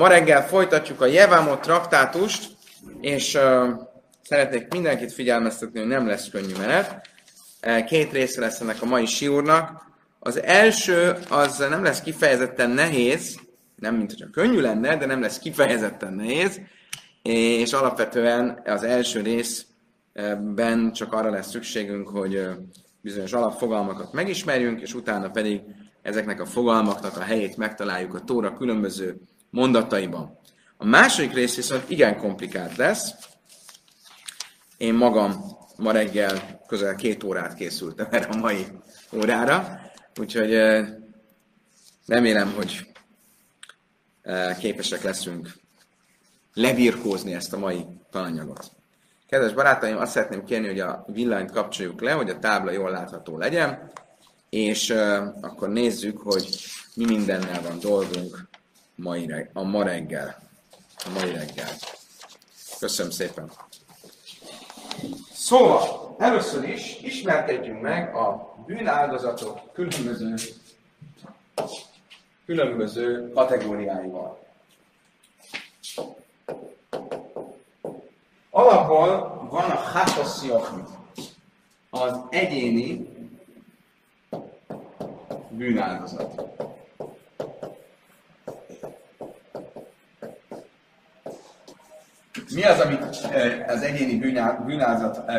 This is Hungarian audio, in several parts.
Ma reggel folytatjuk a Jevámot traktátust, és uh, szeretnék mindenkit figyelmeztetni, hogy nem lesz könnyű menet. Két része lesz ennek a mai siúrnak. Az első, az nem lesz kifejezetten nehéz, nem mint hogyha könnyű lenne, de nem lesz kifejezetten nehéz, és alapvetően az első részben csak arra lesz szükségünk, hogy bizonyos alapfogalmakat megismerjünk, és utána pedig ezeknek a fogalmaknak a helyét megtaláljuk a Tóra különböző mondataiban. A második rész viszont igen komplikált lesz. Én magam ma reggel közel két órát készültem erre a mai órára, úgyhogy remélem, hogy képesek leszünk lebirkózni ezt a mai tananyagot. Kedves barátaim, azt szeretném kérni, hogy a villanyt kapcsoljuk le, hogy a tábla jól látható legyen, és uh, akkor nézzük, hogy mi mindennel van dolgunk mai reg- a ma reggel. A mai reggel. Köszönöm szépen. Szóval, először is ismerkedjünk meg a bűnáldozatok különböző, különböző kategóriáival. Alapból van a hátosziokmi, az egyéni bűnáldozat. Mi az, amit az egyéni bűnázat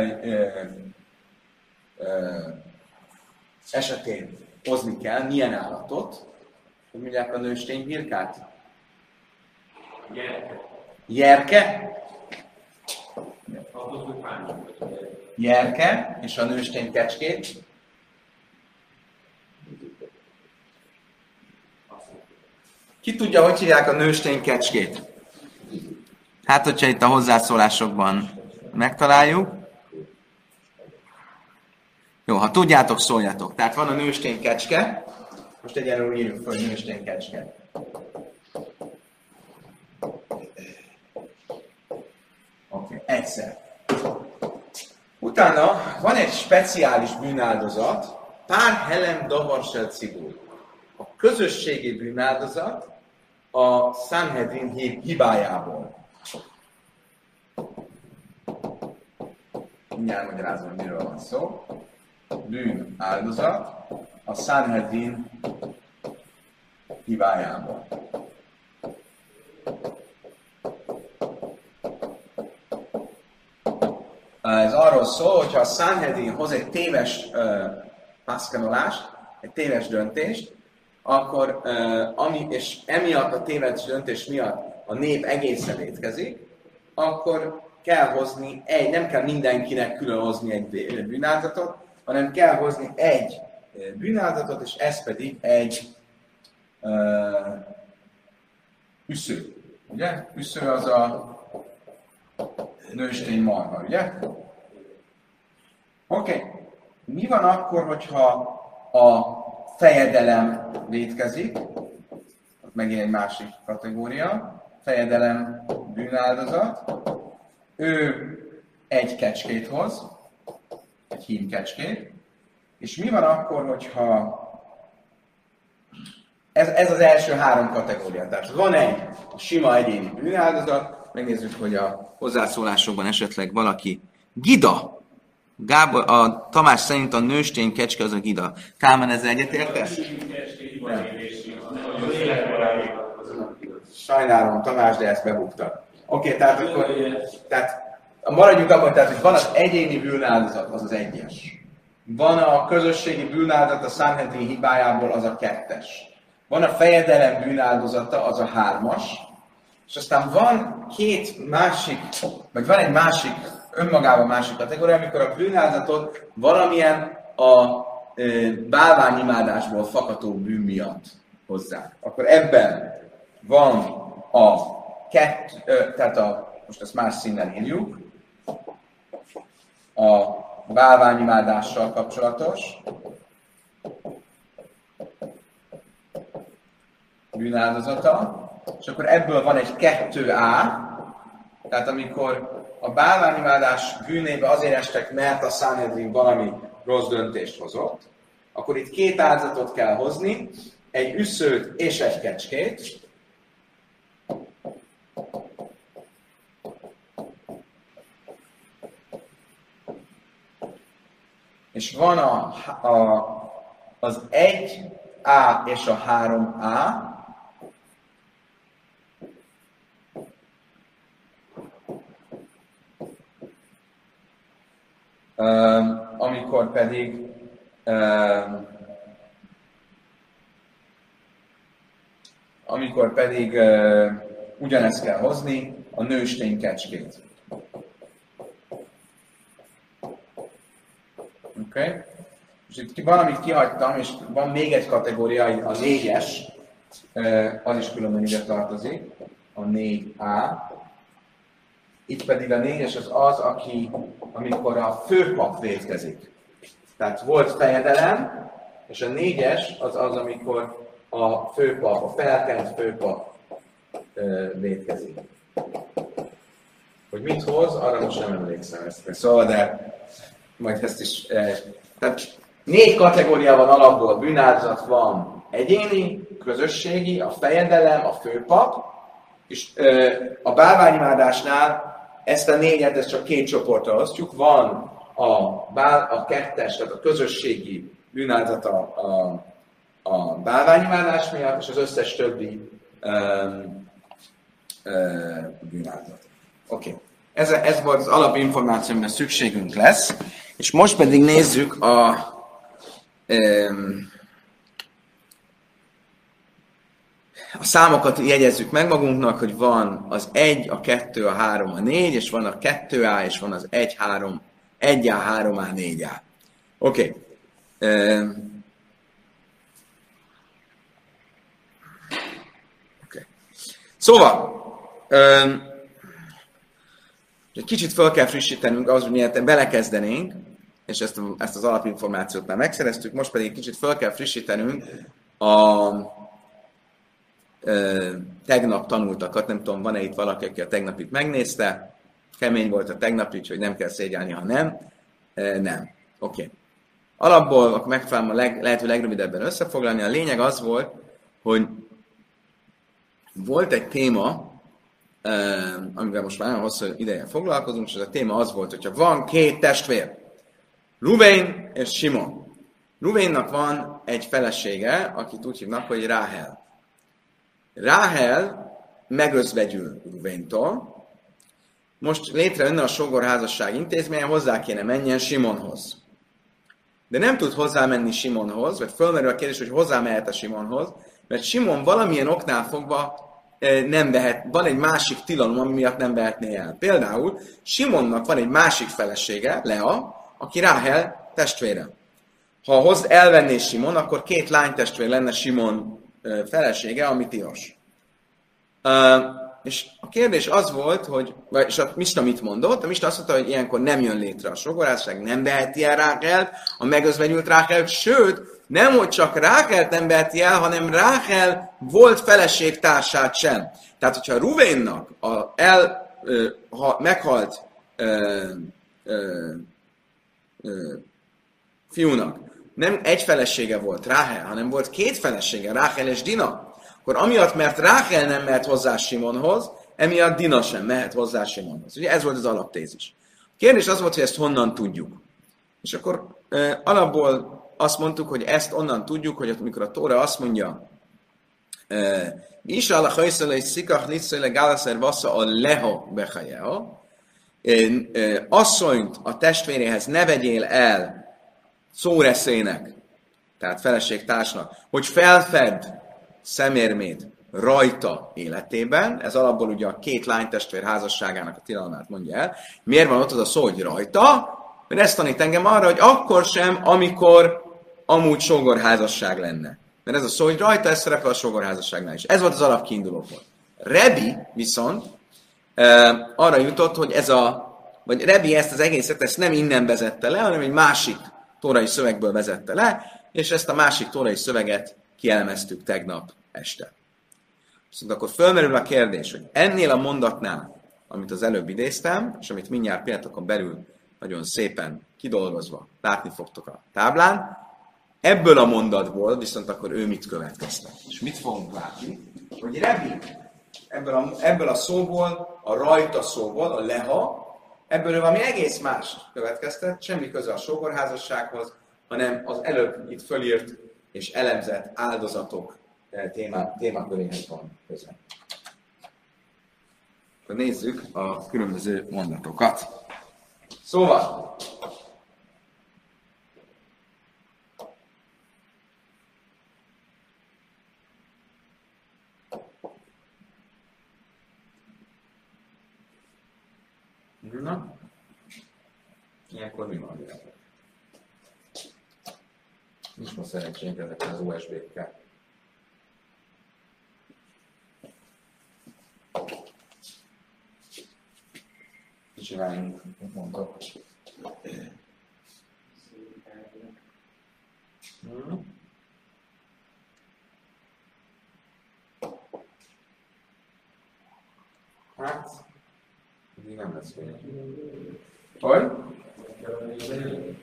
esetén hozni kell? Milyen állatot? Hogy mondják a nőstény birkát? Jerke. Jerke? Jerke, és a nőstény kecskét? Ki tudja, hogy hívják a nőstény kecskét? Hát, hogyha itt a hozzászólásokban megtaláljuk. Jó, ha tudjátok, szóljatok. Tehát van a nőstény kecske. Most egyenlően írjuk hogy nőstény kecske. Oké, okay, egyszer. Utána van egy speciális bűnáldozat, pár helem doharsel cigul. A közösségi bűnáldozat a Sanhedrin hibájából. Mindjárt magyarázom, miről van szó. Bűn áldozat a Sanhedrin hibájából. Ez arról szól, hogyha a Sanhedrin hoz egy téves uh, paszkanolást, egy téves döntést, akkor, uh, ami, és emiatt a téves döntés miatt a nép egészen étkezik, akkor kell hozni egy, nem kell mindenkinek külön hozni egy bűnáldatot, hanem kell hozni egy bűnáldatot, és ez pedig egy üsző. Ugye? Üsző az a nőstény marha, ugye? Oké. Okay. Mi van akkor, hogyha a fejedelem vétkezik? Megint egy másik kategória. Fejedelem bűnáldozat ő egy kecskét hoz, egy hím kecskét, és mi van akkor, hogyha ez, ez az első három kategória. Tehát van egy sima egyéni bűnáldozat, megnézzük, hogy a hozzászólásokban esetleg valaki gida. Gábor, a Tamás szerint a nőstény kecske az a gida. Kálmán ezzel egyetértesz? Sajnálom, Tamás, de ezt bebukta. Oké, tehát akkor, tehát maradjunk abban, tehát, hogy van az egyéni bűnáldozat, az az egyes. Van a közösségi bűnáldozat a Sanhedrin hibájából, az a kettes. Van a fejedelem bűnáldozata, az a hármas. És aztán van két másik, vagy van egy másik, önmagában másik kategória, amikor a bűnáldozatot valamilyen a bálványimádásból fakató bűn miatt hozzák. Akkor ebben van a kett, tehát a, most ezt más színen írjuk, a bálványimádással kapcsolatos. Bűnáldozata, és akkor ebből van egy 2A, tehát amikor a bálványimádás bűnébe azért estek, mert a Sanhedrin valami rossz döntést hozott, akkor itt két áldozatot kell hozni, egy üszőt és egy kecskét, és van a, a, az 1A és a 3A, amikor pedig amikor pedig ugyanezt kell hozni, a nőstény kecskét. Oké? Okay? És itt valamit kihagytam, és van még egy kategória, a négyes, az is különben ide tartozik, a 4A. Itt pedig a négyes az az, aki, amikor a főpap vétkezik. Tehát volt fejedelem, és a négyes az az, amikor a főpap, a felkent főpap vétkezik. Hogy mit hoz, arra most nem emlékszem ezt. Szóval, de majd ezt is... Tehát négy kategória van alapból, a bűnázat van egyéni, közösségi, a fejedelem, a főpap, és a bálványimádásnál ezt a négyet, ezt csak két csoportra osztjuk. Van a, bál, a kettes, tehát a közösségi bűnázat a, a, a bálványimádás miatt, és az összes többi um, bűnázat. Oké. Okay. Ez, ez volt az alapinformáció, amire szükségünk lesz. És most pedig nézzük a a számokat jegyezzük meg magunknak, hogy van az 1, a 2, a 3, a 4, és van a 2A, és van az 1, 3, 1A, 3A, 4A. Oké. Okay. Okay. Szóval, egy kicsit fel kell frissítenünk az, hogy miért belekezdenénk, és ezt, ezt az alapinformációt már megszereztük, most pedig kicsit fel kell frissítenünk a tegnap tanultakat, nem tudom, van-e itt valaki, aki a tegnapit megnézte, kemény volt a tegnap, úgyhogy nem kell szégyelni, ha nem. Nem. Oké. Okay. Alapból akkor megfelelően a leg, lehető legrövidebben összefoglalni. A lényeg az volt, hogy volt egy téma, amivel most már hosszú ideje foglalkozunk, és ez a téma az volt, hogyha van két testvér, Ruvén és Simon. Ruvénnak van egy felesége, akit úgy hívnak, hogy Ráhel. Ráhel megözvegyül Ruvéntól, most létrejönne a sogorházasság intézménye, hozzá kéne menjen Simonhoz. De nem tud hozzámenni Simonhoz, vagy fölmerül a kérdés, hogy hozzá mehet-e Simonhoz, mert Simon valamilyen oknál fogva nem vehet, van egy másik tilalom, ami miatt nem vehetné el. Például Simonnak van egy másik felesége, Lea, aki Ráhel testvére. Ha hoz elvenné Simon, akkor két lány testvér lenne Simon felesége, ami tilos. És a kérdés az volt, hogy, és a Mista mit mondott? A Mista azt mondta, hogy ilyenkor nem jön létre a sogorásság, nem veheti el Rákel, a megözvegyült Rákel, sőt, nem, hogy csak Rákelt nem veheti el, hanem Rákel volt feleségtársát sem. Tehát, hogyha Ruvénnak a el, ha meghalt ö, ö, ö, fiúnak nem egy felesége volt Ráhel, hanem volt két felesége, Ráhel és Dina, akkor amiatt, mert Ráhel nem mehet hozzá Simonhoz, emiatt Dina sem mehet hozzá Simonhoz. Ugye ez volt az alaptézis. Kérdés az volt, hogy ezt honnan tudjuk. És akkor e, alapból azt mondtuk, hogy ezt onnan tudjuk, hogy amikor a Tóra azt mondja, Isa a hajszele és szikach litzele gálaszer vassza a leha behajeha, asszonyt a testvéréhez ne vegyél el szóreszének, tehát feleségtársnak, hogy felfed szemérmét rajta életében, ez alapból ugye a két lánytestvér házasságának a tilalmát mondja el. Miért van ott az a szó, hogy rajta? Mert ezt tanít engem arra, hogy akkor sem, amikor amúgy sógorházasság lenne. Mert ez a szó, hogy rajta, ez szerepel a sógorházasságnál is. Ez volt az alapkiinduló pont. Rebi viszont e, arra jutott, hogy ez a, vagy Rebi ezt az egészet, ezt nem innen vezette le, hanem egy másik tórai szövegből vezette le, és ezt a másik tórai szöveget kielemeztük tegnap este. Viszont akkor fölmerül a kérdés, hogy ennél a mondatnál, amit az előbb idéztem, és amit mindjárt pillanatokon belül nagyon szépen kidolgozva látni fogtok a táblán, ebből a mondatból viszont akkor ő mit következtet. És mit fogunk látni? Hogy Rebi ebből a, ebből a szóból, a rajta szóból, a leha, Ebből ő valami egész más következtet, semmi köze a sógorházassághoz, hanem az előbb itt fölírt és elemzett áldozatok eh, témá, témaköréhez van köze. Akkor nézzük a különböző mondatokat. Szóval, Na, ilyenkor mi van? Nincs ma szerencsénk ezekkel az USB-kkel. Csináljunk, mondok. Hmm. Hát, így nem lesz könnyű. Hogy?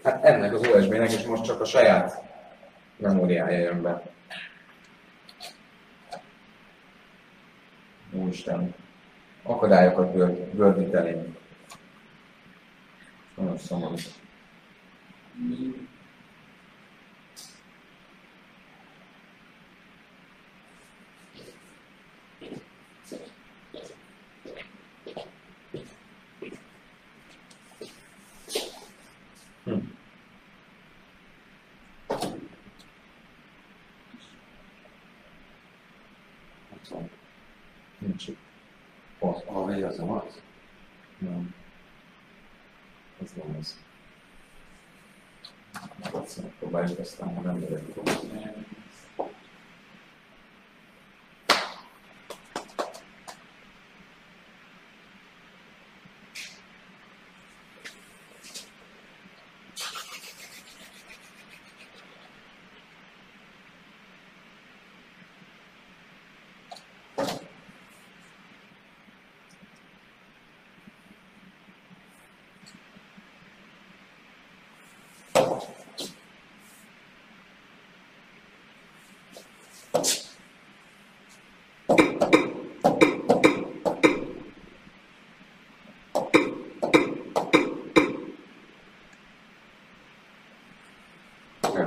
Hát ennek az USB-nek, és most csak a saját memóriája jön be. Úristen, akadályokat gördít elém. Nagyon szomorú. Aztán ha nem vagyok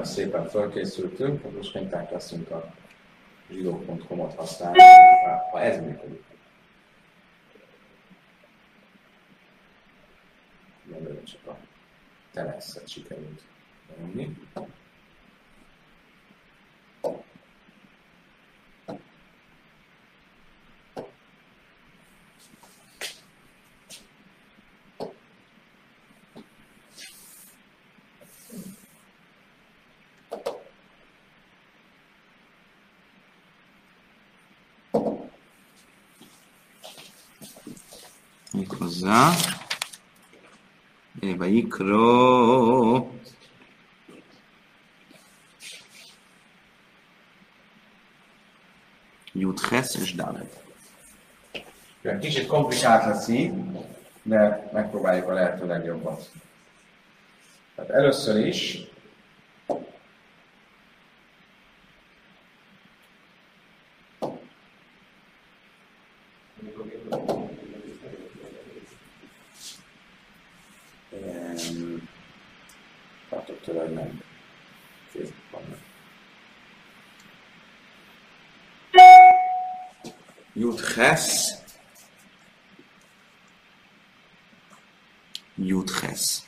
nagyon szépen felkészültünk, most kénytelenek leszünk a zsidó.com-ot használni, ha ez működik. Jelölő csak a teleszet sikerült nyomni. Hozzá. Vajikro. Jutches és Dalet. Kicsit komplikált lesz így, de megpróbáljuk a lehető legjobbat. Tehát először is Jutches. Jutches.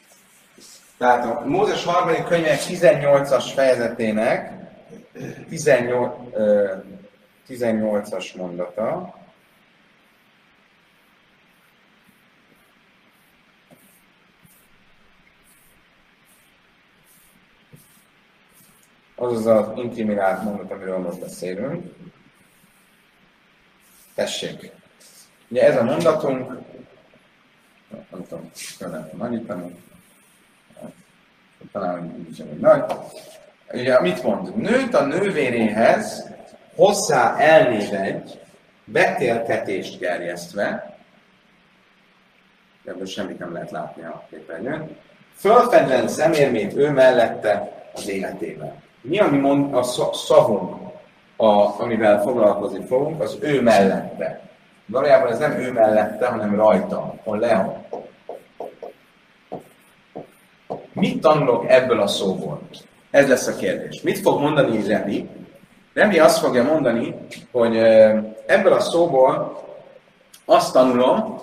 Tehát a Mózes harmadik könyvek 18-as fejezetének 18, 18-as mondata. Az az az inkriminált mondat, amiről most beszélünk. Tessék. Ugye ez a mondatunk, nem tudom, kellene nagyítani, talán sem egy nagy. Ugye mit mond? Nőt a nővéréhez hozzá elnévegy, betéltetést gerjesztve, ebből semmit nem lehet látni a képernyőn, fölfedven szemérmét ő mellette az életében. Mi a mi mond, a szavunk? A, amivel foglalkozni fogunk, az ő mellette. Valójában ez nem ő mellette, hanem rajta, a Leon. mit tanulok ebből a szóból? Ez lesz a kérdés. Mit fog mondani Rebi? Rebi azt fogja mondani, hogy ebből a szóból azt tanulom,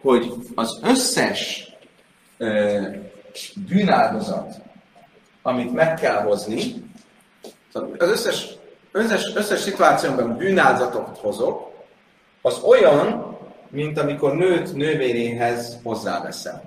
hogy az összes bűnáldozat, amit meg kell hozni, az összes, összes, összes szituációban bűnáldozatot hozok, az olyan, mint amikor nőt nővéréhez hozzáveszem.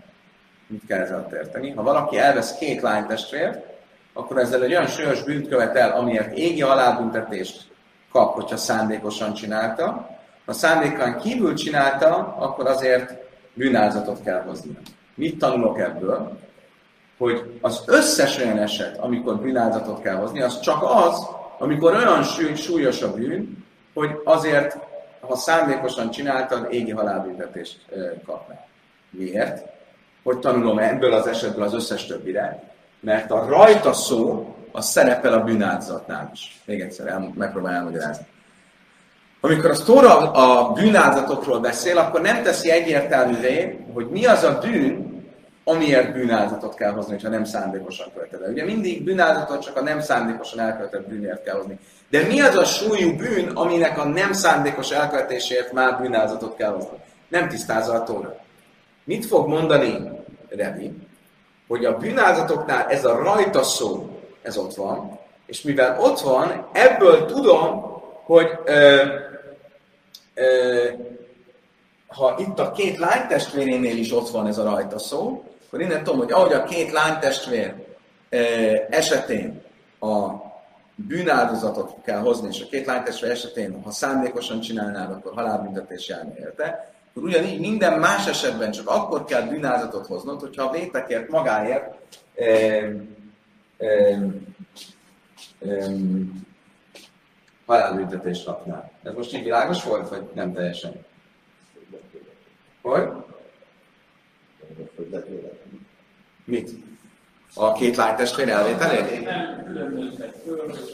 Mit kell ezzel érteni? Ha valaki elvesz két lánytestvért, akkor ezzel egy olyan súlyos bűnt követel, amiért égi halálbüntetést kap, hogyha szándékosan csinálta. Ha szándékán kívül csinálta, akkor azért bűnáldozatot kell hozni. Mit tanulok ebből? Hogy az összes olyan eset, amikor bűnáldozatot kell hozni, az csak az, amikor olyan súlyos a bűn, hogy azért, ha szándékosan csináltad, égi halálbüntetést kapnál. Miért? Hogy tanulom ebből az esetből az összes többire? Mert a rajta szó, az szerepel a bűnáldozatnál is. Még egyszer el, megpróbálom elmagyarázni. Amikor a Tóra a bűnáldozatokról beszél, akkor nem teszi egyértelművé, hogy mi az a bűn, amiért bűnáldozatot kell hozni, ha nem szándékosan követed el. Ugye mindig bűnáldozatot csak a nem szándékosan elkövetett bűnért kell hozni. De mi az a súlyú bűn, aminek a nem szándékos elkövetésért már bűnáldozatot kell hozni? Nem tisztázza a Tóra. Mit fog mondani Rebi? Hogy a bűnáldozatoknál ez a rajta szó, ez ott van, és mivel ott van, ebből tudom, hogy ö, ö, ha itt a két lánytestvérénél is ott van ez a rajta szó, akkor innen tudom, hogy ahogy a két lánytestvér ö, esetén a bűnáldozatot kell hozni, és a két lánytestvér esetén, ha szándékosan csinálnád, akkor halálbüntetés járni érte, akkor ugyanígy minden más esetben csak akkor kell bűnáldozatot hoznod, hogyha a vétekért magáért ö, ö, ö, halálbüntetést kapnál. Ez most így világos volt, vagy nem teljesen? Hogy? Mit? A két lány testvér elvételét?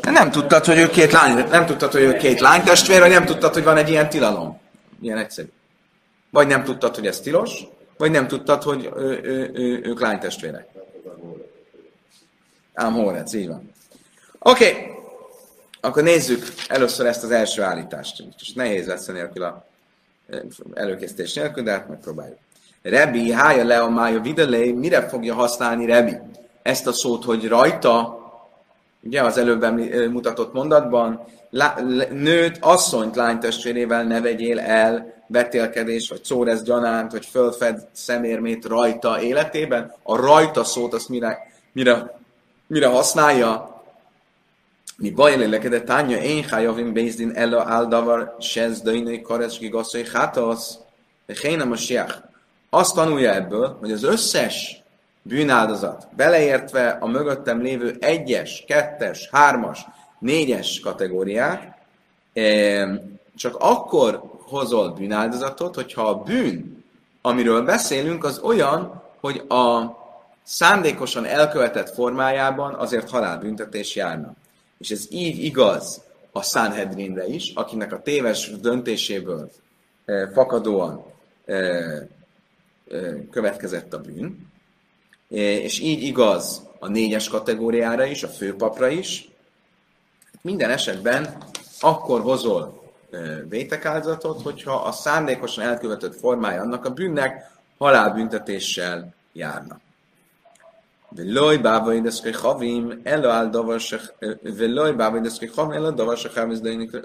Nem tudtad, hogy ő két lány, nem tudtad, hogy ő két lány testvér, vagy nem tudtad, hogy van egy ilyen tilalom. Ilyen egyszerű. Vagy nem tudtad, hogy ez tilos, vagy nem tudtad, hogy ő, ő, ő, ők lánytestvérek. Ám Horec, így van. Oké, okay. Akkor nézzük először ezt az első állítást. És nehéz lesz nélkül a eh, előkészítés nélkül, de hát megpróbáljuk. Rebi, hája le a mája videlé, mire fogja használni Rebi? Ezt a szót, hogy rajta, ugye az előbb mutatott mondatban, lá, nőt, asszonyt lánytestvérével ne vegyél el betélkedés, vagy szórez gyanánt, vagy fölfed szemérmét rajta életében. A rajta szót azt mire, mire, mire használja? Mi baj lélekede tánya én hájavim bézdin ella áldavar sez dainé karecski gasszai hátasz, hénem a siach. Azt tanulja ebből, hogy az összes bűnáldozat, beleértve a mögöttem lévő egyes, kettes, hármas, négyes kategóriát, csak akkor hozol bűnáldozatot, hogyha a bűn, amiről beszélünk, az olyan, hogy a szándékosan elkövetett formájában azért halálbüntetés járna. És ez így igaz a Sanhedrinre is, akinek a téves döntéséből e, fakadóan e, e, következett a bűn, és így igaz a négyes kategóriára is, a főpapra is. Minden esetben akkor hozol vétekáldozatot, hogyha a szándékosan elkövetett formája annak a bűnnek halálbüntetéssel járna. Veloj bávai deszkai havim, eláll davasak, veloj bávai deszkai havim, eláll davasak, hámizdainik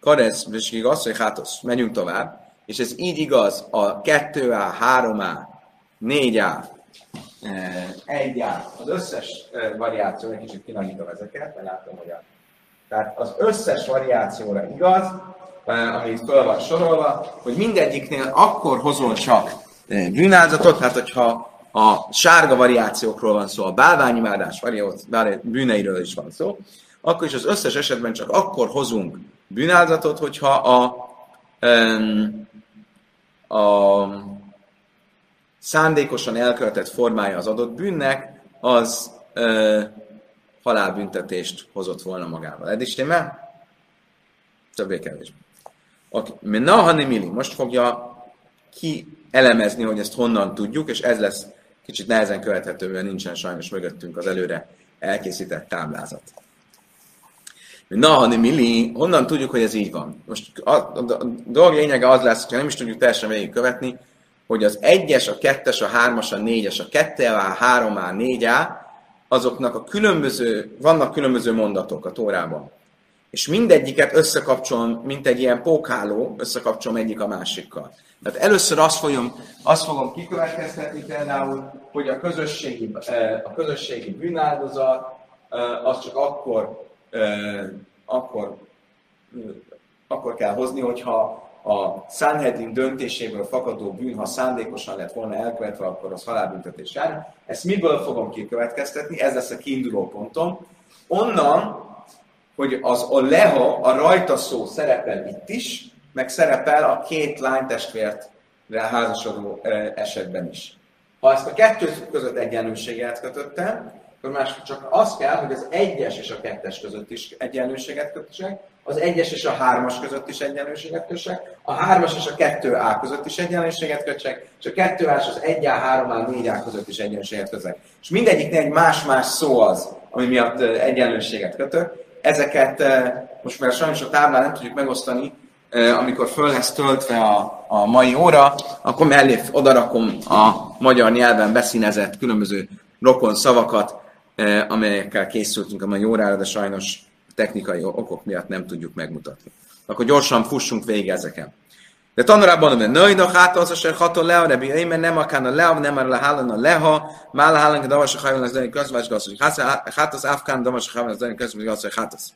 karesz, vesik. Hát, menjünk tovább. És ez így igaz a 2A, 3A, 4A, 1A, az összes variáció, egy kicsit kinagyítom ezeket, mert látom, hogy a... Tehát az összes variációra igaz, amit föl van sorolva, hogy mindegyiknél akkor hozol csak bűnáldozatot, hát hogyha a sárga variációkról van szó, a bálványimádás bűneiről is van szó, akkor is az összes esetben csak akkor hozunk bűnáldozatot, hogyha a, a szándékosan elkövetett formája az adott bűnnek, az ö, halálbüntetést hozott volna magával. Eddig stimmel? Többé-kevésbé. Oké. Okay. Most fogja ki elemezni, hogy ezt honnan tudjuk, és ez lesz kicsit nehezen követhető, mert nincsen sajnos mögöttünk az előre elkészített táblázat. Na, Hani Mili, honnan tudjuk, hogy ez így van? Most a, a, a dolog lényege az lesz, hogy nem is tudjuk teljesen végig követni, hogy az egyes, a kettes, a hármas, a négyes, a 2A, 3A, 4A, azoknak a különböző, vannak különböző mondatok a Tórában. És mindegyiket összekapcsolom, mint egy ilyen pókháló, összekapcsolom egyik a másikkal. Tehát először azt fogom, azt fogom kikövetkeztetni például, hogy a közösségi, eh, a közösségi bűnáldozat eh, az csak akkor, akkor, akkor kell hozni, hogyha a Sanhedrin döntéséből fakadó bűn, ha szándékosan lett volna elkövetve, akkor az halálbüntetés jár. Ezt miből fogom kikövetkeztetni? Ez lesz a kiinduló pontom. Onnan, hogy az a leha, a rajta szó szerepel itt is, meg szerepel a két lánytestvért házasodó esetben is. Ha ezt a kettő között egyenlőséget kötöttem, akkor más csak az kell, hogy az egyes és a kettes között is egyenlőséget kötössek, az egyes és a hármas között is egyenlőséget kössek, a hármas és a kettő A között is egyenlőséget kötsek, és a kettő A és az 1A, 3A, 4A között is egyenlőséget kötök. És mindegyiknél egy más-más szó az, ami miatt egyenlőséget kötök. Ezeket most már sajnos a táblán nem tudjuk megosztani, amikor föl lesz töltve a, a mai óra, akkor mellé odarakom a magyar nyelven beszínezett különböző rokon szavakat, amelyekkel készültünk a mai órára, de sajnos technikai okok miatt nem tudjuk megmutatni. Akkor gyorsan fussunk végig ezeken. De tanulában, hogy nőj, no hát az, hogy hatol le, de bi mert nem akár a le, nem arra hállan a leha, már a hállan a davas a hajlan az lenni közvás hogy hát az davas a hajlan az lenni közvás hogy hát az.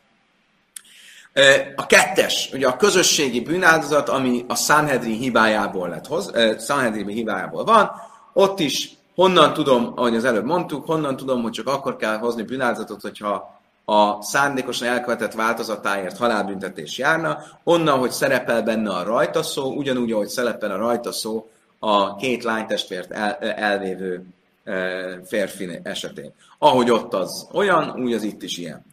A kettes, ugye a közösségi bűnáldozat, ami a Sanhedrin hibájából lett hoz, Sanhedrin hibájából van, ott is honnan tudom, ahogy az előbb mondtuk, honnan tudom, hogy csak akkor kell hozni bűnáldozatot, hogyha a szándékosan elkövetett változatáért halálbüntetés járna, onnan, hogy szerepel benne a rajta szó, ugyanúgy, ahogy szerepel a rajta szó a két lánytestvért el, elvévő férfi esetén. Ahogy ott az olyan, úgy az itt is ilyen.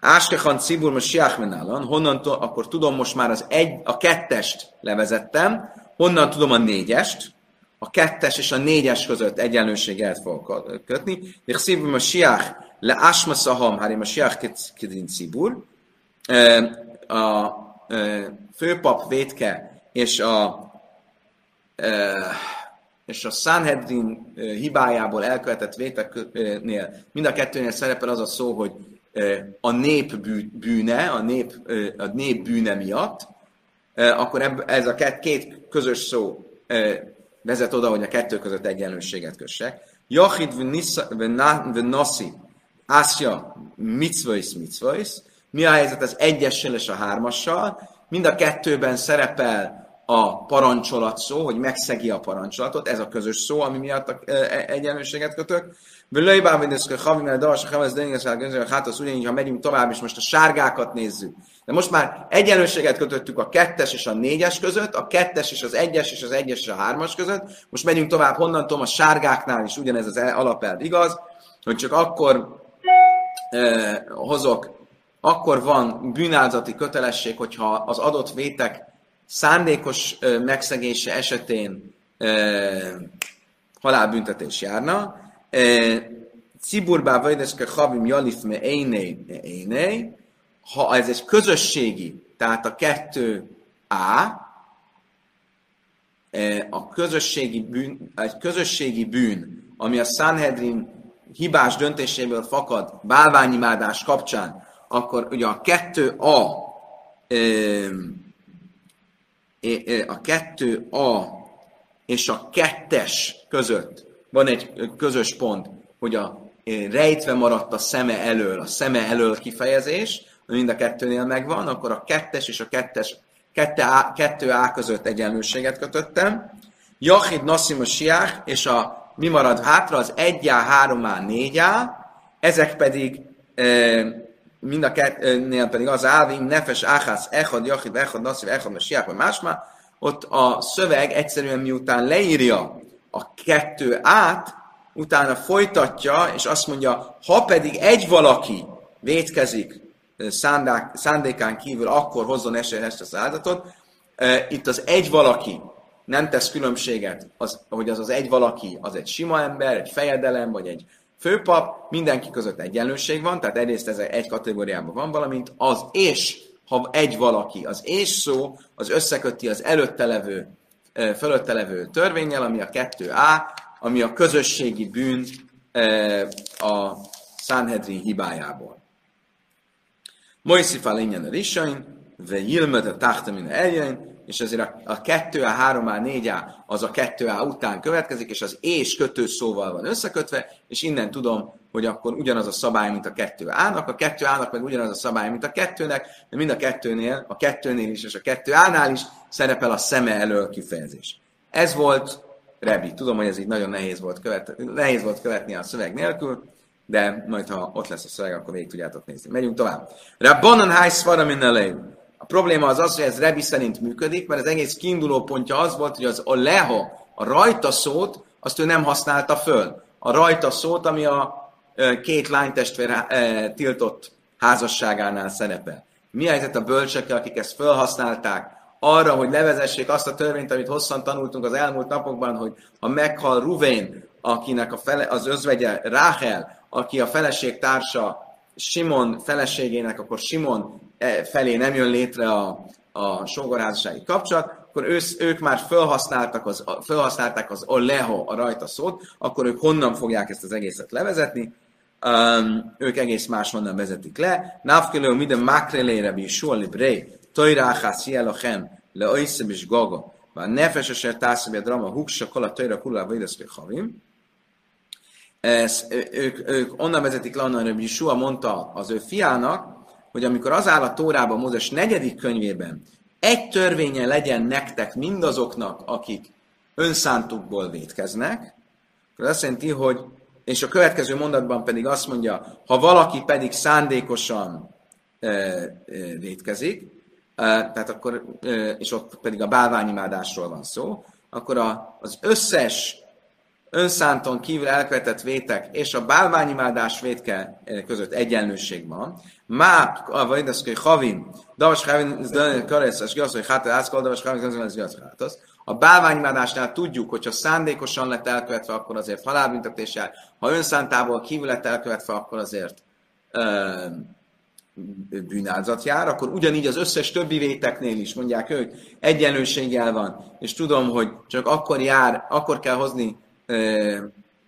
Áskechan Cibur most Siachmenálan, honnan akkor tudom most már az egy, a kettest levezettem, honnan tudom a négyest, a kettes és a négyes között egyenlőséget fogok kötni. De Szibur most Siach le Asma Saham, Harim a Siach Kedin Cibur, a főpap vétke és a és a Sanhedrin hibájából elkövetett véteknél mind a kettőnél szerepel az a szó, hogy a nép bűne, a nép, a nép bűne miatt, akkor ez a két közös szó vezet oda, hogy a kettő között egyenlőséget kössek. Jachid v'nasi, Ásja mitzvöis mitzvöis. Mi a helyzet az egyessel és a hármassal? Mind a kettőben szerepel a parancsolat szó, hogy megszegi a parancsolatot, ez a közös szó, ami miatt a egyenlőséget kötök. Völőjbá, hogy ez havi, mert davas, ha ez döngeszel, hát az ugyanígy, ha megyünk tovább, és most a sárgákat nézzük. De most már egyenlőséget kötöttük a kettes és a négyes között, a kettes és az egyes és az egyes és a hármas között. Most megyünk tovább, honnan tudom, a sárgáknál is ugyanez az alapelv igaz, hogy csak akkor eh, hozok, akkor van bűnálzati kötelesség, hogyha az adott vétek szándékos eh, megszegése esetén eh, halálbüntetés járna, Ciburbá vajdeske havim jalif me éné, ha ez egy közösségi, tehát a kettő A, a közösségi bűn, egy közösségi bűn, ami a Sanhedrin hibás döntéséből fakad bálványimádás kapcsán, akkor ugye a kettő A, a kettő A és a kettes között van egy közös pont, hogy a rejtve maradt a szeme elől, a szeme elől kifejezés, mind a kettőnél megvan, akkor a kettes és a kettes, kette a, kettő A között egyenlőséget kötöttem. Jachid Nassim a Siach, és a mi marad hátra, az 1A, 3A, 4A, ezek pedig e, mind a kettőnél pedig az Álvim, Nefes, Áhász, Echad, Jachid, Echad, Nassim, Echad, Siach, vagy más már, ott a szöveg egyszerűen miután leírja a kettő át, utána folytatja, és azt mondja, ha pedig egy valaki vétkezik szándékán kívül, akkor hozzon esélyes az áldatot. Itt az egy valaki nem tesz különbséget, az, hogy az az egy valaki, az egy sima ember, egy fejedelem, vagy egy főpap, mindenki között egyenlőség van, tehát egyrészt ez egy kategóriában van, valamint az és, ha egy valaki, az és szó, az összeköti az előtte levő, fölötte levő törvényel, ami a 2A, ami a közösségi bűn a Sanhedrin hibájából. Moiszifa lényen a risain, ve jilmet a tahtamin eljön, és ezért a, a 2A, 3A, 4A az a 2A után következik, és az és kötő szóval van összekötve, és innen tudom, hogy akkor ugyanaz a szabály, mint a 2A-nak, a 2A-nak meg ugyanaz a szabály, mint a 2-nek, de mind a kettőnél, a 2-nél is és a 2A-nál is szerepel a szeme elől kifejezés. Ez volt Rebi. Tudom, hogy ez így nagyon nehéz volt, követ, nehéz volt követni a szöveg nélkül, de majd ha ott lesz a szöveg, akkor végig tudjátok nézni. Megyünk tovább. Rabbanan háj szvara A probléma az az, hogy ez Rebi szerint működik, mert az egész kiinduló pontja az volt, hogy az a leho, a rajta szót, azt ő nem használta föl. A rajta szót, ami a két lánytestvér tiltott házasságánál szerepel. Mi a helyzet a bölcsekkel, akik ezt felhasználták arra, hogy levezessék azt a törvényt, amit hosszan tanultunk az elmúlt napokban, hogy ha meghal Ruvén, akinek a fele, az özvegye Ráhel, aki a feleség társa Simon feleségének, akkor Simon e, felé nem jön létre a, a sógorházassági kapcsolat, akkor ősz, ők már felhasználtak az, felhasználták az oleho, a rajta szót, akkor ők honnan fogják ezt az egészet levezetni? Um, ők egész máshonnan vezetik le. Navkelő minden makrelére bi suali brei, tojráhász jelochem, le oiszem is gaga, a nefes eser tászabja a drama huksa, kola tojra kulá vajdaszké havim. Ez, ők, ők onnan vezetik le onnan, Yeshua mondta az ő fiának, hogy amikor az áll a Tórában, Mózes negyedik könyvében, egy törvénye legyen nektek mindazoknak, akik önszántukból vétkeznek, akkor azt jelenti, hogy, és a következő mondatban pedig azt mondja, ha valaki pedig szándékosan e, e, vétkezik, e, tehát akkor, e, és ott pedig a bálványimádásról van szó, akkor a, az összes önszánton kívül elkövetett vétek és a bálványimádás vétke között egyenlőség van. Má, a vajdaszkai havin, davas havin, zdönő karesz, és gasz, hogy hát ászkol, davas havin, ez gasz, hát A bálványimádásnál tudjuk, hogy ha szándékosan lett elkövetve, akkor azért halálbüntetéssel, ha önszántából kívül lett elkövetve, akkor azért ö, bűnázat jár, akkor ugyanígy az összes többi véteknél is, mondják ők, egyenlőséggel van, és tudom, hogy csak akkor jár, akkor kell hozni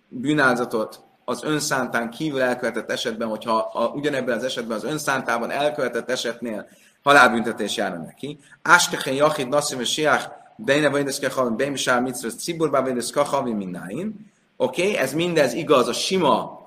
bűnáldozatot az önszántán kívül elkövetett esetben, hogyha a, ugyanebben az esetben az önszántában elkövetett esetnél halálbüntetés járna neki. Áskehen jachid nasszim és siach Beine Vajdeszke Havim, Beim Sár Mitzvah, Ciburba Vajdeszke Havim Minnáin. Oké, okay, ez mindez igaz a sima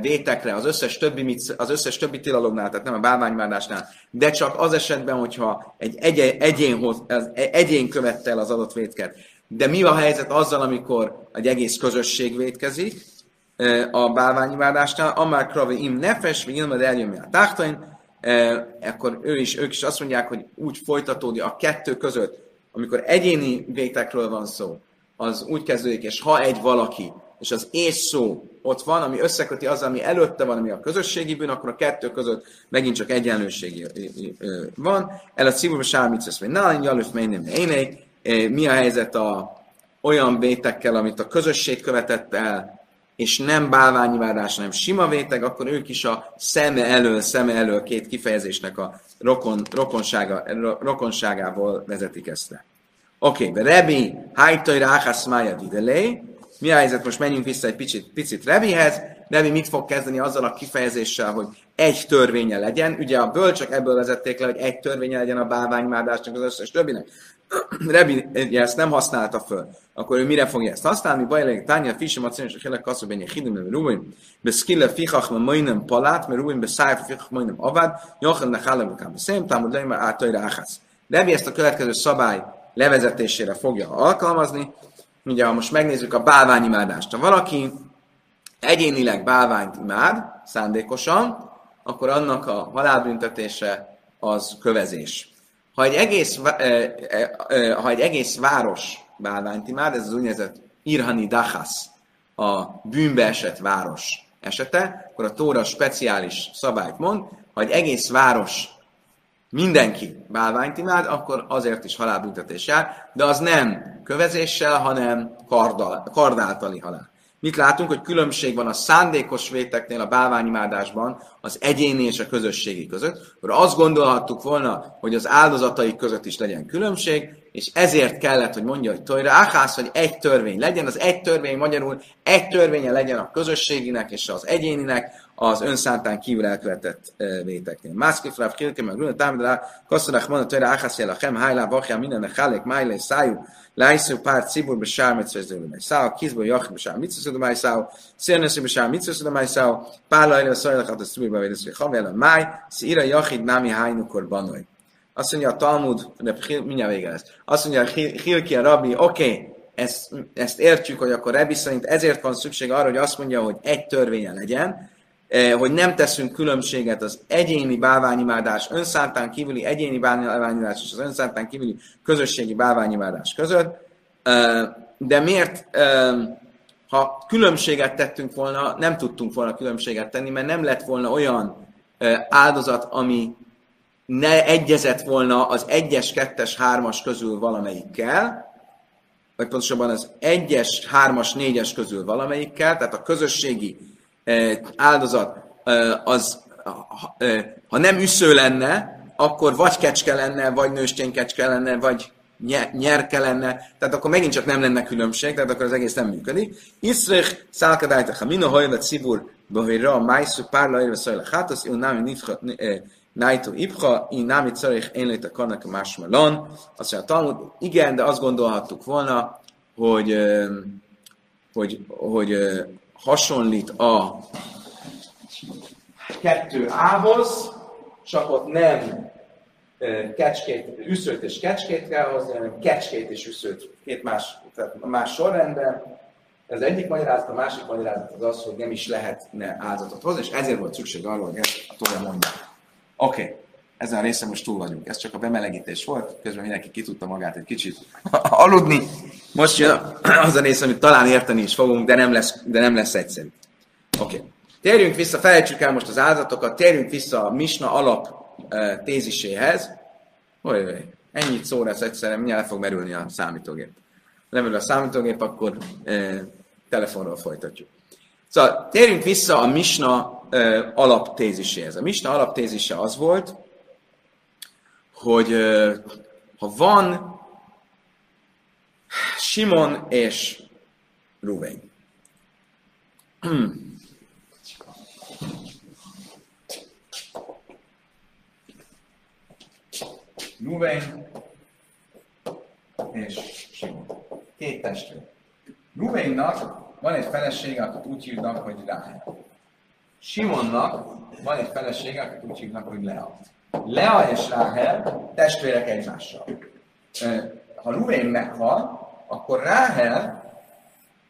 vétekre, az összes többi, az összes többi tilalomnál, tehát nem a bálványvárdásnál, de csak az esetben, hogyha egy egyén, egyén, az egyén követte el az adott vétket, de mi a helyzet azzal, amikor egy egész közösség vétkezik a bálványimádásnál? Amár kravi im nefes, vagy ilmed eljön a táhtain, akkor ő is, ők is azt mondják, hogy úgy folytatódik a kettő között, amikor egyéni vétekről van szó, az úgy kezdődik, és ha egy valaki, és az és szó ott van, ami összeköti az, ami előtte van, ami a közösségi bűn, akkor a kettő között megint csak egyenlőség van. El a címűben sármicesz, vagy nálin jalöf nem ének, mi a helyzet a olyan vétekkel, amit a közösség követett el, és nem bálványivárás, hanem sima vétek, akkor ők is a szeme elől, szeme elől két kifejezésnek a rokon, rokonsága, rokonságából vezetik ezt le. Oké, okay, Rebi, hajtaj ráhász mája didelé. Mi a helyzet? Most menjünk vissza egy picit, picit Rebihez. Rebi mit fog kezdeni azzal a kifejezéssel, hogy egy törvénye legyen. Ugye a bölcsök ebből vezették le, hogy egy törvénye legyen a bálványmádásnak az összes többinek. Rebi ezt nem használta föl, akkor ő mire fogja ezt használni? Bajleg tánya, fisem, a cénes, a hélek kasszabénye, hidem, mert rúbim, beszkille fichach, mert majdnem palát, mert rúbim, beszájf, fichach, majdnem avad, nyochan, ne hálem, kám, szém, támad, le, már átajra áhász. Rebi ezt a következő szabály levezetésére fogja alkalmazni. Ugye, ha most megnézzük a bálványimádást, ha valaki egyénileg bálványt imád, szándékosan, akkor annak a halálbüntetése az kövezés. Ha egy egész, ha egy egész város bálványt imád, ez az úgynevezett Irhani Dachas, a bűnbe esett város esete, akkor a Tóra speciális szabályt mond, ha egy egész város mindenki bálványt imád, akkor azért is halálbüntetés jár, de az nem kövezéssel, hanem kardal, kardáltali halál. Mit látunk, hogy különbség van a szándékos véteknél a bálványimádásban az egyéni és a közösségi között, akkor azt gondolhattuk volna, hogy az áldozatai között is legyen különbség, és ezért kellett, hogy mondja, hogy tojra áhász, hogy egy törvény legyen, az egy törvény magyarul egy törvénye legyen a közösséginek és az egyéninek, az önszántán kívül elkövetett véteknél. Mászki fráv kilke, meg grüne támadra, kasszorach van a tojra áhász a chem, hajlá, vakja, minden hálék, májlé, szájú, lájszó, pár, cibur, besár, mitzvah, száll, kizból, jach, besár, mitzvah, száll, szélnössző, besár, mitzvah, száll, pár lajra, szajlachat, a sztúbiba, védesz, havel, máj, szíra, jachid, námi, hájnukor, banoj. Azt mondja a Talmud, mindjárt vége lesz. Azt mondja Hilki a rabbi, oké, okay, ezt, ezt értjük, hogy akkor Rebi szerint ezért van szükség arra, hogy azt mondja, hogy egy törvénye legyen, eh, hogy nem teszünk különbséget az egyéni bálványimádás, önszántán kívüli egyéni bálványimádás és az önszántán kívüli közösségi bálványimádás között. Eh, de miért, eh, ha különbséget tettünk volna, nem tudtunk volna különbséget tenni, mert nem lett volna olyan áldozat, ami ne egyezett volna az egyes, kettes, hármas közül valamelyikkel, vagy pontosabban az egyes, hármas, négyes közül valamelyikkel, tehát a közösségi eh, áldozat eh, az, eh, ha nem üsző lenne, akkor vagy kecske lenne, vagy nőstény kecske lenne, vagy nyerke lenne, tehát akkor megint csak nem lenne különbség, tehát akkor az egész nem működik. Iszrich, szálkadájta, ha min a szibur, bahira, májszú, párla, érve szajla, hát az, nem nifha, Nájtó nem itt szarich én léte karnak a másmalon. Azt mondja, Talmud, igen, de azt gondolhattuk volna, hogy, hogy, hogy hasonlít a kettő ához, csak ott nem kecskét, üszőt és kecskét kell hozni, hanem kecskét és üszőt, két más, tehát más sorrendben. Ez egyik magyarázat, a másik magyarázat az az, hogy nem is lehetne áldozatot hozni, és ezért volt szükség arra, hogy ezt a Tója mondja. Oké, okay. ezen a részen most túl vagyunk. Ez csak a bemelegítés volt, közben mindenki ki tudta magát egy kicsit aludni. Most jön az a rész, amit talán érteni is fogunk, de nem lesz, de nem lesz egyszerű. Oké. Okay. Térjünk vissza, felejtsük el most az áldatokat, térjünk vissza a Misna alap uh, téziséhez. Hogy ennyit szó lesz egyszerűen, mindjárt fog merülni a számítógép. Lemerül a számítógép, akkor uh, telefonról folytatjuk. Szóval térjünk vissza a Misna alaptéziséhez. A Misna alaptézise az volt, hogy ha van Simon és Ruvény. Ruvény és Simon. Két testvér. Ruvénynak van egy felesége, akit úgy hívnak, hogy Ráhel. Simonnak van egy felesége, akit úgy hívnak, hogy Lea. Lea és Ráhel testvérek egymással. Ha Ruvén meghal, akkor Ráhel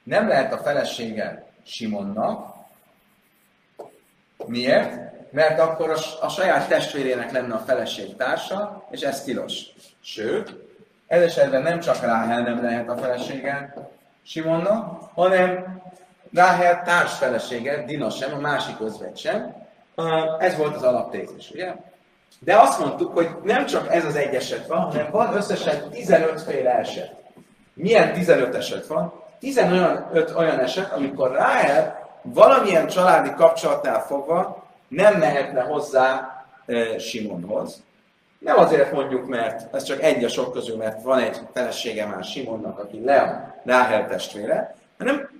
nem lehet a felesége Simonnak. Miért? Mert akkor a, a saját testvérének lenne a feleség társa, és ez tilos. Sőt, ez esetben nem csak Ráhel nem lehet a felesége Simonnak, hanem Ráhel társfelesége, Dina sem, a másik özvegy sem. Ez volt az alaptézis, ugye? De azt mondtuk, hogy nem csak ez az egy eset van, hanem van összesen 15 féle eset. Milyen 15 eset van? 15 olyan eset, amikor Ráhel valamilyen családi kapcsolatnál fogva nem mehetne hozzá Simonhoz. Nem azért mondjuk, mert ez csak egy a sok közül, mert van egy felesége már Simonnak, aki Lea, Ráhel testvére, hanem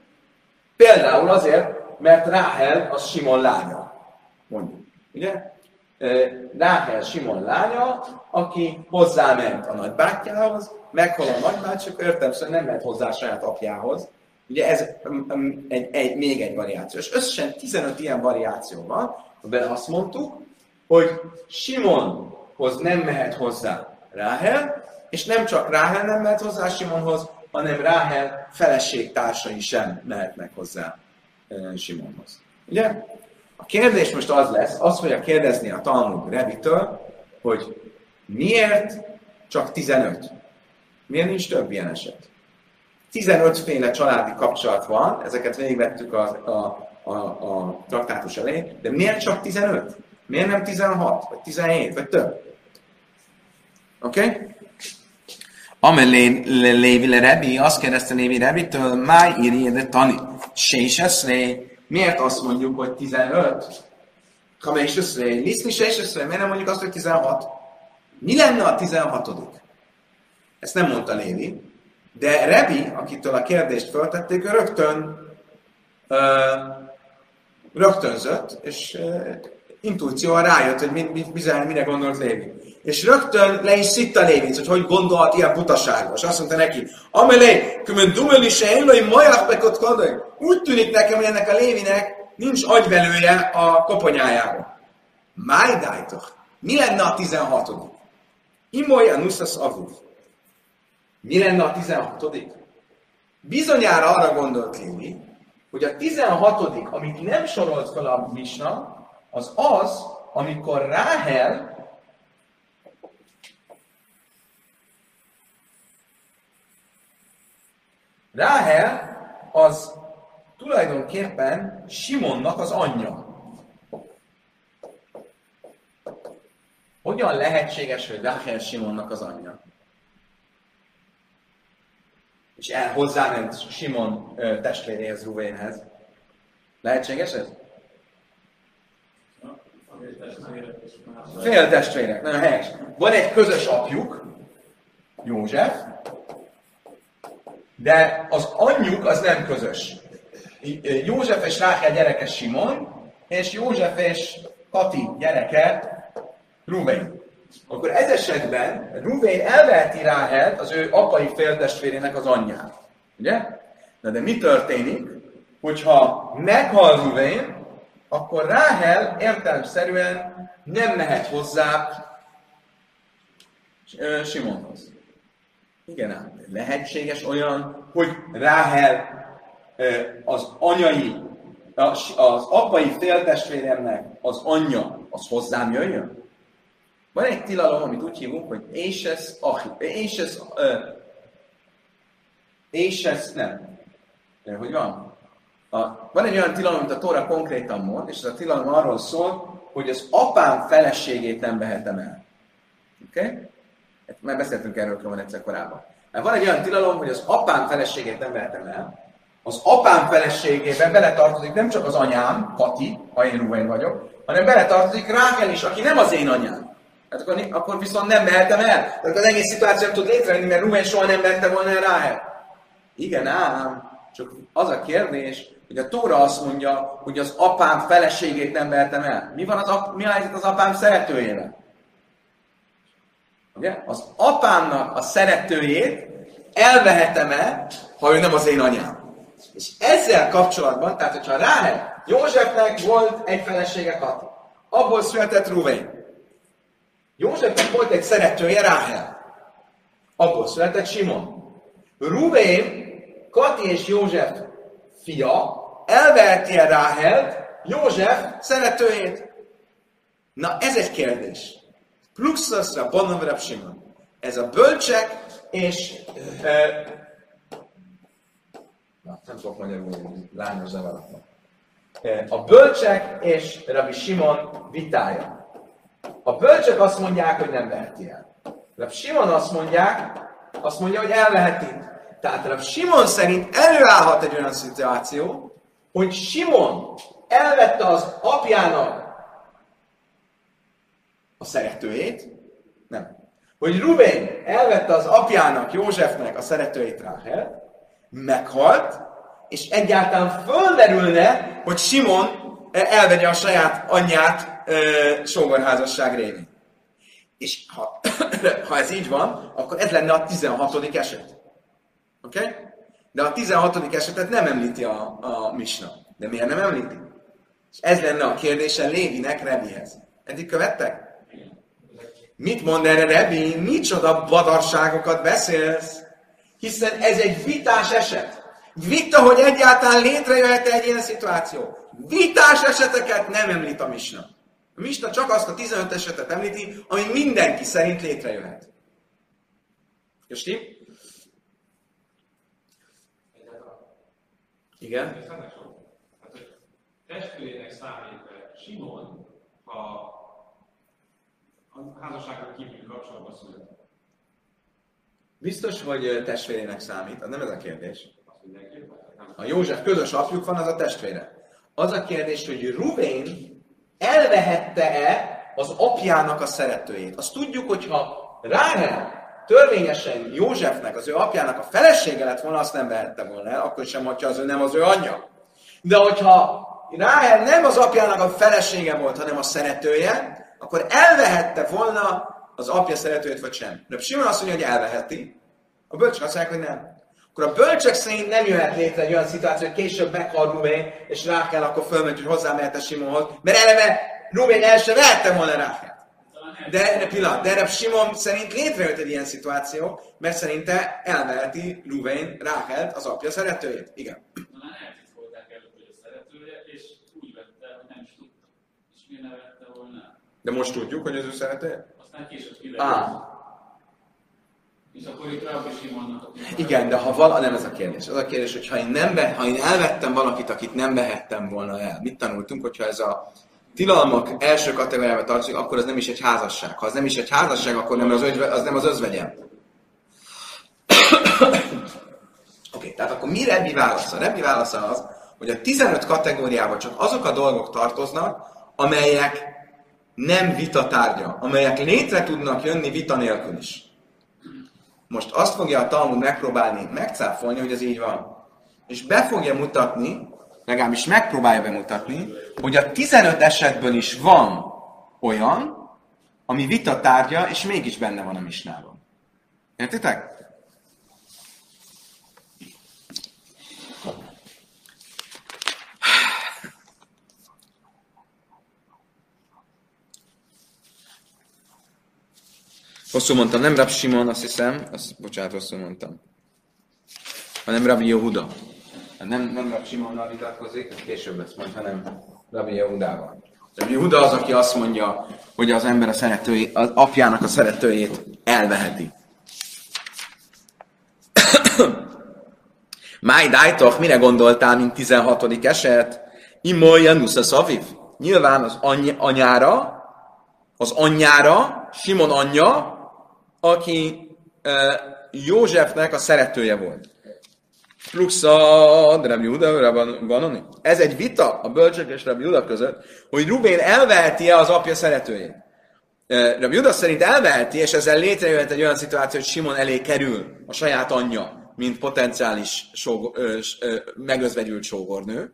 Például azért, mert Ráhel az Simon lánya, mondjuk. Ugye? Ráhel Simon lánya, aki hozzáment a nagybátyjához, meghol a nagybáty, akkor értem, szóval nem mehet hozzá a saját apjához. Ugye ez egy, egy, még egy variáció. És összesen 15 ilyen variáció van, amiben azt mondtuk, hogy Simonhoz nem mehet hozzá Ráhel, és nem csak Ráhel nem mehet hozzá Simonhoz, hanem Ráhel feleségtársai sem mehetnek hozzá Simonhoz. Ugye? A kérdés most az lesz, azt fogja kérdezni a Talmud Revitől, hogy miért csak 15? Miért nincs több ilyen eset? 15 féle családi kapcsolat van, ezeket végigvettük a, a, a, a traktátus elején, de miért csak 15? Miért nem 16, vagy 17, vagy több? Oké? Okay? Amelé Lévi le Rebi, azt kérdezte Lévi Rebitől, máj írja de tani. Séseszré, miért azt mondjuk, hogy 15? Ha méseszré, liszni séseszré, miért nem mondjuk azt, hogy 16? Mi lenne a 16 Ezt nem mondta Lévi, de Rebi, akitől a kérdést föltették, ő rögtön uh, rögtönzött, és uh, intuícióval rájött, hogy mi, mi, bizony, mire gondolt Lévi. És rögtön le is szitta Lévit, hogy hogy gondolhat ilyen butaságos. És azt mondta neki, amelé, kömön dumeli se élői majach kadai. Úgy tűnik nekem, hogy ennek a Lévinek nincs agyvelője a koponyájára. Májdájtok. Mi lenne a 16 Imolya nuszas avuv. Mi lenne a 16 Bizonyára arra gondolt Lévi, hogy a 16 amit nem sorolt fel a Misna, az az, amikor Ráhel Ráhel az tulajdonképpen Simonnak az anyja. Hogyan lehetséges, hogy Ráhel Simonnak az anyja? És el hozzáment Simon testvéréhez, Ruvénhez. Lehetséges ez? Fél testvérek, nagyon helyes. Van egy közös apjuk, József, de az anyjuk az nem közös. József és Rákel gyereke Simon, és József és Kati gyereke Ruvén. Akkor ez esetben Ruvén elveheti Ráhelt, az ő apai féltestvérének az anyját. Ugye? Na de mi történik, hogyha meghal Ruvén, akkor Ráhel értelemszerűen nem mehet hozzá Simonhoz. Igen ám, lehetséges olyan, hogy Ráhel az anyai, az apai féltestvéremnek az anyja, az hozzám jöjjön? Van egy tilalom, amit úgy hívunk, hogy Éses, Achi, Éses, Éses, nem. Hogy van? A, van egy olyan tilalom, amit a Tóra konkrétan mond, és ez a tilalom arról szól, hogy az apám feleségét nem vehetem el. Oké? Okay? Hát már beszéltünk erről van egyszer korábban. Mert van egy olyan tilalom, hogy az apám feleségét nem vehetem el. Az apám feleségébe beletartozik nem csak az anyám, Kati, ha én Ruvain vagyok, hanem beletartozik Rákel is, aki nem az én anyám. Hát akkor, akkor viszont nem mehetem el. Tehát az egész szituáció nem tud létrejönni, mert Ruvain soha nem vette volna el Ráhel. Igen ám, csak az a kérdés, hogy a Tóra azt mondja, hogy az apám feleségét nem vertem el. Mi van az, ap- mi a helyzet az apám szeretőjével? Ugye? Az apámnak a szeretőjét elvehetem-e, ha ő nem az én anyám? És ezzel kapcsolatban, tehát hogyha Ráhel, Józsefnek volt egy felesége Kati, abból született Ruvén. Józsefnek volt egy szeretője Ráhel, abból született Simon. Ruvén, Kati és József fia elveheti -e Ráhelt, József szeretőjét. Na, ez egy kérdés. Pluxaszra, Bonnavrab Simon. Ez a bölcsek és... E, na, nem tudok magyarul, lányos zavaratnak. E, a bölcsek és Rabbi Simon vitája. A bölcsek azt mondják, hogy nem veheti el. Rabbi Simon azt mondják, azt mondja, hogy elveheti. Tehát Rav Simon szerint előállhat egy olyan szituáció, hogy Simon elvette az apjának a szeretőjét, nem. Hogy Ruben elvette az apjának, Józsefnek a szeretőjét Ráhel, meghalt, és egyáltalán fölmerülne, hogy Simon elvegye a saját anyját e, sógorházasság révén. És ha, ha ez így van, akkor ez lenne a 16. eset. Oké? Okay? De a 16. esetet nem említi a, a Misna. De miért nem említi? És ez lenne a kérdése Lévinek Rebihez. Eddig követtek? Mit mond erre Rebi? Micsoda badarságokat beszélsz? Hiszen ez egy vitás eset. Vita, hogy egyáltalán létrejöhet egy ilyen szituáció. Vitás eseteket nem említ a Misna. A Misna csak azt a 15 esetet említi, ami mindenki szerint létrejöhet. Kösti? Igen? Hát, testvérének számít Simon, ha a házasságon kívül kapcsolatban született. Biztos, hogy testvérének számít, nem ez a kérdés. Ha József közös apjuk van, az a testvére. Az a kérdés, hogy Ruvén elvehette-e az apjának a szeretőjét. Azt tudjuk, hogy ha Ráhel törvényesen Józsefnek, az ő apjának a felesége lett volna, azt nem vehette volna el, akkor sem, hogyha az ő nem az ő anyja. De hogyha Ráhel nem az apjának a felesége volt, hanem a szeretője, akkor elvehette volna az apja szeretőjét, vagy sem. De Simon azt mondja, hogy elveheti. A bölcsök azt mondják, hogy nem. Akkor a bölcsök szerint nem jöhet létre egy olyan szituáció, hogy később meghal Rubén, és Rákel akkor fölment, hogy hozzámehet a Simonhoz, mert eleve Rubén el sem vehette volna Rákel. De erre pillanat, de erre Simon szerint létrejött egy ilyen szituáció, mert szerinte elveheti Ruvén Rákelt, az apja szeretőjét. Igen. Talán eltitkolták előtt, hogy a szeretője, és úgy vette, hogy nem is tudta. És miért ne vette volna el? De most tudjuk, hogy az ő szeretője? Aztán később kiderült. Á, És akkor itt Rabbi Simonnak igen, de ha vala, nem ez a kérdés. Az a kérdés, hogy ha én, nem be, ha én elvettem valakit, akit nem vehettem volna el, mit tanultunk, hogyha ez a tilalmak első kategóriába tartozik, akkor az nem is egy házasság. Ha az nem is egy házasság, akkor nem az, ögyve, az nem az özvegyem. Oké, okay, tehát akkor mi Rebbi válasza? Rebbi válasza az, hogy a 15 kategóriában csak azok a dolgok tartoznak, amelyek nem vita tárgya, amelyek létre tudnak jönni vita nélkül is. Most azt fogja a Talmud megpróbálni megcáfolni, hogy ez így van. És be fogja mutatni, legalábbis megpróbálja bemutatni, hogy a 15 esetből is van olyan, ami vita tárgya, és mégis benne van a misnában. Értitek? Rosszul mondtam, nem Rab Simon, azt hiszem, azt, bocsánat, rosszul mondtam. Hanem Rabbi Yehuda. Nem, nem Rab Simonnal vitatkozik, később lesz majd, hanem Rabbi Yehudával. Rabbi Yehuda az, aki azt mondja, hogy az ember a szeretői, az apjának a szeretőjét elveheti. Máj Dájtoch, mire gondoltál, mint 16. eset? Imolja Nusza Szaviv. Nyilván az any- anyára, az anyjára, Simon anyja, aki Józsefnek a szeretője volt. Pluxa, Rabbi Juda, Rabban Ganoni. Ez egy vita a bölcsök és Rabbi Juda között, hogy Rubén elveheti-e az apja szeretőjét. Rabbi Juda szerint elveheti, és ezzel létrejöhet egy olyan szituáció, hogy Simon elé kerül a saját anyja, mint potenciális sógo, ö, ö, megözvegyült sógornő.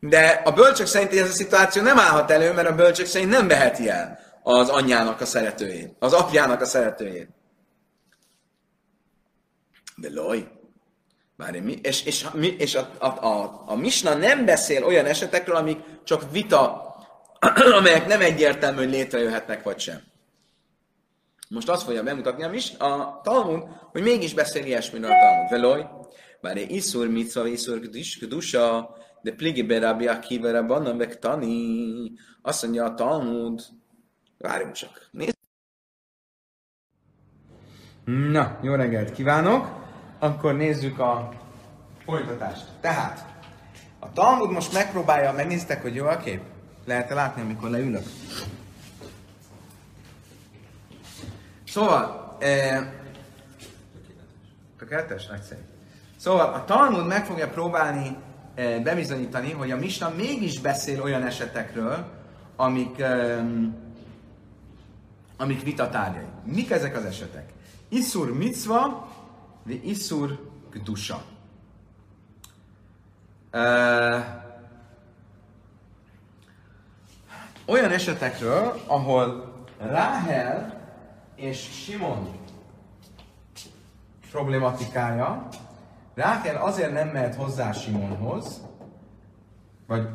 De a bölcsök szerint ez a szituáció nem állhat elő, mert a bölcsök szerint nem veheti el az anyjának a szeretőjét, az apjának a szeretőjét. De loj, Várj, mi, és, és, mi, és a, a, a, a Misna nem beszél olyan esetekről, amik csak vita, amelyek nem egyértelmű, hogy létrejöhetnek vagy sem. Most azt fogja bemutatni a, mis, a Talmud, hogy mégis beszél ilyesmiről a Talmud. Veloj, egy iszur mitzva, iszur kedusa, de pligi berabbi akiva rabbanan tani. Azt mondja a Talmud, várjunk csak, nézd. Na, jó reggelt kívánok! Akkor nézzük a folytatást. Tehát, a Talmud most megpróbálja, megnéztek, hogy jó a kép? Lehet-e látni, amikor leülök? Szóval, eh, tökéletes, nagyszerű. Szóval a Talmud meg fogja próbálni eh, bebizonyítani, hogy a Misna mégis beszél olyan esetekről, amik, eh, amik vitatárgyai. Mik ezek az esetek? Iszur mitzva, de iszur kdusa. Uh, olyan esetekről, ahol Ráhel és Simon problematikája, Ráhel azért nem mehet hozzá Simonhoz, vagy,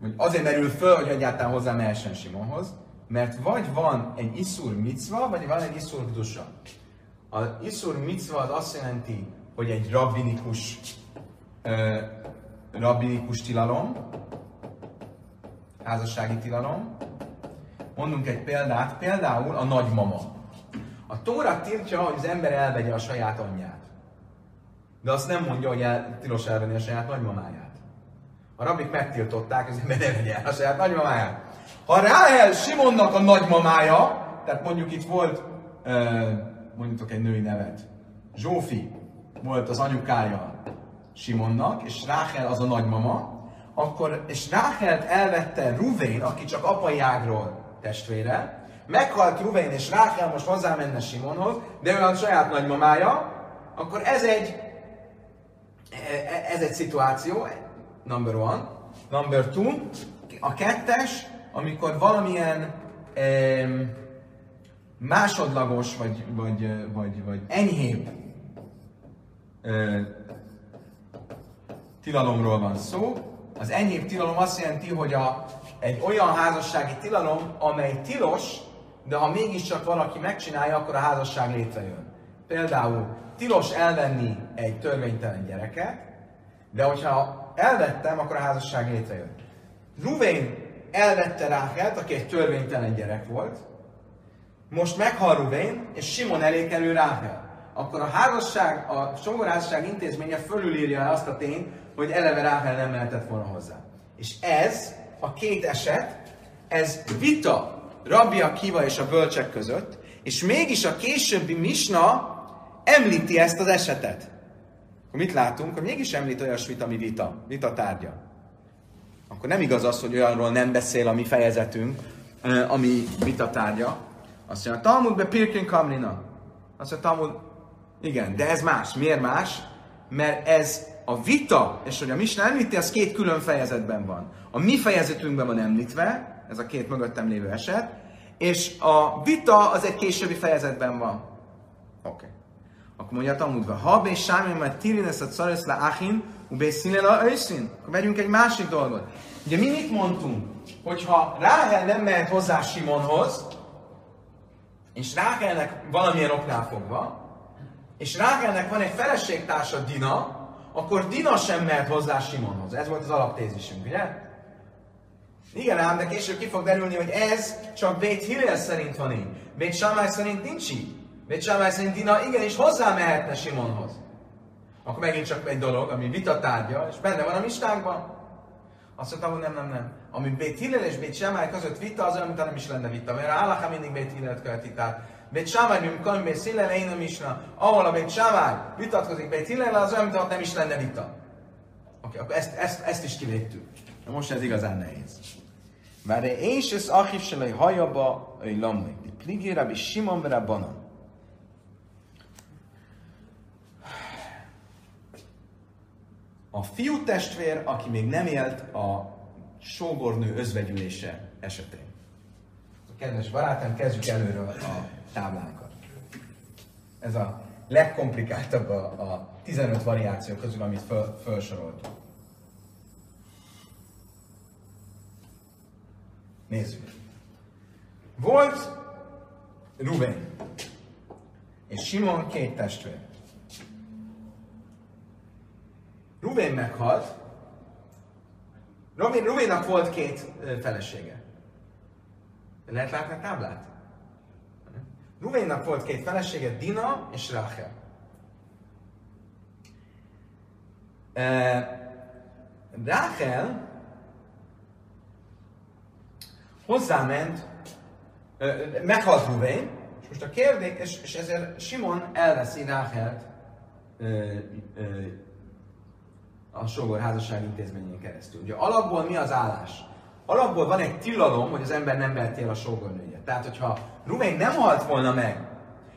vagy azért merül föl, hogy egyáltalán hozzá mehessen Simonhoz, mert vagy van egy iszur micva, vagy van egy iszur dusa. A iszur micva az azt jelenti, hogy egy rabbinikus, uh, rabbinikus tilalom, házassági tilalom. Mondunk egy példát, például a nagymama. A Tóra tiltja, hogy az ember elvegye a saját anyját. De azt nem mondja, hogy el, tilos elvenni a saját nagymamáját. A rabbik megtiltották, hogy az ember ne a saját nagymamáját. Ha Ráhel Simonnak a nagymamája, tehát mondjuk itt volt, mondjuk egy női nevet, Zsófi volt az anyukája Simonnak, és Ráhel az a nagymama, akkor, és Ráhelt elvette Ruvén, aki csak apai ágról testvére, meghalt Ruvén, és Ráhel most hozzámenne Simonhoz, de ő a saját nagymamája, akkor ez egy, ez egy szituáció, number one. Number two, a kettes, amikor valamilyen um, másodlagos, vagy, vagy, vagy, vagy enyhébb uh, tilalomról van szó. Az enyhébb tilalom azt jelenti, hogy a, egy olyan házassági tilalom, amely tilos, de ha mégiscsak valaki megcsinálja, akkor a házasság létrejön. Például tilos elvenni egy törvénytelen gyereket, de hogyha elvettem, akkor a házasság létrejön. Ruvén elvette Rákelt, aki egy törvénytelen gyerek volt, most meghal Ruvén, és Simon elé kerül Rákel. Akkor a házasság, a songorházasság intézménye fölülírja azt a tényt, hogy eleve Rákel nem mehetett volna hozzá. És ez, a két eset, ez vita Rabbi Akiva és a bölcsek között, és mégis a későbbi Misna említi ezt az esetet. Akkor mit látunk? Hogy mégis említ olyasmit, ami vita, vita tárgya. Akkor nem igaz az, hogy olyanról nem beszél a mi fejezetünk, ami vita tárgya. Azt mondja, a Talmud be Pirkin Kamrina. Azt mondja, Talmud, igen, de ez más. Miért más? Mert ez a vita, és hogy a Misna említi, az két külön fejezetben van. A mi fejezetünkben van említve, ez a két mögöttem lévő eset, és a vita az egy későbbi fejezetben van. Oké. Okay. Akkor mondja a Talmudva, ha bé sámi, mert tirines a caresz le achin, ubé színe a őszín. Akkor vegyünk egy másik dolgot. Ugye mi mit mondtunk? Hogyha Ráhel nem mehet hozzá Simonhoz, és Ráhelnek valamilyen oknál fogva, és Ráhelnek van egy feleségtársa Dina, akkor Dina sem mehet hozzá Simonhoz. Ez volt az alaptézisünk, ugye? Igen ám, de később ki fog derülni, hogy ez csak Bét Hillel szerint van így. Bét Samály szerint nincs így. Bét Samály szerint Dina igenis hozzá mehetne Simonhoz. Akkor megint csak egy dolog, ami vita és benne van a mistánkban. Azt mondtam, hogy nem, nem, nem. Ami Bét Hillel és Bét Samály között vita, az olyan, mint nem is lenne vita. Mert Állaha mindig Bét Hillelt követi. Tehát Bét Samály, mint Kalim Bét Hillel, én nem isna, ahol a Bét Samály vitatkozik Bét Hillel, az olyan, mint nem is lenne vita. Oké, okay, akkor ezt, ezt, ezt is kivédtük. Na most ez igazán nehéz. Várj, és ez achiv se hajaba, hogy lamli. Pligé Simon Rabbanan. A fiú testvér, aki még nem élt a sógornő özvegyülése esetén. Kedves barátom, kezdjük előről a táblánkat. Ez a legkomplikáltabb a, a 15 variáció közül, amit föl, felsoroltunk. Nézzük. Volt Ruben és Simon két testvér. Ruben meghalt. Ruben, Rubennak volt két felesége. Lehet látni a táblát? Rubennak volt két felesége, Dina és Rachel. Rachel hozzáment, meghalt Ruvén, és most a kérdés, és, ezért Simon elveszi Ráhelt a sógor házasság intézményén keresztül. Ugye alapból mi az állás? Alapból van egy tilalom, hogy az ember nem veheti el a sógornőjét. Tehát, hogyha Ruvén nem halt volna meg,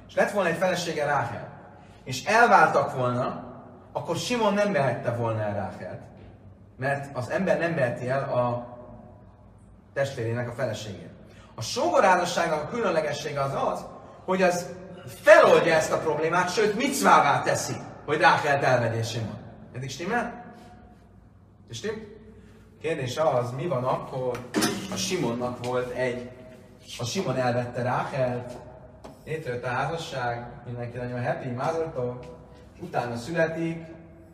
és lett volna egy felesége Ráhel, és elváltak volna, akkor Simon nem vehette volna el Ráhelt. Mert az ember nem veheti el a testvérének a feleségét. A sógorházasságnak a különlegessége az az, hogy az feloldja ezt a problémát, sőt, micvává teszi, hogy Rákelt elvegyél Simon. Eddig stimmel? Stimm? Kérdés az, mi van akkor, a Simonnak volt egy, a Simon elvette Rákelt, létrejött a házasság, mindenki nagyon happy, mázoltól, és utána születik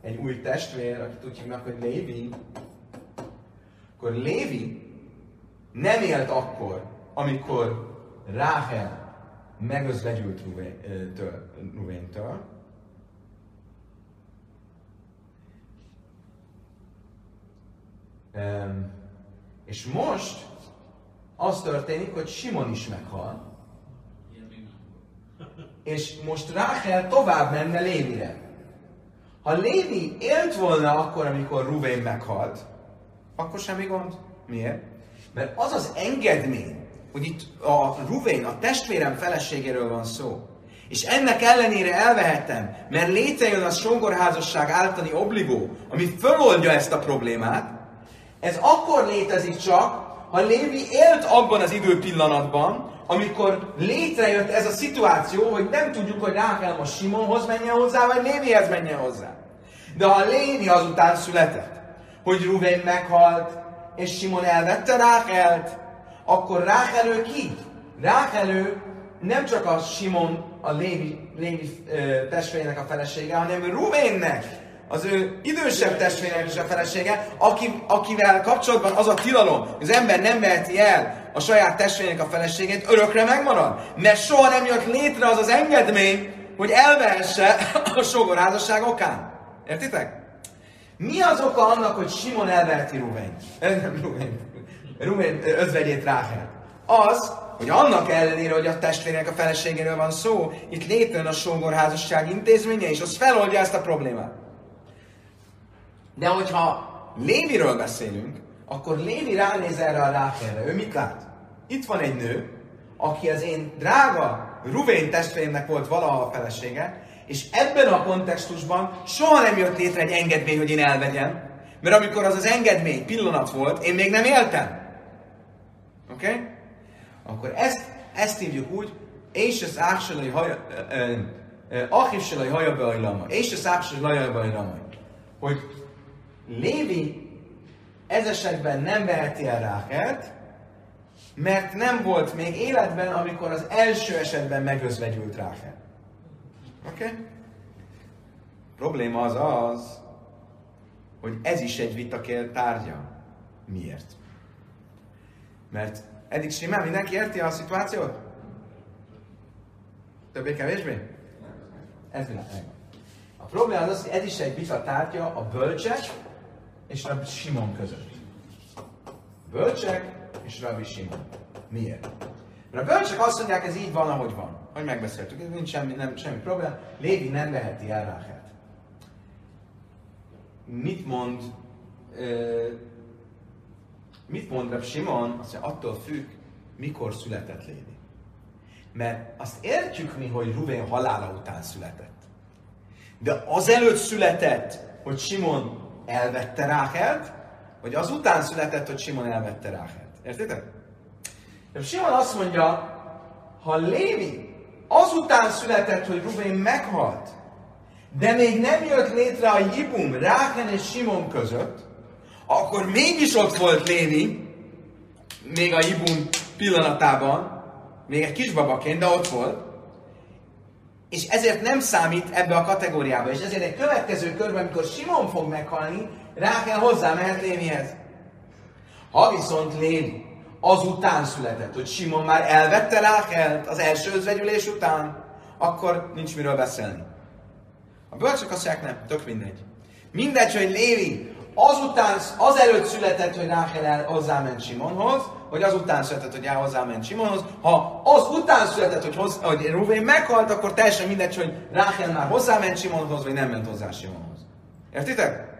egy új testvér, akit úgy hívnak, hogy Lévi, akkor Lévi nem élt akkor, amikor Ráhel megözvegyült Ruvéntől, és most az történik, hogy Simon is meghal, és most Ráhel tovább menne Lévire. Ha Lévi élt volna akkor, amikor Ruvén meghalt, akkor semmi gond. Miért? Mert az az engedmény, hogy itt a Ruvén, a testvérem feleségéről van szó, és ennek ellenére elvehettem, mert létrejön a songorházasság általi obligó, ami föloldja ezt a problémát, ez akkor létezik csak, ha Lévi élt abban az időpillanatban, amikor létrejött ez a szituáció, hogy nem tudjuk, hogy Rákel most Simonhoz menjen hozzá, vagy Lévihez menjen hozzá. De ha Lévi azután született, hogy Ruvén meghalt, és Simon elvette Rákelt, akkor Rákelő ki? Rákelő nem csak a Simon, a Lévi, Lévi testvérének a felesége, hanem Ruvénnek, az ő idősebb testvérének is a felesége, aki, akivel kapcsolatban az a tilalom, az ember nem veheti el a saját testvérének a feleségét, örökre megmarad. Mert soha nem jött létre az az engedmény, hogy elvehesse a sogorházasság okán. Értitek? Mi az oka annak, hogy Simon elveheti Ruvén? Nem Ruvén. Ruvén özvegyét Ráhel. Az, hogy annak ellenére, hogy a testvérének a feleségéről van szó, itt létrejön a sógorházasság intézménye, és az feloldja ezt a problémát. De hogyha Léviről beszélünk, akkor Lévi ránéz erre a Ráhelre. Ő mit lát? Itt van egy nő, aki az én drága Ruvén testvérimnek volt valaha a felesége, és ebben a kontextusban soha nem jött létre egy engedmény, hogy én elvegyem, mert amikor az az engedmény pillanat volt, én még nem éltem. Oké? Okay? Akkor ezt, ezt hívjuk úgy, és az áksalai haja, ahivsalai haja beajlama, és az áksalai haja beajlama, hogy Lévi ez esetben nem veheti el Rákelt, mert nem volt még életben, amikor az első esetben megözvegyült Rákel. Oké? Okay? Probléma az az, hogy ez is egy vitakér tárgya. Miért? Mert eddig simán mindenki érti a szituációt? Többé-kevésbé? Ez világ. A probléma az az, hogy ez is egy vita tárgya a bölcsek és Rabbi Simon között. Bölcsek és Rabbi Simon. Miért? Mert a bölcsek azt mondják, ez így van, ahogy van. Hogy megbeszéltük, ez nincs semmi, nem, semmi probléma. Lévi nem veheti el Ráhelt. Mit mond ö, mit mond Rab Simon? Azt mondja, attól függ, mikor született Lévi. Mert azt értjük mi, hogy Ruvén halála után született. De azelőtt született, hogy Simon elvette Ráhelt, vagy azután született, hogy Simon elvette Ráhelt. Értitek? De Simon azt mondja, ha Lévi azután született, hogy Rubén meghalt, de még nem jött létre a Jibum Ráken és Simon között, akkor mégis ott volt Lévi, még a Jibum pillanatában, még egy kisbabaként, de ott volt, és ezért nem számít ebbe a kategóriába. És ezért egy következő körben, amikor Simon fog meghalni, rá kell hozzá mehet Lévihez. Ha viszont Lévi azután született, hogy Simon már elvette Rákelt az első özvegyülés után, akkor nincs miről beszélni. A bölcsök azt mondják, nem, tök mindegy. Mindegy, hogy Lévi azután, azelőtt született, hogy Rákel el hozzáment Simonhoz, hogy azután született, hogy el hozzáment Simonhoz. Ha az után született, hogy, hoz, hogy Ruvén meghalt, akkor teljesen mindegy, hogy Rákel már hozzáment Simonhoz, vagy nem ment hozzá Simonhoz. Értitek?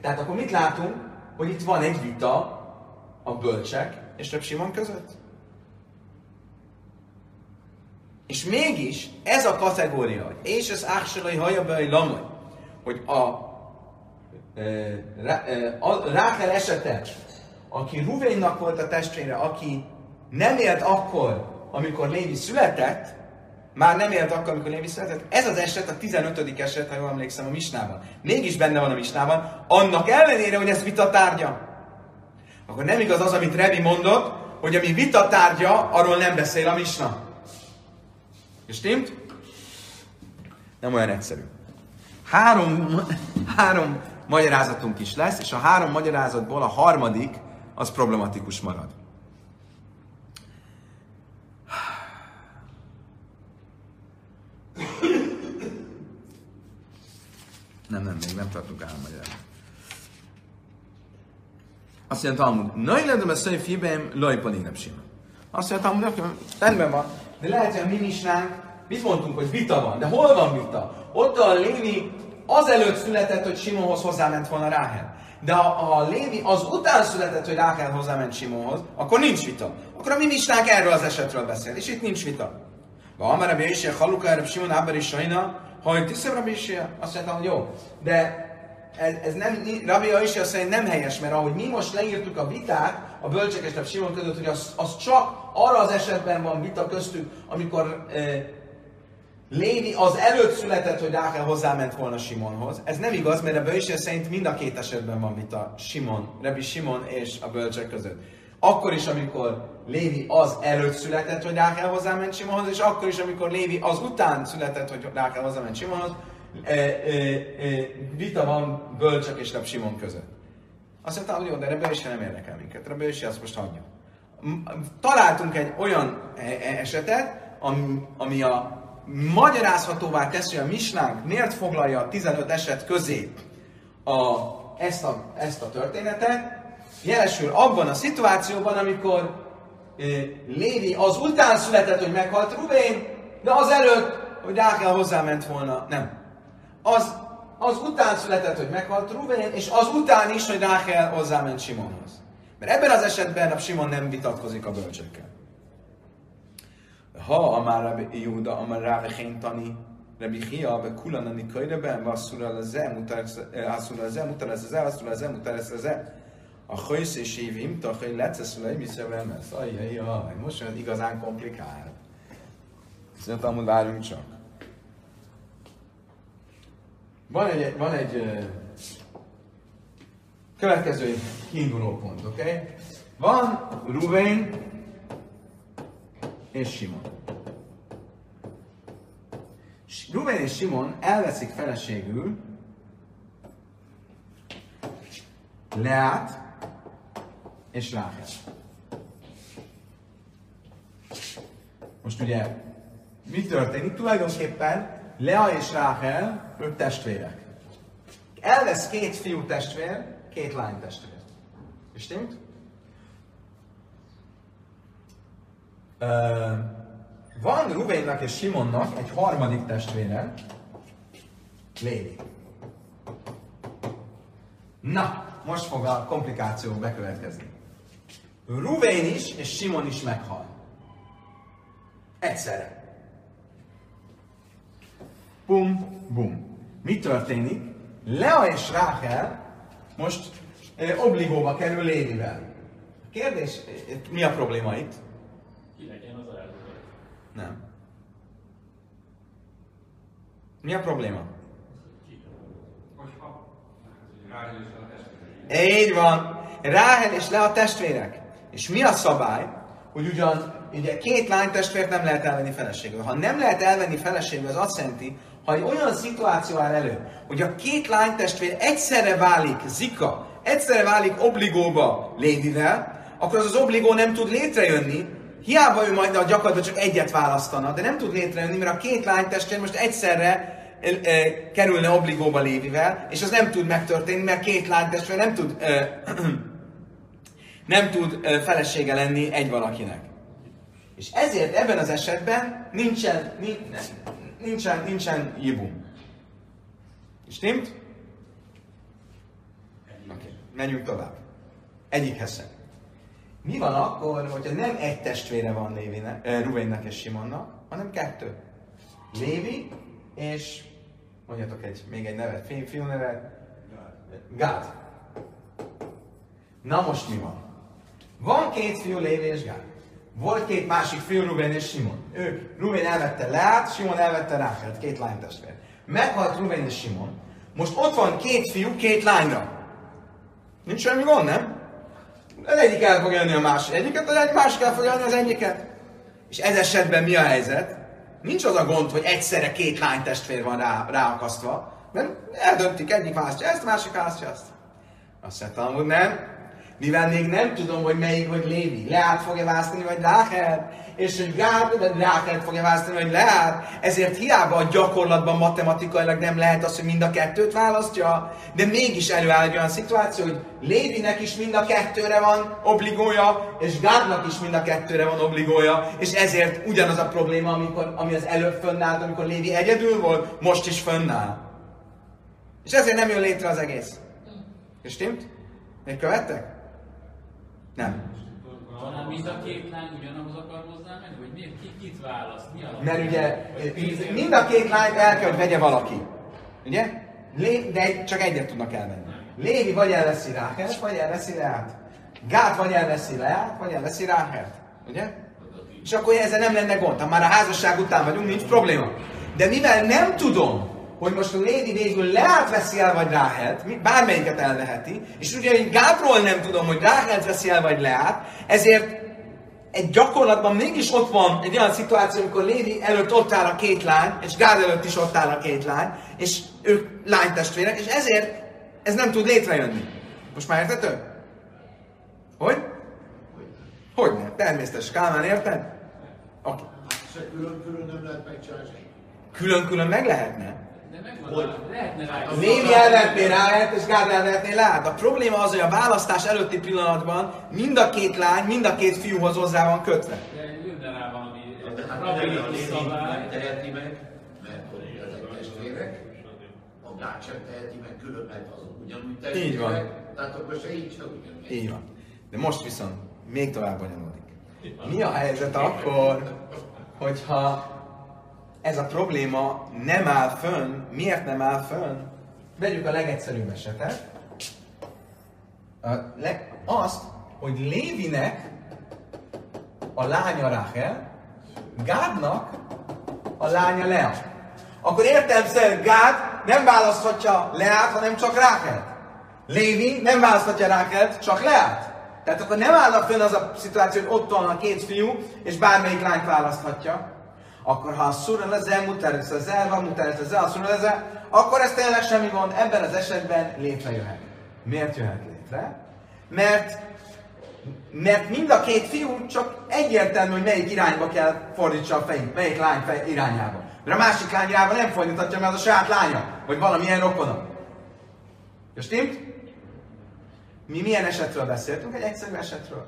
Tehát akkor mit látunk? Hogy itt van egy vita a bölcsek és több Simon között. És mégis ez a kategória, és az áksalai hajabeli lamai, hogy a Rákel esete, aki Ruvénnak volt a testvére, aki nem élt akkor, amikor Lévi született, már nem élt akkor, amikor Lévi született. Ez az eset, a 15. eset, ha jól emlékszem a Misnában. Mégis benne van a Misnában, annak ellenére, hogy ez vita tárgya. Akkor nem igaz az, amit Revi mondott, hogy ami vita tárgya, arról nem beszél a Misna. És stimmt? Nem olyan egyszerű. Három, három magyarázatunk is lesz, és a három magyarázatból a harmadik az problematikus marad. Nem, nem, még nem tartunk három magyarázat. Azt mondja Talmud, nagy ledem a szöjf hibem, lajpanig nem sima. Azt mondja Talmud, rendben van, de lehet, hogy a mi misnánk mit mondtunk, hogy vita van, de hol van vita? Ott a Lévi azelőtt született, hogy Simonhoz hozzáment volna Ráhel. De ha, a Lévi az után született, hogy Ráhel hozzáment Simonhoz, akkor nincs vita. Akkor a mi misnánk erről az esetről beszél, és itt nincs vita. Va, mert Rabbi Yishia, Haluka, Rabbi Simon, Áber és Sajna, ha én tisztem Rabbi Yishia, azt mondtam, hogy jó. De ez, ez nem, Rabbi Yishia szerint nem helyes, mert ahogy mi most leírtuk a vitát, a bölcsek és Simon között, hogy az, az csak arra az esetben van vita köztük, amikor e, Lévi az előtt született, hogy Rákel hozzáment volna Simonhoz. Ez nem igaz, mert a bölcsek szerint mind a két esetben van vita Simon, Rabbi Simon és a bölcsek között. Akkor is, amikor Lévi az előtt született, hogy Rákel hozzáment Simonhoz, és akkor is, amikor Lévi az után született, hogy Rákel hozzáment Simonhoz, e, e, e, vita van bölcsök és Rab Simon között. Azt mondta, hogy jó, de Rebbe nem érdekel minket. Rebbe azt most hagyja. Találtunk egy olyan esetet, ami, ami a magyarázhatóvá teszi, a misnánk miért foglalja a 15 eset közé a, ezt, a, ezt a történetet, jelesül abban a szituációban, amikor e, Lévi az után született, hogy meghalt Rubén, de az előtt, hogy Rákel hozzáment volna. Nem. Az, az után született, hogy meghalt Rubén, és az után is, hogy Rákel hozzáment Simonhoz. Mert ebben az esetben a Simon nem vitatkozik a bölcsekkel. Ha amár Rabbi Júda, amár Ráve tani, Rabbi Chia, be kulanani köjreben, vasszura leze, mutar ez leze, vasszura leze, mutar ez leze. A hajsz és évim, a hogy leceszülej, mi szövem ez. Ajjajjaj, most jön igazán komplikál. Szerintem amúgy várjunk csak. Van egy, van egy uh, következő kiinduló pont, oké? Okay? Van Ruvén és Simon. Ruvén és Simon elveszik feleségül Leát és Ráhel. Most ugye, mi történik? Tulajdonképpen Lea és Ráhel, ők testvérek. Elvesz két fiú testvér, két lány testvér. És tényleg? Van Ruvénnak és Simonnak egy harmadik testvére, Lévi. Na, most fog a komplikáció bekövetkezni. Ruvén is és Simon is meghal. Egyszerre. Bum, bum. Mi történik? Lea és Ráhel most eh, obligóba kerül Lévivel. Kérdés, mi a probléma itt? Ki legyen az első? Nem. Mi a probléma? A. Így van. Ráhel és Lea testvérek. És mi a szabály? Hogy ugyan ugye két lány testvért nem lehet elvenni feleségül. Ha nem lehet elvenni feleségül, az azt jelenti, ha egy olyan szituáció áll elő, hogy a két lány testvér egyszerre válik zika, egyszerre válik obligóba Lévivel, akkor az az obligó nem tud létrejönni, hiába ő majd a gyakorlatban csak egyet választana, de nem tud létrejönni, mert a két lány testvér most egyszerre e, e, kerülne obligóba Lévivel, és az nem tud megtörténni, mert két lány testvér nem tud, e, nem tud e, felesége lenni egy valakinek. És ezért ebben az esetben nincsen, nincsen, nincsen jibum. Stimmt? Oké, okay. menjünk tovább. Egyik heszen. Mi van akkor, hogyha nem egy testvére van Lévinek, eh, Ruvénnek és Simonnak, hanem kettő? Lévi és mondjatok egy, még egy nevet, fiú, nevet? Gád. Na most mi van? Van két fiú, Lévi és Gád. Volt két másik fiú, Ruben és Simon. Ők, Ruben elvette Leát, Simon elvette Ráfelt, két lánytestvér. Meghalt Ruben és Simon. Most ott van két fiú, két lányra. Nincs semmi gond, nem? Az egyik el fog jönni a másik egyiket, az egy másik el fog jönni az egyiket. És ez esetben mi a helyzet? Nincs az a gond, hogy egyszerre két lánytestvér van rá, ráakasztva, mert eldöntik, egyik választja ezt, a másik választja azt. Azt mondtam, hogy nem. Mivel még nem tudom, hogy melyik, hogy Lévi, Leát fogja választani, vagy Ráhel, és hogy Gád, vagy Ráhel fogja választani, vagy Leát, ezért hiába a gyakorlatban matematikailag nem lehet az, hogy mind a kettőt választja, de mégis előáll egy olyan szituáció, hogy Lévinek is mind a kettőre van obligója, és Gádnak is mind a kettőre van obligója, és ezért ugyanaz a probléma, amikor, ami az előbb fönnállt, amikor Lévi egyedül volt, most is fönnáll. És ezért nem jön létre az egész. És stimmt? Még követtek? Nem. Talán mind a két lány ugyanahhoz akar hozzá menni, vagy miért ki, kit választ? Mi alapján? Mert ugye pénzért? mind a két lányt el kell, hogy vegye valaki. Ugye? Lé, de csak egyet tudnak elvenni. Lévi vagy elveszi Ráhelt, vagy elveszi Leát. Gát vagy elveszi Leát, vagy elveszi Ráhelt. Ugye? És akkor ezzel nem lenne gond. Ha már a házasság után vagyunk, nincs probléma. De mivel nem tudom, hogy most a Lévi végül Leát veszi el, vagy Ráhelt, bármelyiket elveheti, és én Gátról nem tudom, hogy Ráhelt veszi el, vagy Leát, ezért egy gyakorlatban mégis ott van egy olyan szituáció, amikor Lévi előtt ott áll a két lány, és Gád előtt is ott áll a két lány, és ők lánytestvérek, és ezért ez nem tud létrejönni. Most már értető? Hogy? Hogy nem? Természetes. Kálmán érted? Oké. Se külön-külön nem lehet megcsinálni. Külön-külön meg lehetne. De megvan, rá- lehetne rá. Lévi elvetné Ráhelt, és Gád elvetné Lát. A probléma az, hogy a választás előtti pillanatban mind a két lány, mind a két fiúhoz hozzá van kötve. De rá valami nem a Lévi szabály. nem teheti meg, mert hogy ezek testvérek, a Gát sem teheti meg külön, mert azok ugyanúgy testvérek. Így van. Tehát akkor se így, se ugyanúgy. Így van. De most viszont még tovább bonyolódik. Mi a helyzet akkor, hogyha ez a probléma nem áll fönn, miért nem áll fönn? Vegyük a legegyszerűbb esetet. A leg, azt, hogy Lévinek a lánya Rachel, Gádnak a lánya Lea. Akkor értelemszerűen Gád nem választhatja Leát, hanem csak Rákelt. Lévi nem választhatja Rákelt, csak Leát. Tehát akkor nem állna fönn az a szituáció, hogy ott van a két fiú, és bármelyik lányt választhatja. Akkor ha a szura ez az el, van az el, a szura lezel, akkor ez tényleg semmi gond, ebben az esetben létrejöhet. Miért jöhet létre? Mert mert mind a két fiú csak egyértelmű, hogy melyik irányba kell fordítsa a fejét, melyik lány fej irányába. Mert a másik lány irányába nem fordíthatja, mert az a saját lánya, vagy valamilyen rokona. Jó, stimmt? Mi milyen esetről beszéltünk? Egy egyszerű esetről.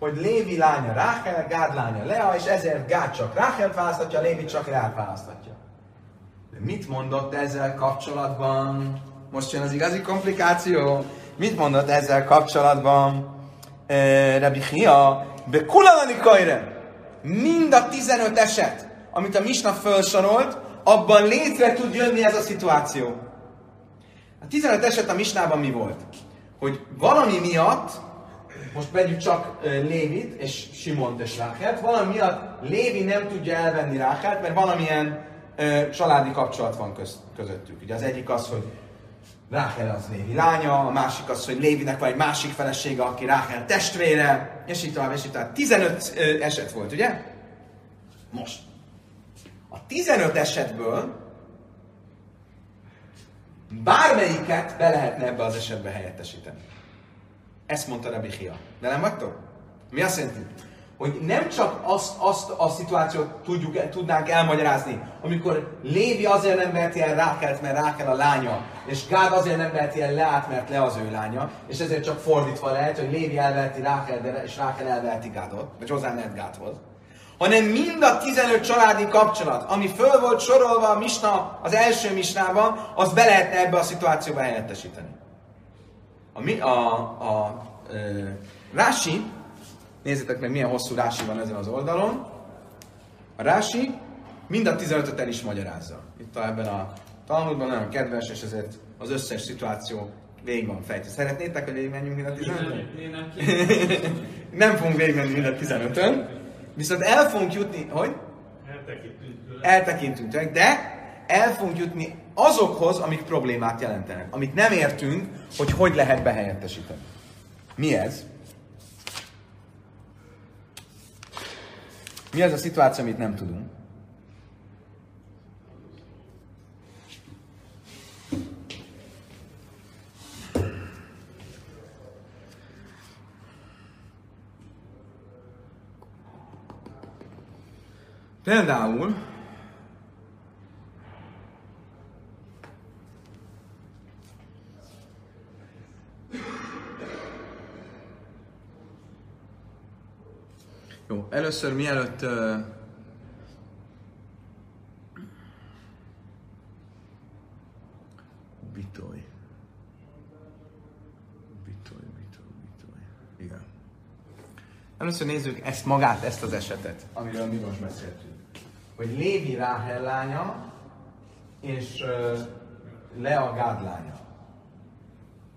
Hogy Lévi lánya Ráhel, Gád lánya Lea, és ezért Gád csak Ráhel választhatja, Lévi csak Leát választhatja. De mit mondott ezzel kapcsolatban? Most jön az igazi komplikáció. Mit mondott ezzel kapcsolatban? Eh, Rabbi Chia, be kulalani kajre. Mind a 15 eset, amit a Misna felsorolt, abban létre tud jönni ez a szituáció. A 15 eset a Misnában mi volt? Hogy valami miatt, most vegyük csak Lévit és Simont és Rákelt, valami miatt Lévi nem tudja elvenni Rákelt, mert valamilyen ö, családi kapcsolat van köz, közöttük. Ugye az egyik az, hogy Rákel az Lévi lánya, a másik az, hogy Lévinek van egy másik felesége, aki Rákel testvére, és így tovább, és így tovább. 15 ö, eset volt, ugye? Most. A 15 esetből bármelyiket be lehetne ebbe az esetbe helyettesíteni. Ezt mondta Rabbi Chia. De nem vagytok? Mi azt jelenti? Hogy nem csak azt, azt a szituációt tudjuk, tudnánk elmagyarázni, amikor Lévi azért nem veheti el Rákelt, mert Rákel a lánya, és Gád azért nem veheti el Leát, mert Le az ő lánya, és ezért csak fordítva lehet, hogy Lévi elveheti Rákel, és Rákel elveheti Gádot, vagy hozzá lehet Gádhoz hanem mind a 15 családi kapcsolat, ami föl volt sorolva a misna, az első misnában, az be lehetne ebbe a szituációba helyettesíteni. A, mi, a, a ö, Rási, nézzétek meg milyen hosszú Rási van ezen az oldalon, a Rási mind a 15-öt el is magyarázza. Itt a, ebben a Talmudban nagyon kedves, és ezért az összes szituáció végig van fejtve. Szeretnétek, hogy végigmenjünk mind a 15-ön? Én nem fogunk végigmenni mind a 15-ön, viszont el fogunk jutni, hogy? Eltekintünk tőle, de el fogunk jutni azokhoz, amik problémát jelentenek, amit nem értünk, hogy hogy lehet behelyettesíteni. Mi ez? Mi ez a szituáció, amit nem tudunk? Például Jó, először mielőtt uh, Bitoly. Bitoly, bitoly, bitoly. Igen. Először nézzük ezt magát, ezt az esetet, amiről mi most beszéltünk. Hogy Lévi Ráhel lánya, és uh, Lea Gád lánya.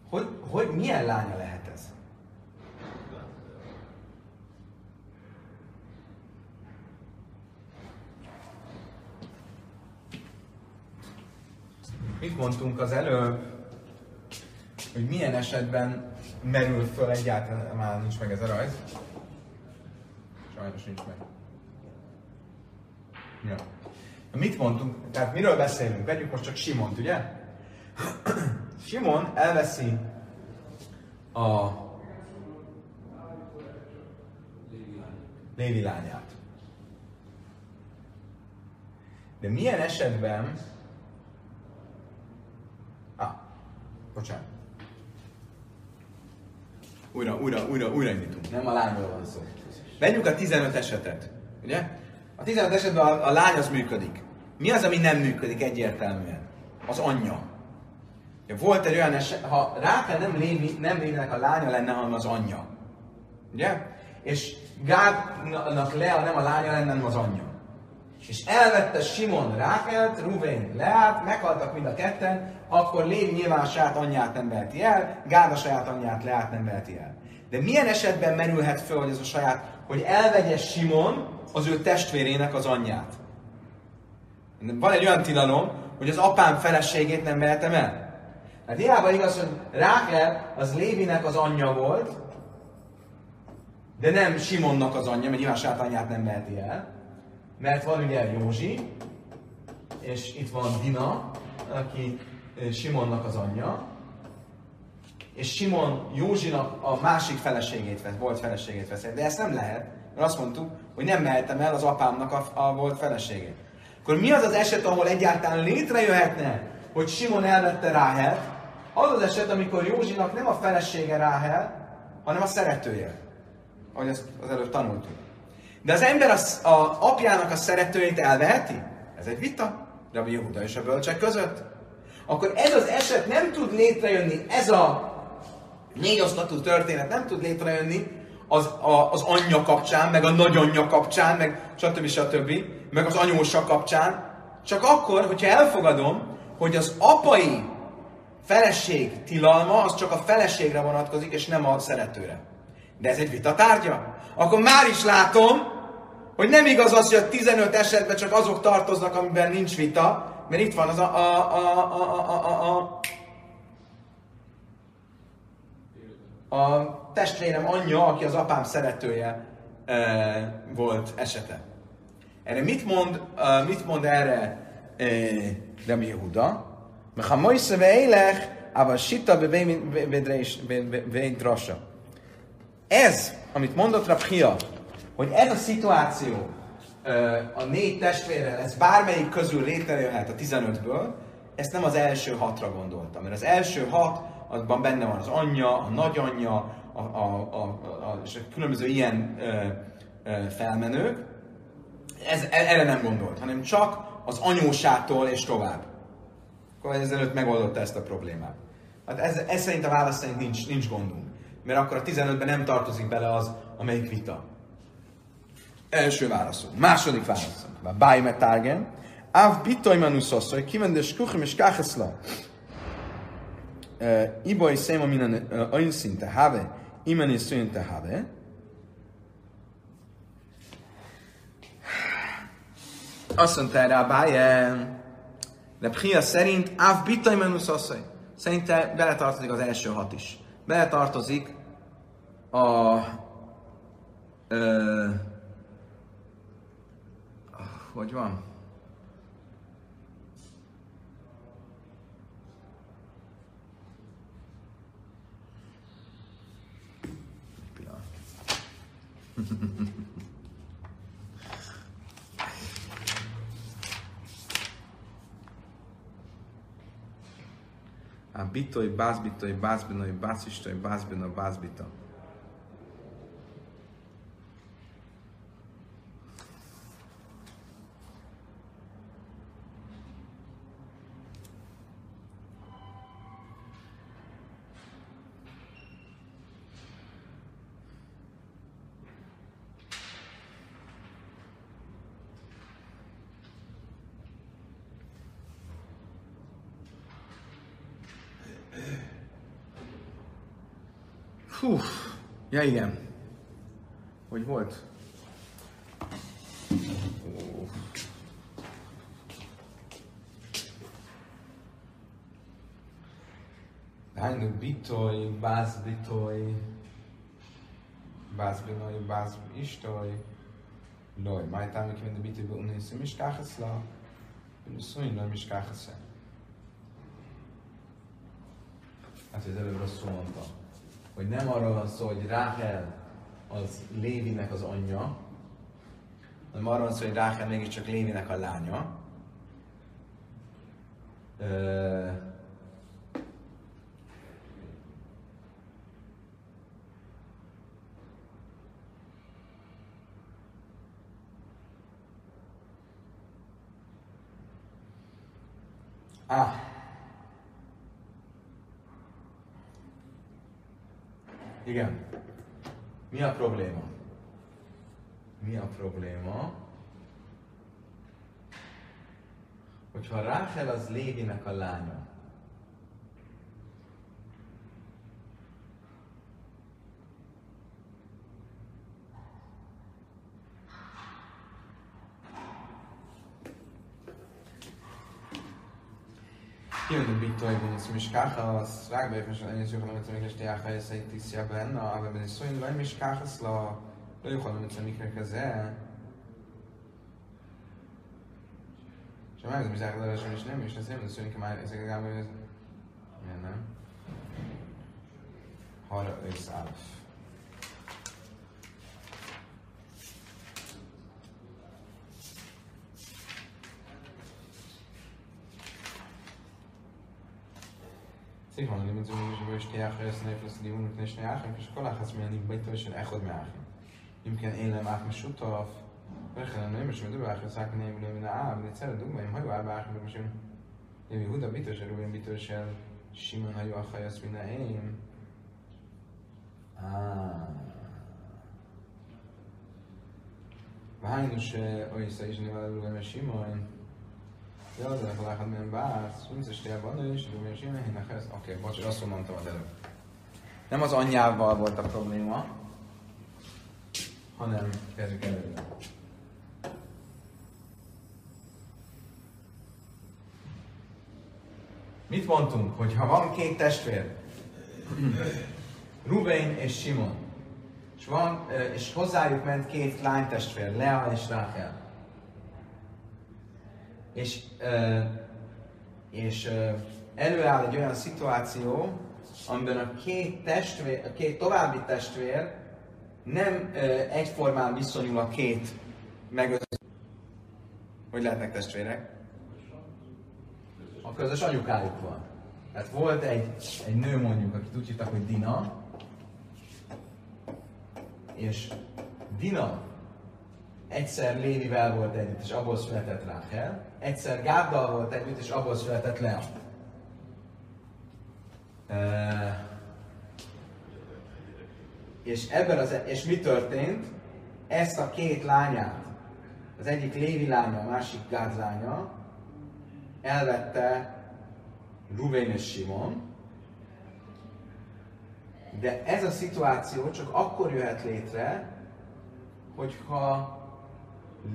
Hogy, hogy milyen lánya lehet ez? Mit mondtunk az előbb, hogy milyen esetben merül föl egyáltalán, már nincs meg ez a rajz. Sajnos nincs meg. Ja. Mit mondtunk? Tehát miről beszélünk? Vegyük most csak Simont, ugye? Simon elveszi a Lévi lányát. De milyen esetben Ah, bocsánat. Újra, újra, újra, újra indítunk. Nem a lányról van szó. Vegyük a 15 esetet, ugye? A 15 esetben a, a lány az működik. Mi az, ami nem működik egyértelműen? Az anyja. Volt egy olyan eset, ha Rákel nem, Lévi, nem Lévinek a lánya lenne, hanem az anyja. Ugye? És Gádnak Lea nem a lánya lenne, hanem az anyja. És elvette Simon Rákelt, Ruvén Leát, meghaltak mind a ketten, akkor Lévi nyilván saját anyját nem veheti el, Gád a saját anyját Leát nem veheti el. De milyen esetben merülhet föl, hogy ez a saját, hogy elvegye Simon az ő testvérének az anyját? Van egy olyan tilalom, hogy az apám feleségét nem vehetem el. Hát hiába igaz, hogy Rákel az Lévinek az anyja volt, de nem Simonnak az anyja, mert nyilván saját anyját nem veheti el. Mert van ugye Józsi, és itt van Dina, aki Simonnak az anyja, és Simon Józsinak a másik feleségét vesz, volt feleségét vesz. De ezt nem lehet, mert azt mondtuk, hogy nem mehetem el az apámnak a, a volt feleségét. Akkor mi az az eset, ahol egyáltalán létrejöhetne, hogy Simon elvette Ráhelt? Az az eset, amikor Józsinak nem a felesége Ráhel, hanem a szeretője. Ahogy ezt az előbb tanultuk. De az ember az, a apjának a szeretőjét elveheti? Ez egy vita. Rabbi Yehuda és a bölcsek között. Akkor ez az eset nem tud létrejönni, ez a négy osztatú történet nem tud létrejönni az, a, az anyja kapcsán, meg a nagyanyja kapcsán, meg stb. stb. meg az anyósa kapcsán, csak akkor, hogyha elfogadom, hogy az apai feleség tilalma, az csak a feleségre vonatkozik, és nem a szeretőre. De ez egy vita tárgya. Akkor már is látom, hogy nem igaz az, hogy a 15 esetben csak azok tartoznak, amiben nincs vita, mert itt van az a, a, a, a, a, a, a, a testvérem anyja, aki az apám szeretője e, volt esete. Erre mit mond, uh, mit mond erre e, Rabbi Yehuda? Mert ha Moise veélech, aber sita bevédrasa. Ez, amit mondott Rabhia, hogy ez a szituáció a négy testvérrel, ez bármelyik közül létrejöhet a 15-ből, ezt nem az első hatra gondoltam, mert az első hat, azban benne van az anyja, a nagyanyja, a, a, a, a, és a különböző ilyen ö, ö, felmenők. Ez, erre nem gondolt, hanem csak az anyósától és tovább. Akkor ezelőtt megoldotta ezt a problémát. Hát ez, ez szerint a válasz szerint nincs, nincs gondunk. Mert akkor a 15-ben nem tartozik bele az, amelyik vita. Első válaszunk. Második válaszunk. Báj metárgen. Áv bitoj manuszoszoj, kivendes kuchim és kácheszla. Iboly széma minden olyan szinte have, imen is szinte have. Azt mondta erre a bájen, de Pchia szerint Áv bitoj manuszoszoj. Szerinte beletartozik az első hat is. Beletartozik a ö, hogy van? A bitoj, bazbitoj, bazbinoj, bazištoj, bazbino, bazbito. Ja igen. Hogy volt? Ó. Hánydu bitoj, báz bitoj, báz binoj, báz istoj, loj, máj támi kivenni bitoj, be unai szim is káhaszla, szólj, nem is káhaszla. Hát, az előbb rosszul mondtam hogy nem arról van szó, hogy Ráhel az Lévinek az anyja, hanem arról van szó, hogy Ráhel mégiscsak Lévinek a lánya. Ö... Ah, Igen. Mi a probléma? Mi a probléma? Hogyha Ráhel az Lévinek a lánya, Kind und bitte אז uns mich kachen, was sag mir schon eine Sache mit dem Geschäft ja heißt seit ich sie aber noch aber bin so in weil mich kachen so da ich kann mit mir kein Käse. Ich weiß mir sagen das ne? סיף, אני לימד זו מיוש בו שתי אחרי סנאי פלס דיון ופני שני אחרים, כשכל אחת מי אני בית טוב של אחד מהאחים. אם כן אין להם אח משותוף, ולכן אני אומר שמדו באחר סק נאי ולא מן העם, נצא לדוגמה, אם היו אבא אחים במשים, אם יהודה ביטו של רובין ביטו של שימון היו אחרי הספין האם, והיינו שאוי סאי שנבד לו למשימון, De legalább milyen bársz, mint is télban, és de mi is ehhez. Oké, bocs, rosszul mondtam az előbb. Nem az anyjával volt a probléma, hanem kezdjük előre. Mit mondtunk, hogy ha van két testvér, Ruben és Simon, és, van, és hozzájuk ment két lánytestvér, Lea és Rachel, és, és előáll egy olyan szituáció, amiben a két, testvér, a két további testvér nem egyformán viszonyul a két megötött. Hogy lehetnek testvérek? A közös anyukájuk van. Tehát volt egy, egy nő mondjuk, akit úgy hívtak, hogy Dina, és Dina egyszer Lévivel volt együtt, és abból született Ráhel, egyszer Gáddal volt együtt, és abból született Lea. Uh, és ebben az, és mi történt? Ezt a két lányát, az egyik Lévi lánya, a másik Gád lánya, elvette Ruvén és Simon, de ez a szituáció csak akkor jöhet létre, hogyha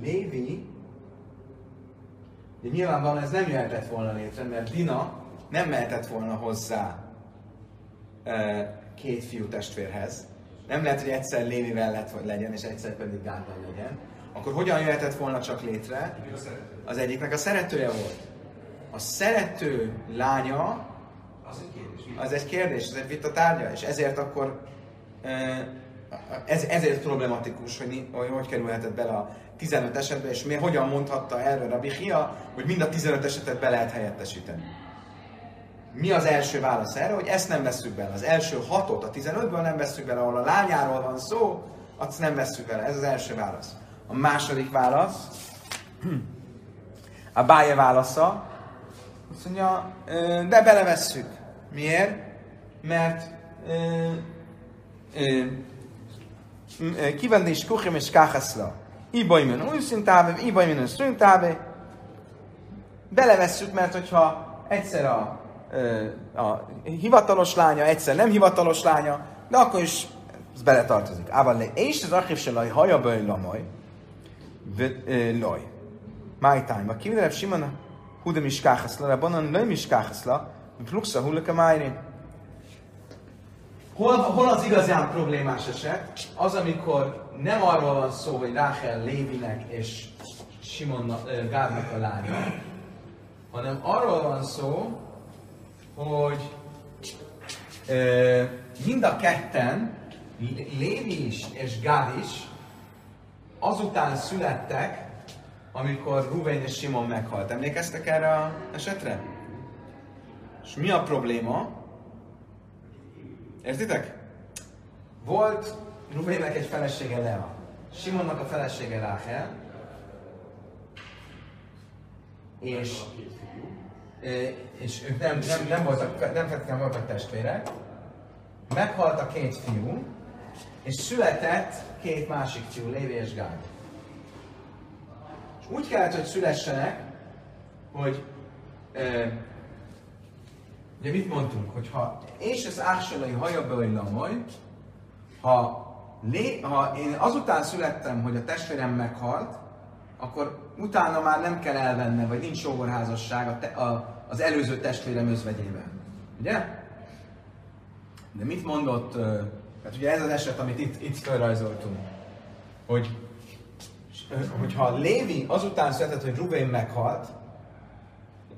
Lévi, de nyilvánvalóan ez nem jöhetett volna létre, mert Dina nem mehetett volna hozzá két fiú testvérhez. Nem lehet, hogy egyszer Lévivel lett, vagy legyen, és egyszer pedig Gárdal legyen. Akkor hogyan jöhetett volna csak létre? Az egyiknek a szeretője volt. A szerető lánya az egy kérdés, az egy vita tárgya, és ezért akkor ez, ezért problematikus, hogy, hogy hogy kerülhetett bele a 15 esetben, és mi, hogyan mondhatta erről a Bihia, hogy mind a 15 esetet be lehet helyettesíteni. mi az első válasz erre, hogy ezt nem veszük bele. Az első hatot, a 15-ből nem veszük bele, ahol a lányáról van szó, azt nem veszük bele. Ez az első válasz. A második válasz, a báje válasza, azt mondja, de belevesszük. Miért? Mert ö, kivendés kuchim és káhaszla. Ibajmen újszintáve, ibajmen szüntáve. Belevesszük, mert hogyha egyszer a, a hivatalos lánya, egyszer nem hivatalos lánya, de akkor is ez beletartozik. Ával le, és az archív se laj, haja bőj lamaj, loj. My time. A kivinelep simana, hudem is káhaszla, rabbanan lőm is káhaszla, pluxa hullaka májni. Hol, hol az igazán problémás eset? Az, amikor nem arról van szó, hogy Ráhel Lévinek és Simon ö, Gádnak a lánya, hanem arról van szó, hogy mind a ketten, Lévi is és Gád is, azután születtek, amikor Ruvain és Simon meghalt. Emlékeztek erre a esetre? És mi a probléma? Értitek? Volt Ruvénnek egy felesége Lea. Simonnak a felesége Ráhel. És, és ők nem, nem, nem, voltak, nem feltétlenül voltak testvérek. Meghalt a két fiú, és született két másik fiú, Lévi és Gád. És úgy kellett, hogy szülessenek, hogy eh, Ugye mit mondtunk, hogy ha és az ássalai haja bőjlamoly, ha, lé, ha én azután születtem, hogy a testvérem meghalt, akkor utána már nem kell elvenni, vagy nincs sógorházasság a te, a, az előző testvérem özvegyében. Ugye? De mit mondott, hát ugye ez az eset, amit itt, itt felrajzoltunk, hogy hogyha Lévi azután született, hogy Rubén meghalt,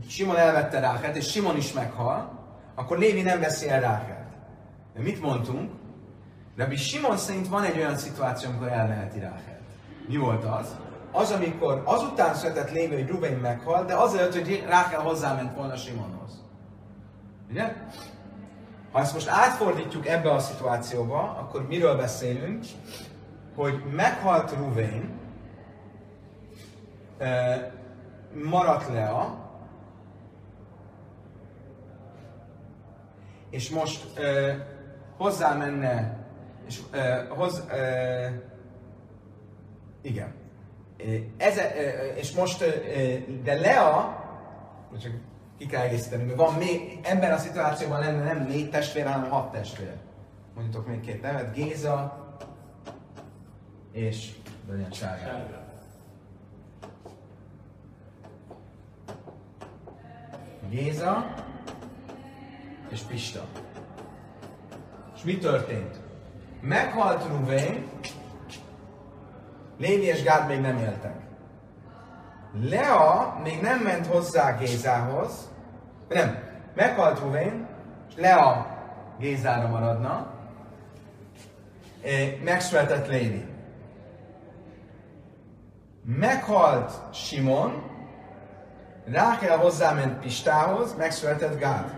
Simon elvette Rákelt, és Simon is meghal, akkor Lévi nem veszi el Rákelt. De mit mondtunk? Rabbi Simon szerint van egy olyan szituáció, amikor elveheti Rákelt. Mi volt az? Az, amikor azután született Lévi, hogy Ruben meghal, de azért, hogy Rákel hozzáment volna Simonhoz. Ugye? Ha ezt most átfordítjuk ebbe a szituációba, akkor miről beszélünk? Hogy meghalt Ruvain, maradt Lea, és most hozzá menne, és ö, hoz, ö, igen, ez, ö, és most, ö, de Lea, csak ki kell egészíteni, mert van még, ebben a szituációban lenne nem négy testvér, hanem hat testvér. Mondjuk még két nevet, Géza és legyen sárga. Géza, és Pista. És mi történt? Meghalt Ruvén, Lévi és Gád még nem éltek. Lea még nem ment hozzá Gézához, nem, meghalt Ruvén, Lea Gézára maradna, megszületett Lévi. Meghalt Simon, Rákel hozzáment Pistához, megszületett Gád.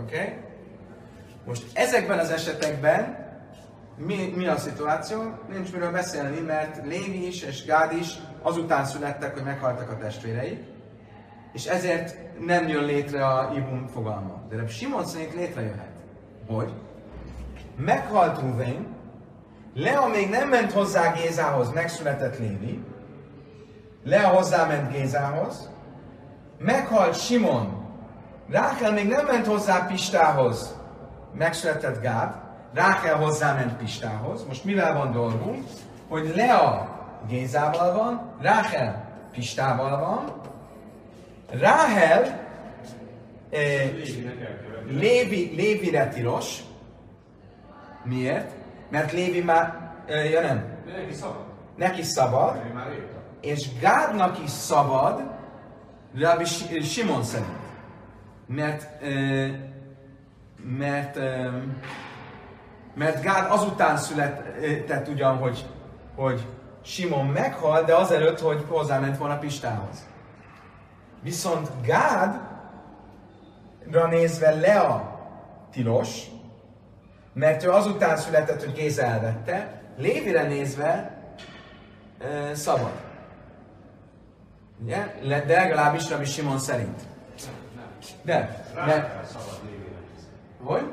Oké? Okay? Most ezekben az esetekben mi, mi a szituáció? Nincs miről beszélni, mert Lévi is és Gád is azután születtek, hogy meghaltak a testvérei, és ezért nem jön létre a Ibum fogalma. De Simon szerint létrejöhet. Hogy? Meghalt Ruvén, Lea még nem ment hozzá Gézához, megszületett Lévi, Lea hozzáment Gézához, meghalt Simon, Rákel még nem ment hozzá Pistához, megszületett Gád, Rákel hozzáment Pistához. Most mivel van dolgunk? Hogy Lea Gézával van, Rákel Pistával van, Ráhel eh, Lévi, Lévire tilos. Miért? Mert Lévi már, eh, ja nem, neki szabad. neki szabad, és Gádnak is szabad, Rabbi Si- Simon szerint. Mert, ö, mert, mert Gád azután született ugyan, hogy, hogy Simon meghal, de azelőtt, hogy hozzáment volna Pistához. Viszont Gád nézve Lea tilos, mert ő azután született, hogy Géza elvette, Lévire nézve szabad. Ugye? De legalábbis Rabbi Simon szerint. De, mert. Hogy?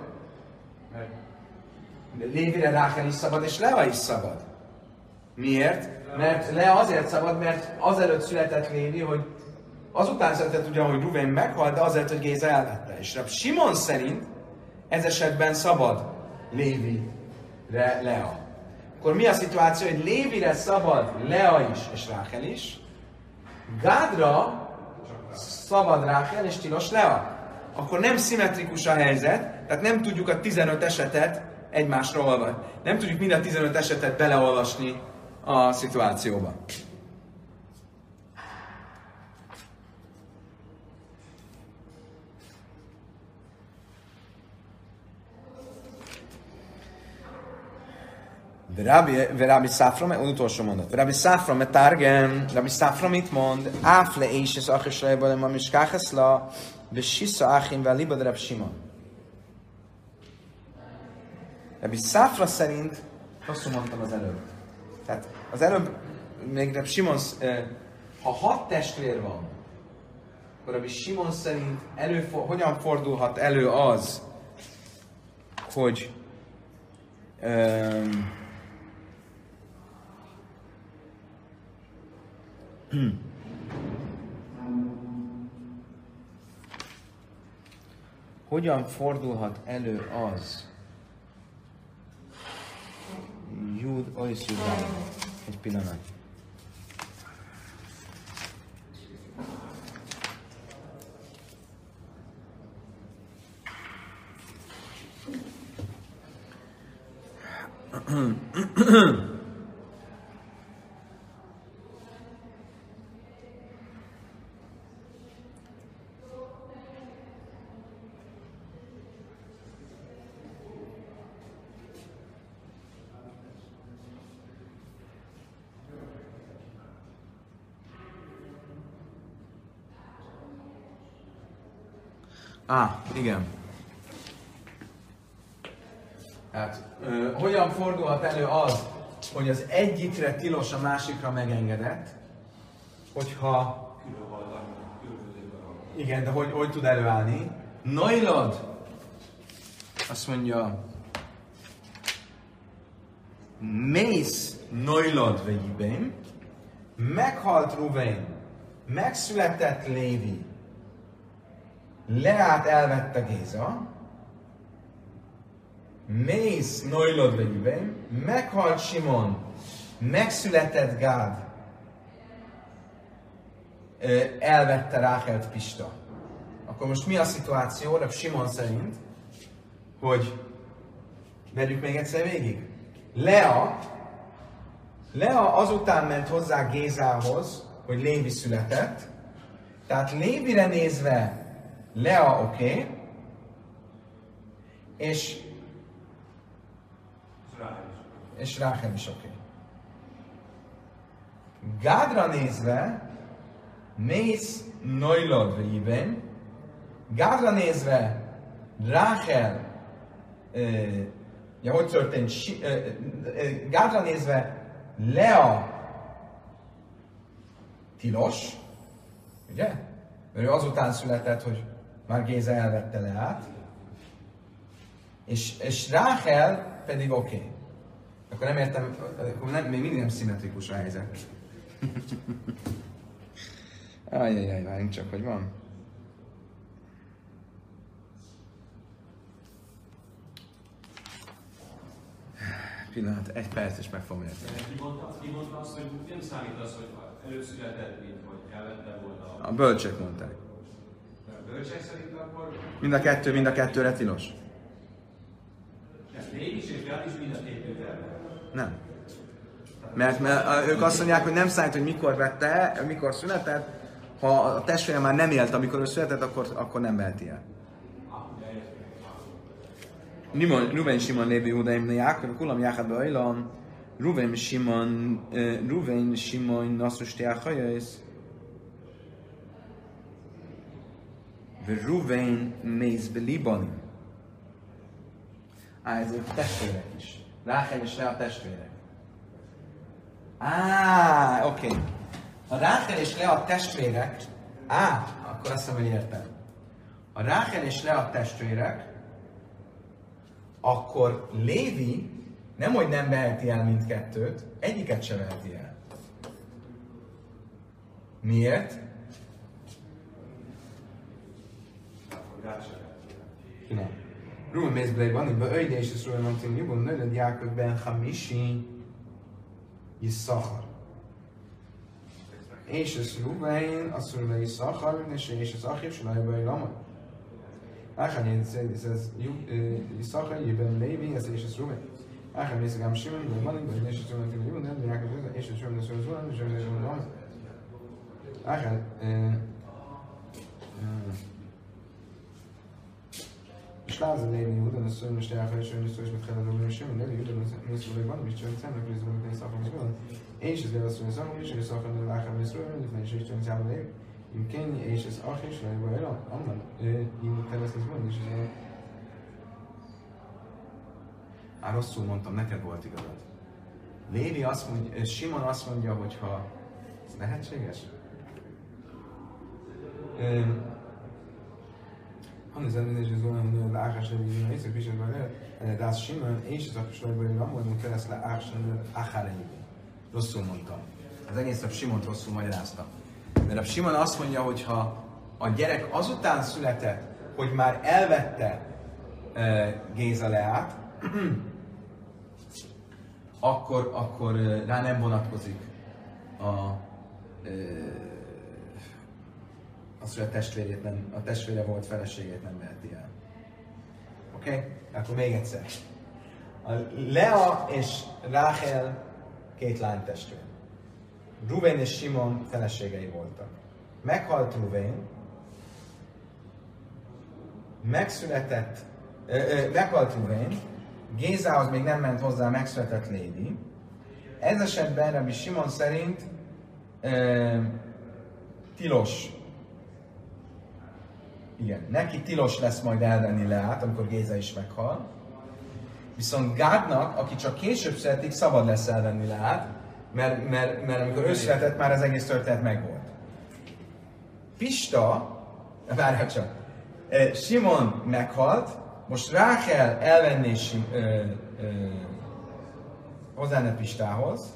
Mert Lévire Rákel is szabad, és Lea is szabad. Miért? Mert Lea azért szabad, mert azelőtt született Lévi, hogy azután született ugyan, hogy Ruven meghalt, de azért, hogy Géza elvette. És Rab Simon szerint ez esetben szabad Lévire Lea. Akkor mi a szituáció, hogy Lévire szabad Lea is és Rákel is, Gádra szabad Rákel és tilos Lea. Akkor nem szimmetrikus a helyzet, tehát nem tudjuk a 15 esetet egymásra olvasni. Nem tudjuk mind a 15 esetet beleolvasni a szituációba. Rabbi az utolsó mondat. Rabbi Safra, mert targem, Rabbi Safra mit mond? Áfle és az achesrejba, ma miskácheszla, besissa achim, vel libad Rab Simon. Rabbi Safra szerint, rosszul mondtam az előbb. Tehát az előbb még Rab Simon, ha hat testvér van, akkor Rabbi Simon szerint előfor, hogyan fordulhat elő az, hogy um, hogyan fordulhat elő az, Jud, Ois Judai. Egy pillanat. Á, igen. Hát, ö, hogyan fordulhat elő az, hogy az egyikre tilos, a másikra megengedett, hogyha... Igen, de hogy, hogy tud előállni? Nailad! Azt mondja, mész Nailad vegyibén, meghalt Ruvain, megszületett Lévi, Leát elvette Géza, Mész Noilod vegyben, meghalt Simon, megszületett Gád, elvette Rákelt Pista. Akkor most mi a szituáció, Reb Simon szerint, hogy vegyük még egyszer végig. Lea, Lea azután ment hozzá Gézához, hogy Lévi született, tehát Lévire nézve Lea oké, okay, és, és Ráhel is oké. Okay. Gádra nézve, mész Noilod vében, Gádra nézve, Ráhel, uh, ja, hogy történt, si, Gádra nézve, Lea tilos, ugye? Mert ő azután született, hogy már Géza elvette le át, és, és Ráhel pedig oké. Okay. Akkor nem értem, akkor nem, még mindig nem szimmetrikus a helyzet. Ajajaj, várjunk csak, hogy van. Pillanat, egy perc, és meg fogom érteni. Ki mondta, azt, hogy nem számít az, hogy előszületett, mint hogy elvette volt a... A bölcsek mondták. Bölcsek szerint akkor... Mind a kettő, mind a kettőre tilos. Ez Lévi is és Gád is mind a Nem. Mert, mert ők azt mondják, hogy nem számít, hogy mikor vette, mikor született, ha a testvére már nem élt, amikor ő született, akkor, akkor nem veheti el. Ruven Simon Lévi Hudaim Jákob, Kulam Jákab Bajlan, Ruven Simon, Ruven Simon Nassus Tiachajais, Ruvain mész Libani. Á, ez a testvérek is. Ráhel és Lea testvérek. Á, oké. Okay. Ha Ráhel és Lea testvérek, á, akkor azt hiszem, hogy értem. Ha Ráhel és Lea testvérek, akkor Lévi nem, hogy nem veheti el mindkettőt, egyiket sem veheti el. Miért? Genau. Ruhe mes blei wann über ei de so ein ting ni bun ne Jakob ben Khamishi. Ye sachar. Eish es lu mein asur mei sachar ne sheish es achim shnay bei lama. Ach ani ze des es yu ye sachar ye ben levi as eish es ruhe. Ach mes gam shimen ben man ben eish es ruhe ni bun ne Jakob ben eish es ruhe Schlag lejni u danas ono što ja kažem, oni su još metkada da budem šemu, ne bi udano nisu uvek vani, biće od sebe, koji su uvek ne sofam izgledan. Ejš iz gleda su ne sofam, više sofam ne lahka bez rujem, ne fajn šešće on zjavno lejim. Im kenji ejš iz ahim, što je bojero, omlan, im teles ne zbog, nisu zjavno. Á, rosszul mondtam, neked volt igazad. Lévi azt mondja, Simon azt mondja, hogyha ez lehetséges? Um, dan is het gewoon de agers hebben die meestal is het maar dat Simon és az akasajban nem mondom kereszt le ágsan acharejében. Rosszul mondtam. Az egész a Simont rosszul magyarázta. Mert a Simon azt mondja, hogy ha a gyerek azután született, hogy már elvette Géza Leát, akkor, akkor rá nem vonatkozik a az, hogy a testvérét nem, a testvére volt feleségét nem veheti el. Oké? Okay? Akkor még egyszer. A Lea és Ráhel két lány testvér. Ruvén és Simon feleségei voltak. Meghalt Ruvén, megszületett, ö, ö, meghalt Ruvén, Gézához még nem ment hozzá, megszületett Lévi. Ez esetben Rabbi Simon szerint ö, tilos igen, neki tilos lesz majd elvenni Leát, amikor Géza is meghal. Viszont Gádnak, aki csak később születik, szabad lesz elvenni Leát, mert, mert, mert amikor ő született, már az egész történet megvolt. Pista, várjál csak, Simon meghalt, most Rákel elvenni hozzá Pistához,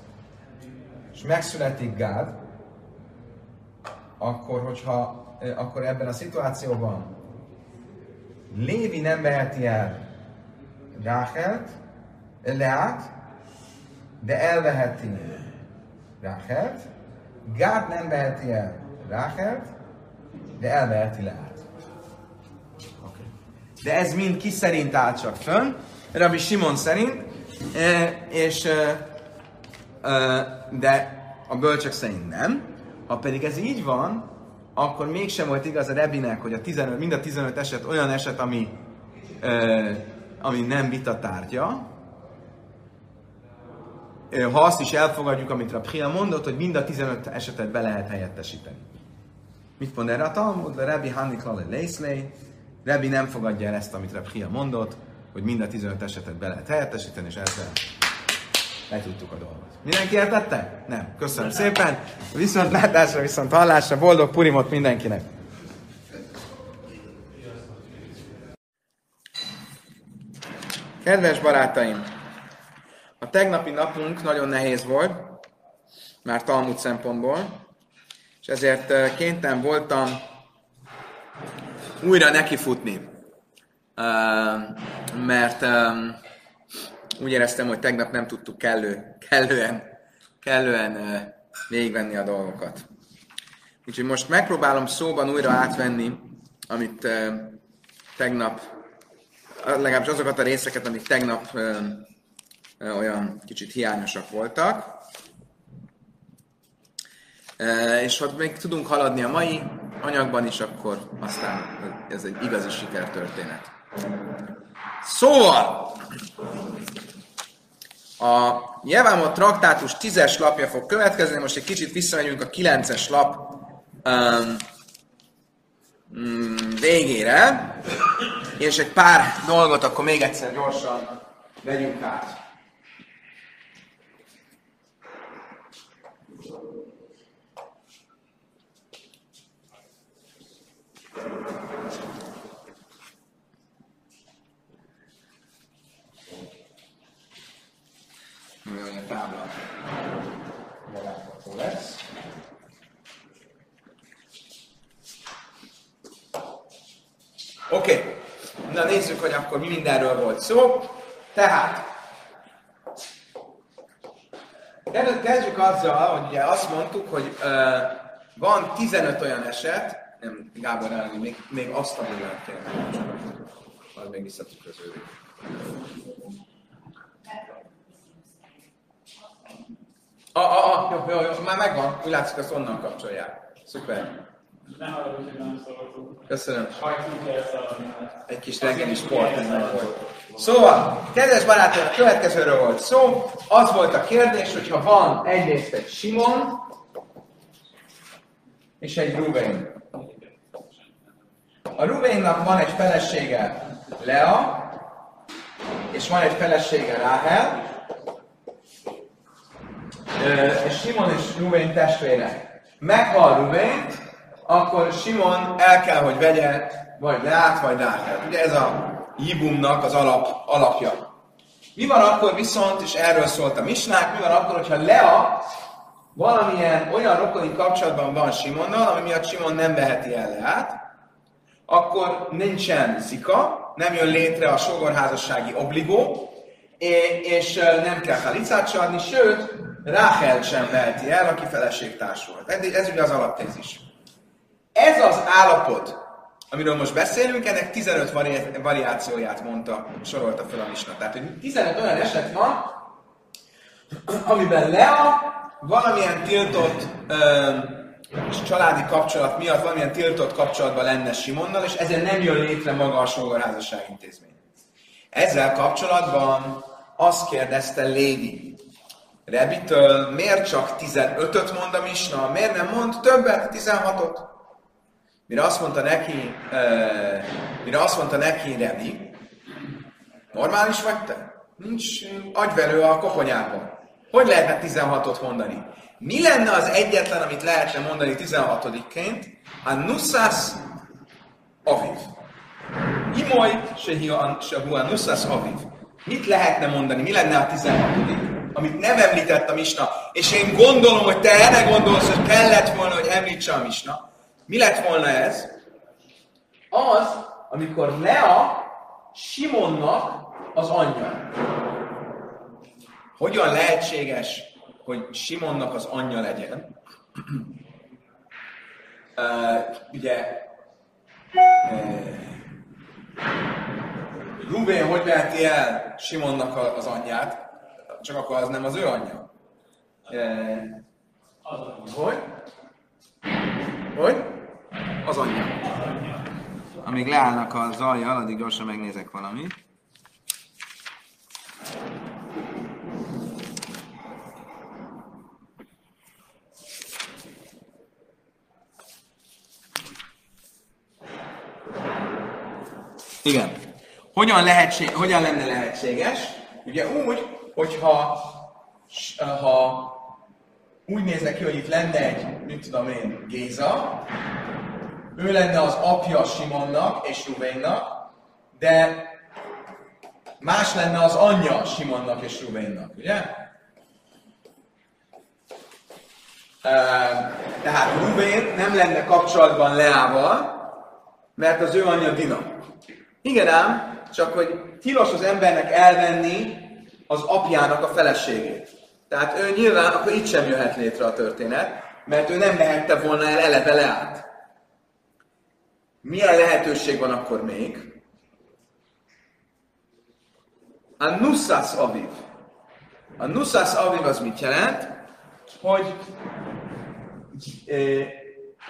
és megszületik Gád, akkor, hogyha akkor ebben a szituációban Lévi nem veheti el Ráchelt, Leát, de elveheti Ráchelt, Gád nem veheti el Ráchelt, de elveheti Leát. Okay. De ez mind ki szerint áll csak fönn? Rabbi Simon szerint, és de a bölcsök szerint nem. Ha pedig ez így van, akkor mégsem volt igaz a Rebinek, hogy a 15, mind a 15 eset olyan eset, ami, ö, ami nem vita tárgya. Ha azt is elfogadjuk, amit Rabhia mondott, hogy mind a 15 esetet be lehet helyettesíteni. Mit mond erre a Talmud? A Rebi Hannik Lale Leiszley. Rebi nem fogadja el ezt, amit Rabhia mondott, hogy mind a 15 esetet be lehet helyettesíteni, és ezzel letudtuk a dolgot. Mindenki értette? Nem. Köszönöm szépen. Viszont látásra, viszont hallásra. Boldog Purimot mindenkinek. Kedves barátaim! A tegnapi napunk nagyon nehéz volt, már Talmud szempontból, és ezért kénytelen voltam újra nekifutni, mert úgy éreztem, hogy tegnap nem tudtuk kellő, kellően, kellően végigvenni a dolgokat. Úgyhogy most megpróbálom szóban újra átvenni, amit tegnap, legalábbis azokat a részeket, amik tegnap olyan kicsit hiányosak voltak. És ha még tudunk haladni a mai anyagban is, akkor aztán ez egy igazi sikertörténet. Szóval, a Jevámot traktátus tízes lapja fog következni, most egy kicsit visszamegyünk a kilences lap um, um, végére, és egy pár dolgot akkor még egyszer gyorsan vegyünk át. Mi a tábla? Látható lesz. Oké, okay. na nézzük, hogy akkor mi mindenről volt szó. Tehát, kezdjük azzal, hogy ugye azt mondtuk, hogy uh, van 15 olyan eset, nem, Gábor elni, még, még azt a kell megcsinálni. Az még visszatükröződik. Ah, ah, ah, jó, jó, jó, már megvan. Úgy látszik, azt onnan kapcsolják. Szuper. Ne haragudj, hogy nem szóltunk. Köszönöm. Egy kis reggeli sport ez nem volt. Szóval, kedves barátok, a következőről volt szó. Az volt a kérdés, hogyha van egyrészt egy Simon, és egy Ruben. A Rubennak van egy felesége, Lea, és van egy felesége, Ráhel, Simon és Ruben testvérek. Meghal Ruben, akkor Simon el kell, hogy vegye vagy Leát, vagy Ráhel. Ugye ez a Jibumnak az alap, alapja. Mi van akkor viszont, és erről szólt a misnák, mi van akkor, hogyha Lea valamilyen olyan rokoni kapcsolatban van Simonnal, ami miatt Simon nem veheti el Leát, akkor nincsen zika, nem jön létre a sogorházassági obligó, és nem kell halicát adni, sőt, Ráhel sem veheti el, aki feleségtárs volt. Ez ugye az alaptézis. Ez az állapot, amiről most beszélünk, ennek 15 vari- variációját mondta, sorolta fel a misna. Tehát, hogy 15 olyan eset van, amiben Lea valamilyen tiltott ö, családi kapcsolat miatt valamilyen tiltott kapcsolatban lenne Simonnal, és ezért nem jön létre maga a sógorházasság intézmény. Ezzel kapcsolatban azt kérdezte Lévi Rebitől, miért csak 15-öt mond a misna, miért nem mond többet, 16-ot? Mire azt mondta neki, uh, mire azt mondta neki Rebi, normális vagy te? Nincs agyverő a koponyában. Hogy lehetne 16-ot mondani? Mi lenne az egyetlen, amit lehetne mondani 16-ként? A nussas aviv. Imoly se a nussas aviv. Mit lehetne mondani? Mi lenne a 16 amit nem említett a Misna, és én gondolom, hogy te erre gondolsz, hogy kellett volna, hogy említse a Misna. Mi lett volna ez? Az, amikor Lea Simonnak az anyja. Hogyan lehetséges, hogy Simonnak az anyja legyen? uh, ugye uh, Rubén hogy veheti el Simonnak az anyját? Csak akkor az nem az ő anyja. Uh, hogy? Hogy? Az anyja. Amíg leállnak a zajjal, addig gyorsan megnézek valamit. Igen. Hogyan, lehetség, hogyan lenne lehetséges? Ugye úgy, hogyha ha úgy nézne ki, hogy itt lenne egy, mit tudom én, Géza, ő lenne az apja Simonnak és Ruvénnak, de más lenne az anyja Simonnak és Ruvénnak, ugye? Tehát Rubén nem lenne kapcsolatban Leával, mert az ő anyja Dina. Igen ám, csak hogy tilos az embernek elvenni az apjának a feleségét. Tehát ő nyilván akkor itt sem jöhet létre a történet, mert ő nem mehette volna el eleve leát. Milyen lehetőség van akkor még? A nussas aviv. A nussas aviv az mit jelent? Hogy e,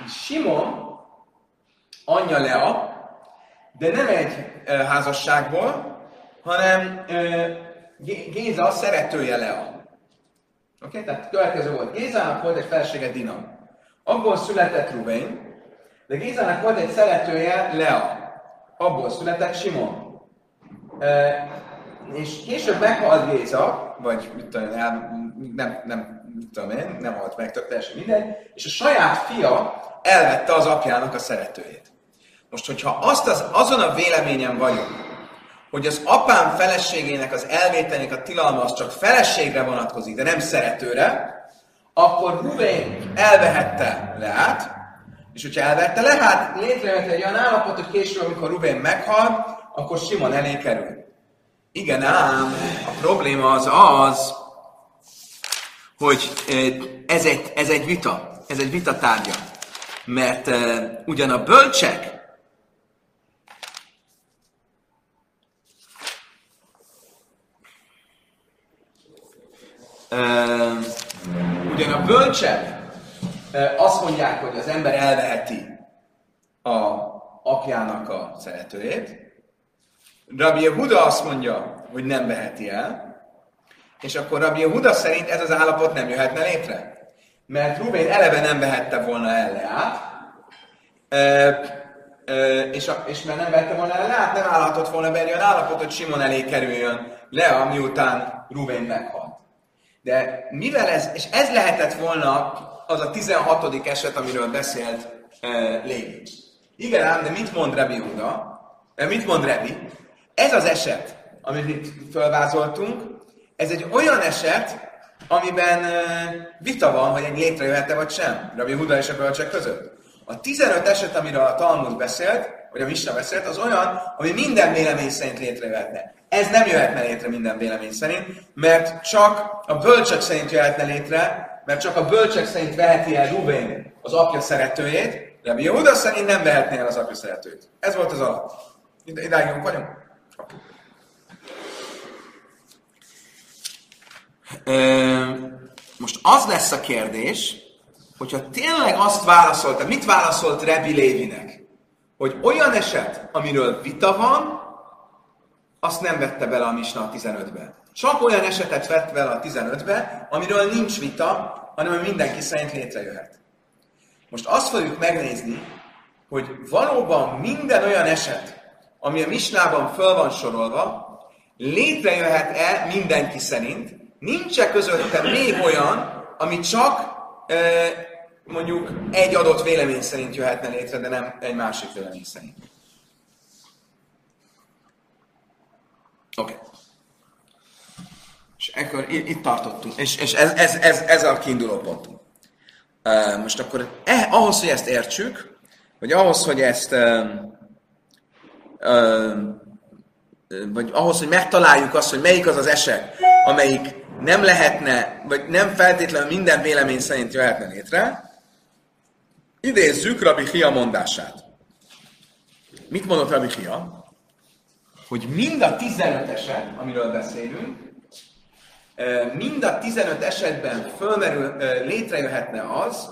Simon anyja Lea, de nem egy e, házasságból, hanem e, Géza szeretője Lea. Oké, okay? tehát következő volt. Gézának volt egy felesége Dina. Abból született Ruben, De Gézának volt egy szeretője, Lea. Abból született Simon. E, és később meghalt Géza, vagy mit tudom, nem, nem, mit tudom én, nem halt meg, tök teljesen mindegy, és a saját fia elvette az apjának a szeretőjét. Most, hogyha azt az, azon a véleményen vagyok, hogy az apám feleségének az elvételének a tilalma az csak feleségre vonatkozik, de nem szeretőre, akkor Ruvén elvehette Leát, és hogyha elvette Leát, létrejött egy olyan állapot, hogy később, amikor Ruvén meghal, akkor Simon elé kerül. Igen ám, a probléma az az, hogy ez egy, ez egy vita, ez egy vita tárgya. Mert uh, ugyan a bölcsek ugyan a bölcsek azt mondják, hogy az ember elveheti a apjának a szeretőjét, Rabbi Yehuda azt mondja, hogy nem veheti el, és akkor Rabbi Yehuda szerint ez az állapot nem jöhetne létre. Mert Rubén eleve nem vehette volna el Leát, és, a, és mert nem vette volna el Leát, nem állhatott volna be olyan állapot, hogy Simon elé kerüljön Lea, miután Rubén meghalt. De mivel ez, és ez lehetett volna az a 16. eset, amiről beszélt uh, Lévi. Igen ám, de mit mond Rabbi Uda? Mit mond Rabbi? Ez az eset, amit itt felvázoltunk, ez egy olyan eset, amiben vita van, hogy egy létrejöhet-e vagy sem, Rabbi Huda és a bölcsek között. A 15 eset, amiről a Talmud beszélt, vagy a Misna beszélt, az olyan, ami minden vélemény szerint létrejöhetne. Ez nem jöhetne létre minden vélemény szerint, mert csak a bölcsek szerint jöhetne létre, mert csak a bölcsek szerint veheti el Rubén az apja szeretőjét, Rabbi Yehuda szerint nem vehetné el az apja szeretőjét. Ez volt az alap. Idáig vagyunk? Most az lesz a kérdés, hogyha tényleg azt válaszolta, mit válaszolt Rebi Lévinek? Hogy olyan eset, amiről vita van, azt nem vette bele a Misna a 15-be. Csak olyan esetet vett bele a 15-be, amiről nincs vita, hanem ami mindenki szerint létrejöhet. Most azt fogjuk megnézni, hogy valóban minden olyan eset, ami a Misnában föl van sorolva, létrejöhet-e mindenki szerint, nincs-e közötte még olyan, ami csak e, mondjuk egy adott vélemény szerint jöhetne létre, de nem egy másik vélemény szerint. Oké. Okay. És akkor itt tartottunk, és, és ez, ez, ez, ez a kiinduló pontunk. Uh, most akkor eh, ahhoz, hogy ezt értsük, vagy ahhoz, hogy ezt uh, uh, vagy ahhoz, hogy megtaláljuk azt, hogy melyik az az eset, amelyik nem lehetne, vagy nem feltétlenül minden vélemény szerint jöhetne létre, idézzük Rabbi Hia mondását. Mit mondott Rabbi Hia? hogy mind a 15 eset, amiről beszélünk, mind a 15 esetben fölmerül, létrejöhetne az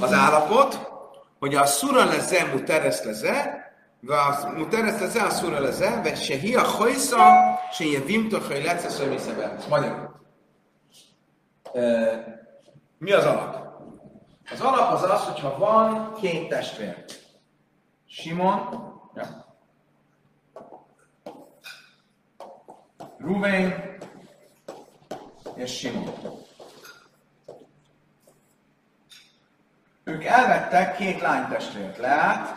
az állapot, hogy a szura leze muteres leze, muteres leze a szura leze, vagy se hi a hajsza, se je vimta hajlece szövészebe. Magyarul. Mi az alap? Az alap az az, hogyha van két testvér. Simon, ja. Ruben és Simon. Ők elvettek két lánytestvért, Leát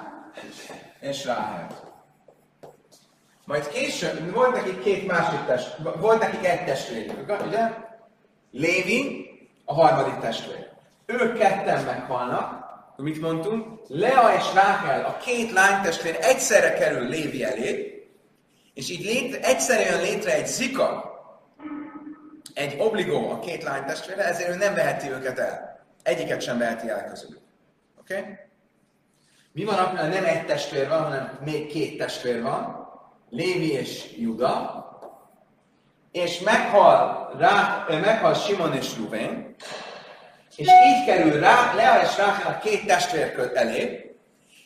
és Ráhelt. Majd később, volt nekik két másik test, volt nekik egy testvérük, ugye? Lévi, a harmadik testvér. Ők ketten meghalnak, mit mondtunk? Lea és Rákel, a két lánytestvér egyszerre kerül Lévi elé, és így létre, egyszerre jön létre egy zika, egy obligó a két lánytestvére, ezért ő nem veheti őket el. Egyiket sem veheti el közülük. Oké? Okay? Mi van, akkor nem egy testvér van, hanem még két testvér van, Lévi és Juda, és meghal, rá, meghal Simon és Ruben, és így kerül rá, Lea és Ráhel a két testvér elé,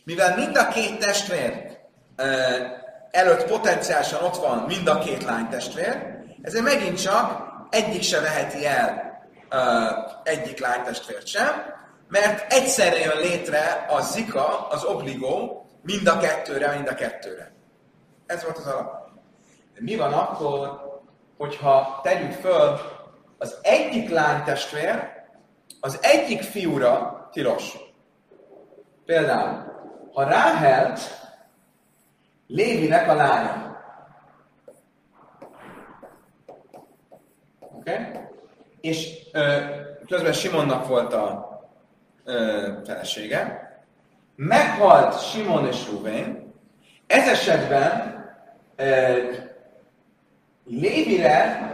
mivel mind a két testvér előtt potenciálisan ott van mind a két lány testvér, ezért megint csak egyik se veheti el egyik lánytestvért sem, mert egyszerre jön létre a zika, az obligó, mind a kettőre, mind a kettőre. Ez volt az alap. De mi van akkor, hogyha tegyük föl, az egyik lánytestvér, az egyik fiúra tilos. Például, ha Ráhel Lévinek a lánya. Oké? Okay? És ö, közben Simonnak volt a ö, felesége. Meghalt Simon és Ruvén. Ez esetben ö, Lévire,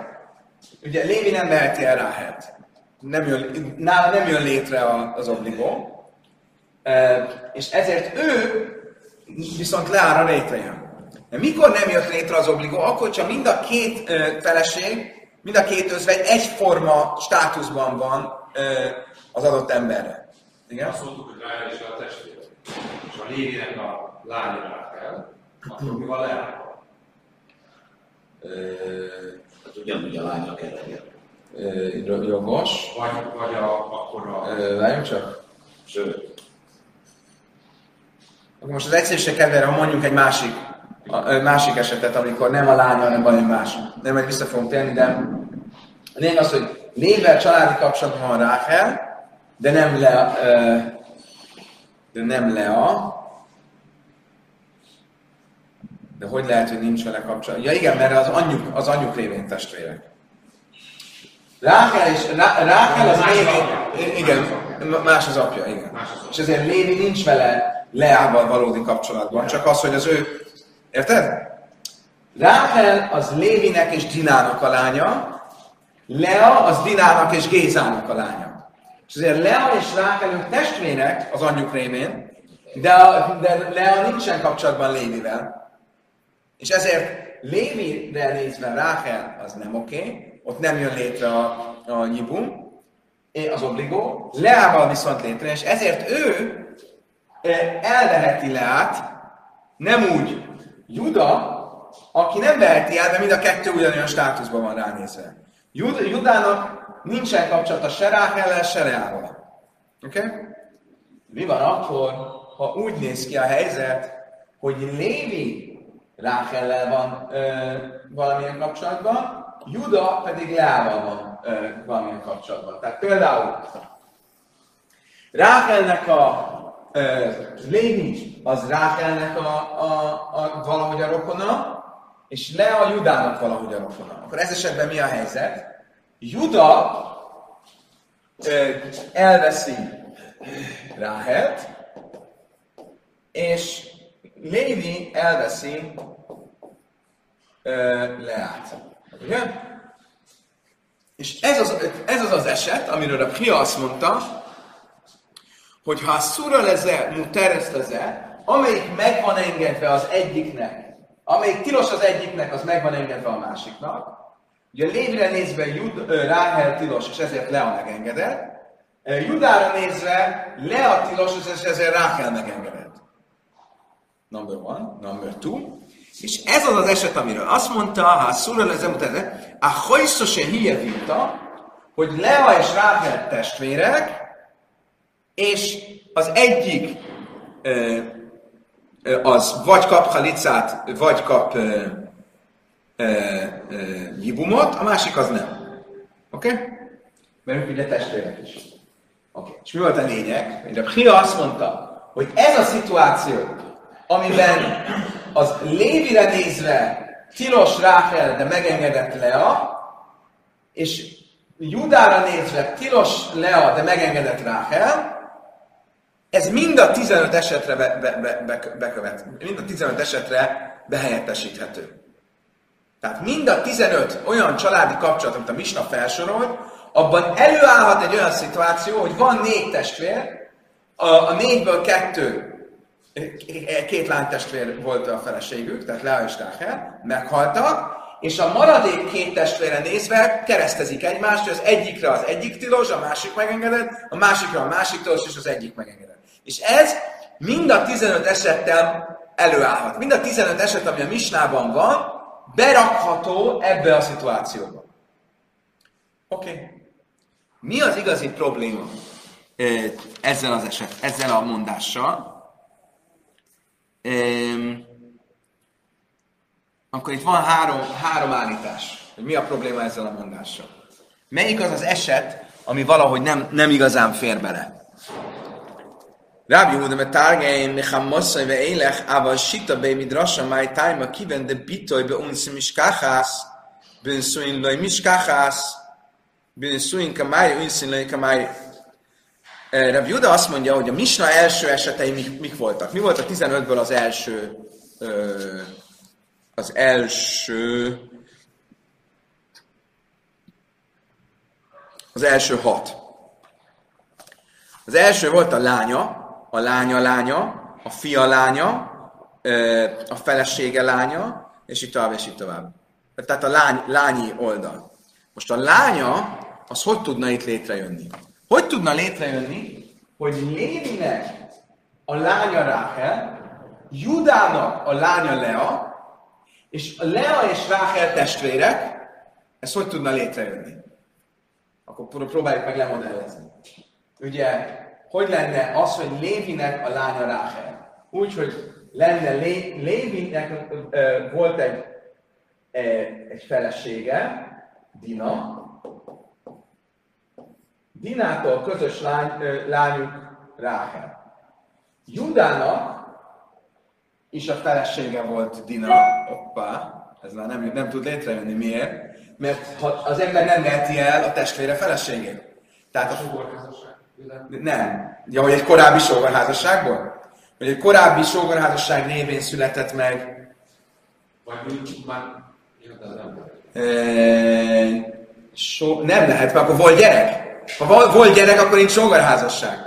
ugye Lévi nem veheti el Ráhelt. Nem jön, nála nem jön létre az obligó. És ezért ő viszont Leára létrejön. De mikor nem jött létre az obligó? Akkor, csak mind a két ö, feleség, mind a két özvegy egyforma státuszban van ö, az adott emberre. Igen? Azt mondtuk, hogy Rájel is a testvér. És a Lévinek a lánya Rákel, akkor mi van Leával? Hát ugyanúgy a lánynak kell legyen. Jogos. Vagy, vagy a, akkor a... Ö, Várjunk csak. Sőt, Akkor most az egyszerűség kedvére, ha mondjuk egy másik, a, ö, másik esetet, amikor nem a lánya, hanem valami más. Nem, majd vissza fogunk térni, de a lényeg az, hogy Lével családi kapcsolatban van Ráhel, de nem le, de nem Lea. De hogy lehet, hogy nincs vele kapcsolat? Ja igen, mert az anyjuk, az anyjuk révén testvérek. Rákel, és, Rá, Rákel az Lévi, igen, Más az apja. igen. És ezért Lévi nincs vele Leával valódi kapcsolatban, csak az, hogy az ő, érted? Rákel az Lévinek és Dinának a lánya, Lea az Dinának és Gézának a lánya. És azért Lea és Rákel ők testvérek az anyjuk révén, de, de Lea nincsen kapcsolatban Lévivel. És ezért Lévire nézve Rákel az nem oké, okay, ott nem jön létre a, a nyibum, az obligó, Leával viszont létre, és ezért ő elveheti Leát, nem úgy Juda, aki nem veheti el, de mind a kettő ugyanolyan státuszban van ránézve. Jud, Judának nincsen kapcsolata se Ráhellel, se Leával. Oké? Okay? Mi van akkor, ha úgy néz ki a helyzet, hogy Lévi Ráhellel van ö, valamilyen kapcsolatban, Juda pedig Leával van ö, valamilyen kapcsolatban. Tehát például Ráhelnek a ö, Lévi az Ráhelnek a, a, a, valahogy a rokona, és Lea Judának valahogy a rokona. Akkor ez esetben mi a helyzet? Juda elveszi Ráhelt, és Lévi elveszi Leát. Ugye? És ez az, ez az az eset, amiről a Pia azt mondta, hogy ha a szura leze, muteres leze, amelyik meg van engedve az egyiknek, amelyik tilos az egyiknek, az meg van engedve a másiknak. Ugye Lévire nézve Jud, Ráhel tilos, és ezért Lea megengedett. Judára nézve Lea tilos, és ezért Ráhel megengedett. Number one. Number two. És ez az az eset, amiről azt mondta, ha szúra lezem a hajszó se hievita, hogy Lea és Ráhel testvérek, és az egyik az vagy kap halicát, vagy kap jibumot, a másik az nem. Oké? Okay? Mert ugye testvérek is. Oké. Okay. És mi volt a lényeg? Hogy a Hia azt mondta, hogy ez a szituáció, amiben az Lévire nézve tilos Ráhel, de megengedett Lea, és Judára nézve tilos Lea, de megengedett Ráhel, ez mind a 15 esetre be, be, be, be, bekövet, mind a 15 esetre behelyettesíthető. Tehát mind a 15 olyan családi kapcsolat, amit a Misna felsorolt, abban előállhat egy olyan szituáció, hogy van négy testvér, a, a négyből kettő, két lánytestvér volt a feleségük, tehát Lea és Ráhel, meghaltak, és a maradék két testvére nézve keresztezik egymást, hogy az egyikre az egyik tilos, a másik megengedett, a másikra a másik tilos, és az egyik megengedett. És ez mind a 15 esettel előállhat. Mind a 15 eset, ami a misnában van, berakható ebbe a szituációba. Oké. Okay. Mi az igazi probléma? ezzel az eset, ezzel a mondással. Akkor itt van három, három állítás, hogy mi a probléma ezzel a mondással. Melyik az az eset, ami valahogy nem, nem igazán fér bele? Rabbi Huda me mosszai ve élech, ával sita be midrasa máj tájma kiven de bitoy be unsi miskachas, ben suin loj miskachas, ben suin kamáj, unsin loj kamáj. Rabbi Huda azt mondja, hogy a Misna első esetei mik, mik voltak. Mi volt a 15-ből az első az első az első hat. Az első volt a lánya, a lánya lánya, a fia lánya, a felesége lánya, és így tovább, és így tovább. Tehát a lány, lányi oldal. Most a lánya, az hogy tudna itt létrejönni? Hogy tudna létrejönni, hogy Lévinek a lánya Ráhel, Judának a lánya Lea, és a Lea és Ráhel testvérek, ez hogy tudna létrejönni? Akkor pró- próbáljuk meg lemodellezni. Ugye, hogy lenne az, hogy Lévinek a lánya Ráhel? Úgy, hogy lenne Lé, Lévinek ö, volt egy, ö, egy felesége, Dina, Dinától közös lány, ö, lányuk Ráhel. Judának is a felesége volt Dina. Hoppá, ez már nem, nem tud létrejönni. Miért? Mert ha az ember nem veheti el a testvére feleségét. Tehát a, nem. Ja, hogy egy korábbi sógorházasságból? Vagy egy korábbi sógorházasság névén született meg Vagy úgy már so, nem lehet, mert akkor volt gyerek. Ha vol- volt gyerek, akkor nincs sógorházasság.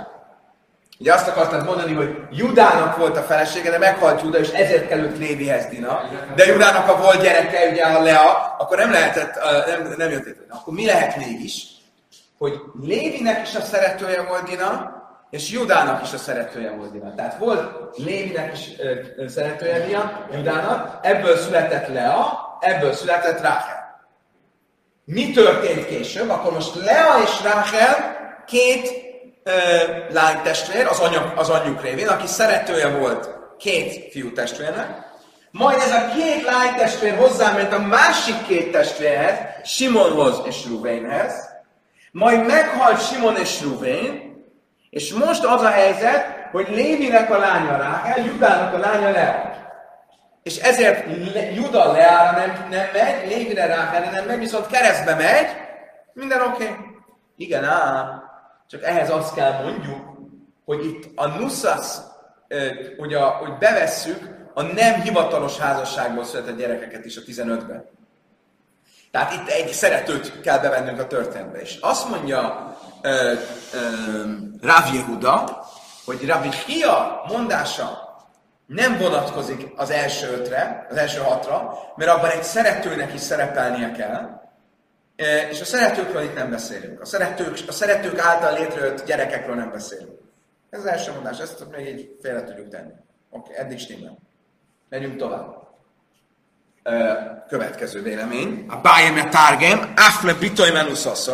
Ugye azt akartad mondani, hogy Judának volt a felesége, de meghalt Juda, és ezért került Lévihez Dina. De Judának, ha volt gyereke, ugye a Lea, akkor nem lehetett, nem, nem jött. Akkor mi lehet mégis? Hogy Lévinek is a szeretője volt Dina, és Judának is a szeretője volt Dina. Tehát volt Lévinek is ö, szeretője Dina, Judának, ebből született Lea, ebből született Ráhel. Mi történt később? Akkor most Lea és Ráhel két ö, lánytestvér az, anya, az anyjuk révén, aki szeretője volt két fiú testvérnek, majd ez a két lánytestvér hozzáment a másik két testvérhez, Simonhoz és Ruvénhez, majd meghalt Simon és Ruvén, és most az a helyzet, hogy Lévinek a lánya Ráhel, Judának a lánya Lea. És ezért Le- Juda Leára nem, nem megy, Lévire Ráhelre nem megy, viszont keresztbe megy, minden oké. Okay. Igen ám, csak ehhez azt kell mondjuk, hogy itt a nussas, ö, ugye, hogy bevesszük a nem hivatalos házasságból született gyerekeket is a 15-ben. Tehát itt egy szeretőt kell bevennünk a történetbe. És azt mondja ö, ö, Rav Yehuda, hogy Rav Hia mondása nem vonatkozik az első ötre, az első hatra, mert abban egy szeretőnek is szerepelnie kell, és a szeretőkről itt nem beszélünk. A szeretők, a szeretők által létrejött gyerekekről nem beszélünk. Ez az első mondás, ezt még így félre tudjuk tenni. Oké, eddig stimmel. Megyünk tovább. Következő vélemény. A bájem a tárgem, afle bitoy menusz.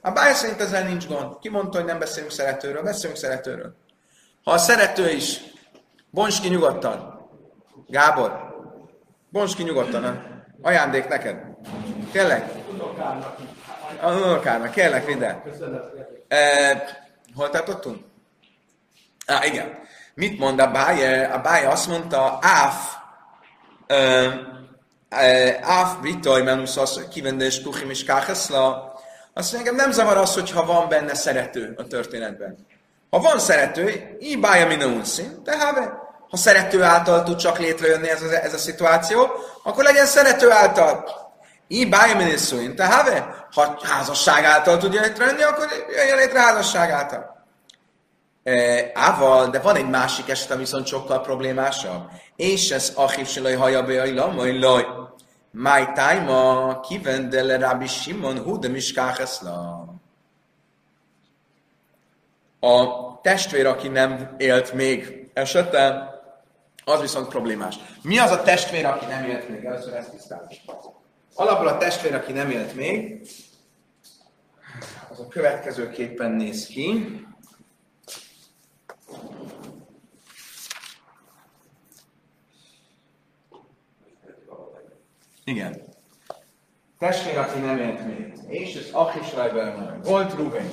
A báj szerint ezzel nincs gond. Ki mondta, hogy nem beszélünk szeretőről? Beszélünk szeretőről. Ha a szerető is, bonts ki nyugodtan. Gábor, bonts ki nyugodtan. Ajándék neked. Kérlek. A unokádnak, kérlek, vidd el. E, hol tartottunk? Á, igen. Mit mond a báje? A báje azt mondta, áf, áf bitoj menusz az, kivendés tuchim és káheszla. Azt mondja, engem nem zavar az, hogyha van benne szerető a történetben. Ha van szerető, így bája min unszin, de hát ha szerető által tud csak létrejönni ez a, ez a szituáció, akkor legyen szerető által. Így bája min unszin, de hát ha házasság által tudja létrejönni, akkor jöjjön létre házasság által. Ával, de van egy másik eset, ami viszont sokkal problémásabb. És ez achiv se laj haja be laj. Máj tájma kivendele Rabbi Simon hu de miskáheszla. A testvér, aki nem élt még esete, az viszont problémás. Mi az a testvér, aki nem élt még? Először ezt tisztázunk. Alapból a testvér, aki nem élt még, az a következőképpen néz ki. Igen. Testvér, aki nem élt még. És ez Achisrajber. Volt Ruben.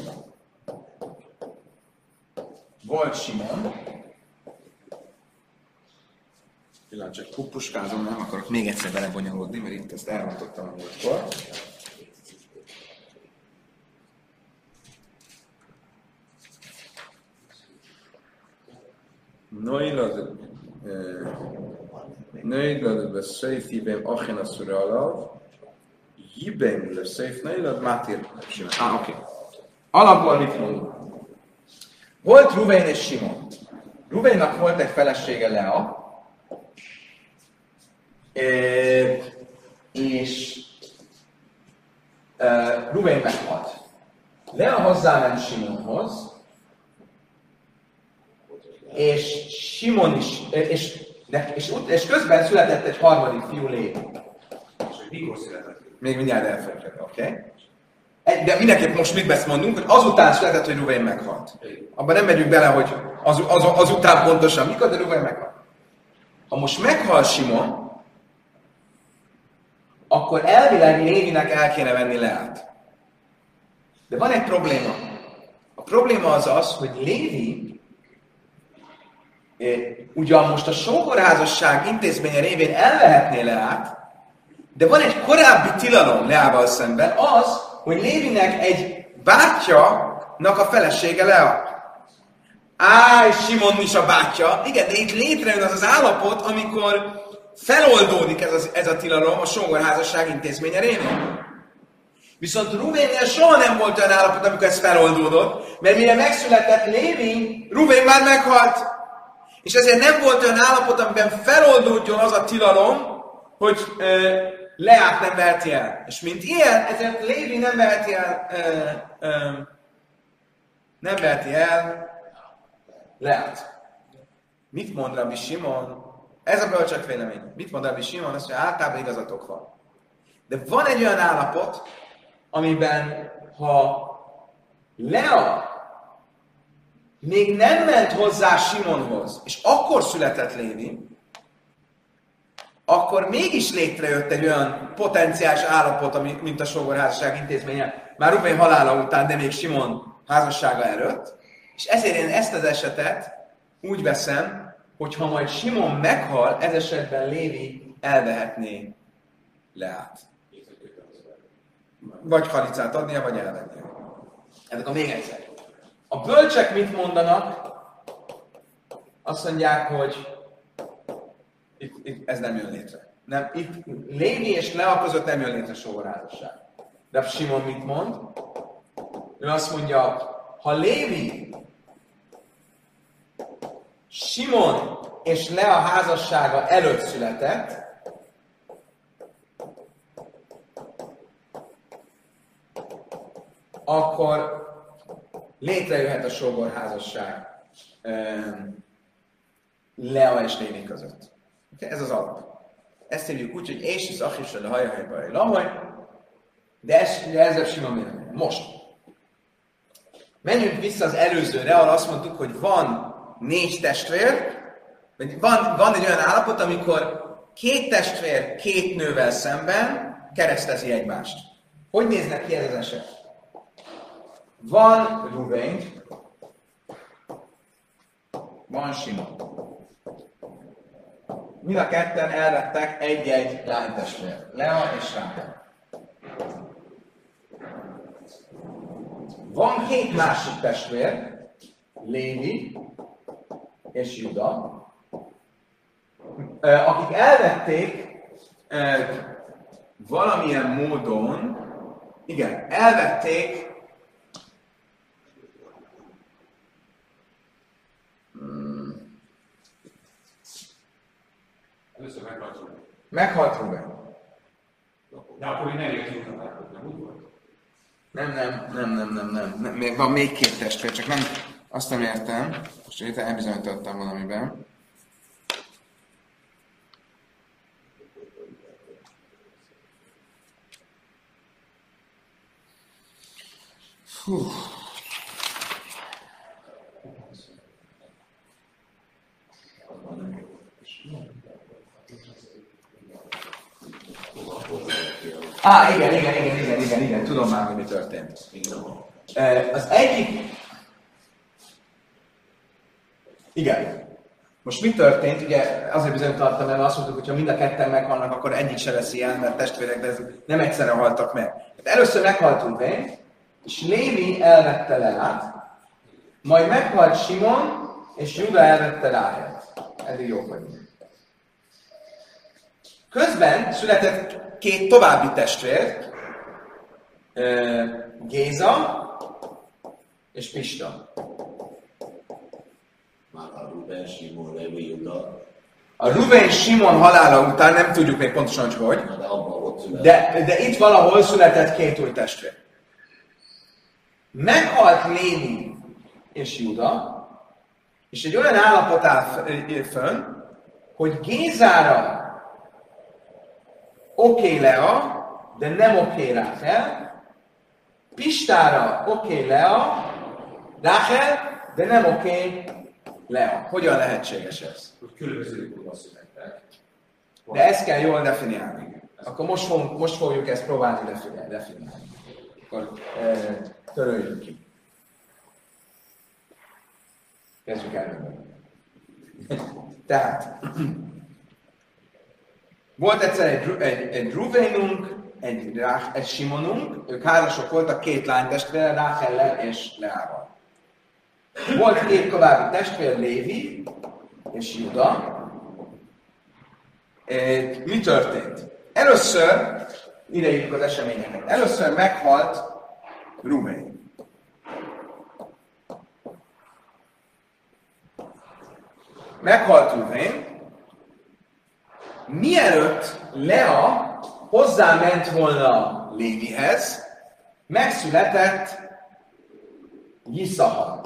Volt Simon. Pillanat, csak puppuskázom, nem akarok még egyszer belebonyolódni, mert itt ezt elrontottam a múltkor. Noilad, noilad beszéf hibem achen a szuralav, hibem leszéf noilad mátir. Ah, oké. Alapból mit mondunk? Volt Ruvain és Simon. Ruvainnak volt egy felesége Lea, és Ruvain meghalt. Lea hozzáment Simonhoz, és Simon is, és, de, és, ut- és közben született egy harmadik fiú Lévi. És hogy mikor született? Még mindjárt elfelejtem, oké? Okay? De mindenképp most mit besz mondunk, hogy azután született, hogy Ruvain meghalt. Abban nem megyünk bele, hogy az, az, azután pontosan mikor, de Ruvain meghalt. Ha most meghal Simon, akkor elvileg Lévinek el kéne venni Leát. De van egy probléma. A probléma az az, hogy Lévi ugyan most a sógorházasság intézménye révén elvehetné Leát, de van egy korábbi tilalom Leával szemben, az, hogy Lévinek egy bátyja-nak a felesége Lea. Á, és Simon is a bátyja. Igen, de itt létrejön az az állapot, amikor feloldódik ez, az, ez a tilalom a songorházasság intézménye révén. Viszont Ruvénnél soha nem volt olyan állapot, amikor ez feloldódott, mert mire megszületett Lévi, Ruvén már meghalt. És ezért nem volt olyan állapot, amiben feloldódjon az a tilalom, hogy ö, Leát nem veheti el. És mint ilyen, ezért Lévi nem veheti el, ö, ö, nem veheti el Leát. Mit mond Rabbi Simon? Ez a bölcsek vélemény. Mit mond Rabbi Simon? Azt mondja, általában igazatok van. De van egy olyan állapot, amiben ha Lea még nem ment hozzá Simonhoz, és akkor született Lévi, akkor mégis létrejött egy olyan potenciális állapot, mint a sógorházasság intézménye, már Rubén halála után, de még Simon házassága előtt, és ezért én ezt az esetet úgy veszem, hogy ha majd Simon meghal, ez esetben Lévi elvehetné Leát. Vagy halicát adnia, vagy elvennie. Ezek a még egyszer. A bölcsek mit mondanak? Azt mondják, hogy itt, itt ez nem jön létre. Nem, itt Lévi és Lea között nem jön létre sógorházasság. De Simon mit mond? Ő azt mondja, ha Lévi, Simon és Lea házassága előtt született, akkor létrejöhet a sógorházasság Lea és Lévi között. Okay? Ez az alap. Ezt hívjuk úgy, hogy és az achis a hajahajba lamaj, de ez, ugye ezzel sima vélemény. Most. Menjünk vissza az előzőre, ahol azt mondtuk, hogy van négy testvér, vagy van, van egy olyan állapot, amikor két testvér két nővel szemben keresztezi egymást. Hogy néznek ki ez az eset? Van Ruvain, van Simon. Mind a ketten elvettek egy-egy lánytestvér. Lea és Rákel. Van két másik testvér, Lévi és Juda, akik elvették valamilyen módon, igen, elvették Először meghalt Rubén. Meghalt Ruben. De akkor még nem értünk a nem úgy volt? Nem, nem, nem, nem, nem, nem, nem. Még van még két testvér, csak nem azt nem értem. Most itt elbizonyítottam valamiben. Hú. Á, igen, igen, igen, igen, igen, igen, tudom már, hogy mi történt. Eh, Az egyik... Igen. Most mi történt? Ugye azért bizonyítottam, mert azt mondtuk, hogy ha mind a ketten meghalnak, akkor egyik se lesz ilyen, mert testvérek, de ez nem egyszerre haltak meg. Hát először meghalt Rubén, és Lévi elvette Leát, majd meghalt Simon, és Juda elvette Ráhelt. Eddig jó vagyunk. Közben született két további testvér, Ö, Géza és Pista. Már a Ruben, Simon, Levi, Juda, A Ruben Simon halála után nem tudjuk még pontosan, hogy hogy, de de, itt valahol született két új testvér. Meghalt Lévi és Juda, és egy olyan állapot áll fönn, hogy Gézára oké Lea, de nem oké Ráfel, Pistára oké Lea, Ráfel, de nem oké Lea. Hogyan lehetséges ez? Hogy különböző születtek. De ezt kell jól definiálni. Akkor most, fogunk, most fogjuk ezt próbálni definiálni. definiálni. Akkor e, töröljük ki. Kezdjük el. Tehát, volt egyszer egy, egy, egy Ruvénunk, egy, Rá- egy Simonunk, ők házasok voltak két lány testvére, Ráhellel és Leával. Volt két további testvér, Lévi és Juda, mi történt? Először, ide írjuk az eseményeket, először meghalt Rubén. Meghalt Rubén, mielőtt Lea hozzáment volna Lévihez, megszületett Yiszahar.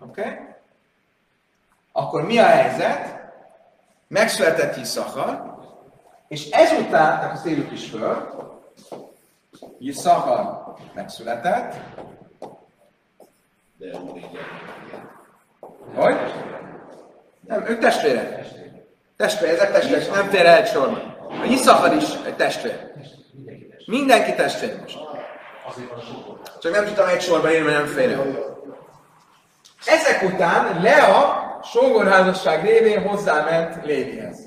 Oké? Okay? Akkor mi a helyzet? megszületett Yiszachar, és ezután, tehát azt írjuk is föl, Yiszachar megszületett, De hogy? Nem, ők testvérek. Testvér, ezek testvérek, nem fér el egy sorban. A Yiszachar is egy testvér. Mindenki testvér most. Csak nem tudtam egy sorban írni, mert nem fér el. Ezek után Lea sógorházasság révén hozzáment Lévihez.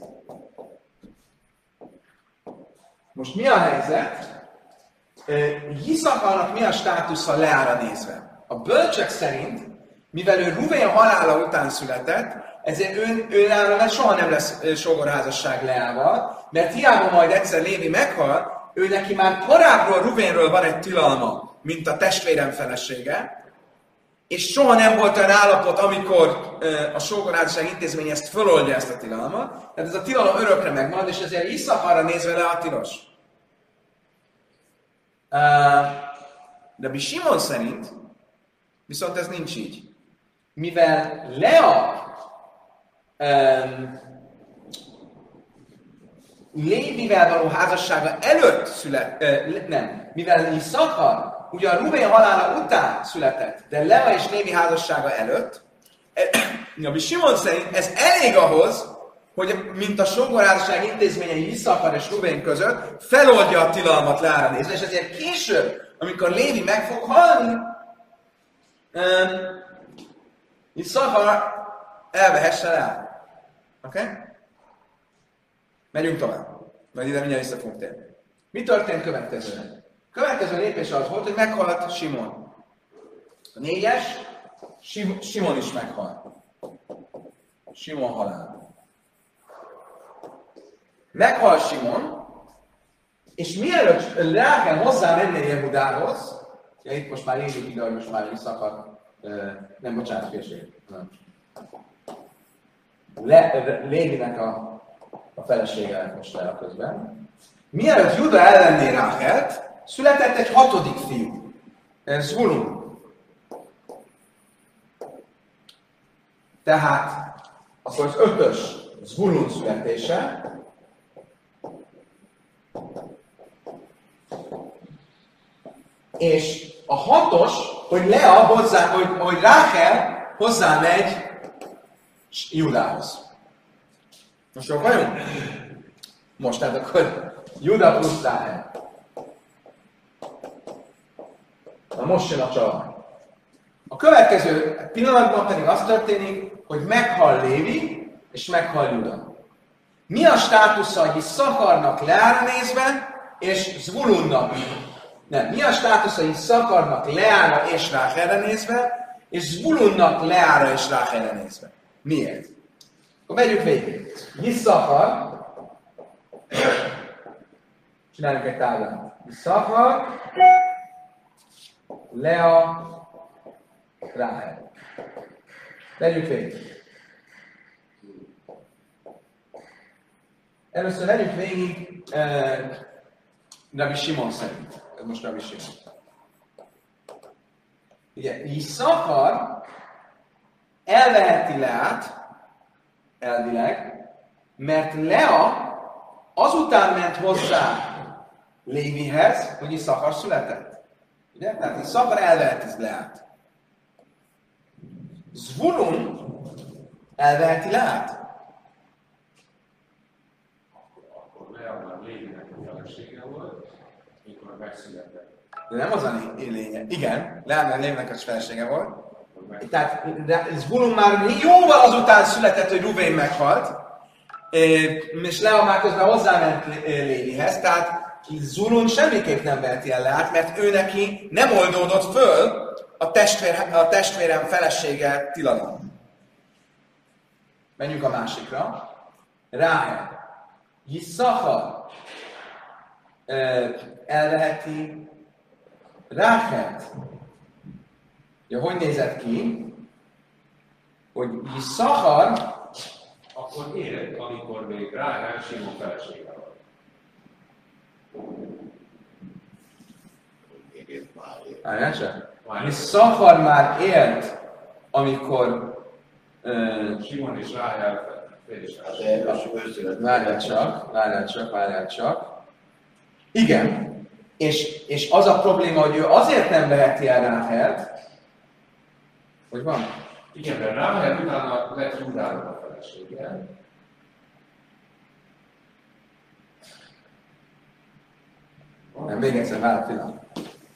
Most mi a helyzet? Hiszakarnak mi a státusza Leára nézve? A bölcsek szerint, mivel ő Ruvén halála után született, ezért ő, ő Leára soha nem lesz ö, sógorházasság Leával, mert hiába majd egyszer Lévi meghal, ő neki már korábbról Ruvénről van egy tilalma, mint a testvérem felesége, és soha nem volt olyan állapot, amikor a sógorházasság intézmény ezt föloldja ezt a tilalmat, tehát ez a tilalom örökre megmarad, és ezért Iszakarra nézve le a tilos. De Simon szerint viszont ez nincs így. Mivel Lea um, Lévivel való házassága előtt szület, ö, nem, mivel Iszakar a Rubén halála után született, de Lea és Lévi házassága előtt, a Simon szerint ez elég ahhoz, hogy mint a sógorházasság intézményei Iszakar és Rubén között feloldja a tilalmat Leára nézve, és ezért később, amikor Lévi meg fog halni, um, Iszakar elvehesse le. Oké? Okay? Megyünk tovább. Majd ide mindjárt vissza fogunk térni. Mi történt következően? Következő lépés az volt, hogy meghalt Simon. A négyes, Sim- Simon is meghalt. Simon halál. Meghal Simon, és mielőtt Rákel hozzá menni Jehudához, ja, itt most már élik ide, hogy most már visszakad, nem, bocsánat, félség. Nem. Le, Lévinek a, a felesége most a közben. Mielőtt Juda ellenné Rákelt, született egy hatodik fiú. Ez Zvulun. Tehát akkor az ötös Zvulun születése, és a hatos, hogy Lea hozzá, hogy, hogy Rákel hozzámegy Judához. Most jó vagyunk? Most, tehát akkor Juda plusz Ráhel. Na most jön a csavar. A következő pillanatban pedig az történik, hogy meghal Lévi, és meghal Juda. Mi a státusza egy szakarnak leára nézve, és Zvulunnak? Nem, mi a státusza egy szakarnak leára és Ráhelre nézve, és Zvulunnak leára és Ráhelre nézve? Miért? Akkor megyünk végig. Yisszakar, csináljuk egy táblát. Yisszakar, Lea, Ráhel. Legyünk végig. Először legyünk végig uh, Rabbi Simon szerint. Ez most Rabbi Simon. Ugye, így szakar elveheti Leát, elvileg, mert Lea azután ment hozzá Lévihez, hogy Iszakar született. Ugye? Tehát Iszakar elveheti Leát. Zvulun elveheti Leát. De nem az a lé- lényeg. Igen, Leánál Lévnek a felesége volt. Tehát Zvulun már jóval azután született, hogy Ruvén meghalt, és Lea már közben hozzáment Lé- Lévihez, tehát Zulun semmiképp nem veheti el Leát, mert ő neki nem oldódott föl a, testvér, a testvérem felesége tilalom. Menjünk a másikra. Ráhel. Yisszachar ö, elveheti Ráhelt. Ja, hogy nézett ki? Hogy Yisszachar Akkor élt, amikor még Ráhel Simon felesége volt. Várjál csak. Yisszachar már élt, amikor ö, Simon és született. Várjál csak, várjál csak, várjál csak. Igen, és, és az a probléma, hogy ő azért nem veheti el Ráhelt, hogy van? Igen, de Ráhel utána lett Judának a felesége. Nem, még egyszer, várj pillanat.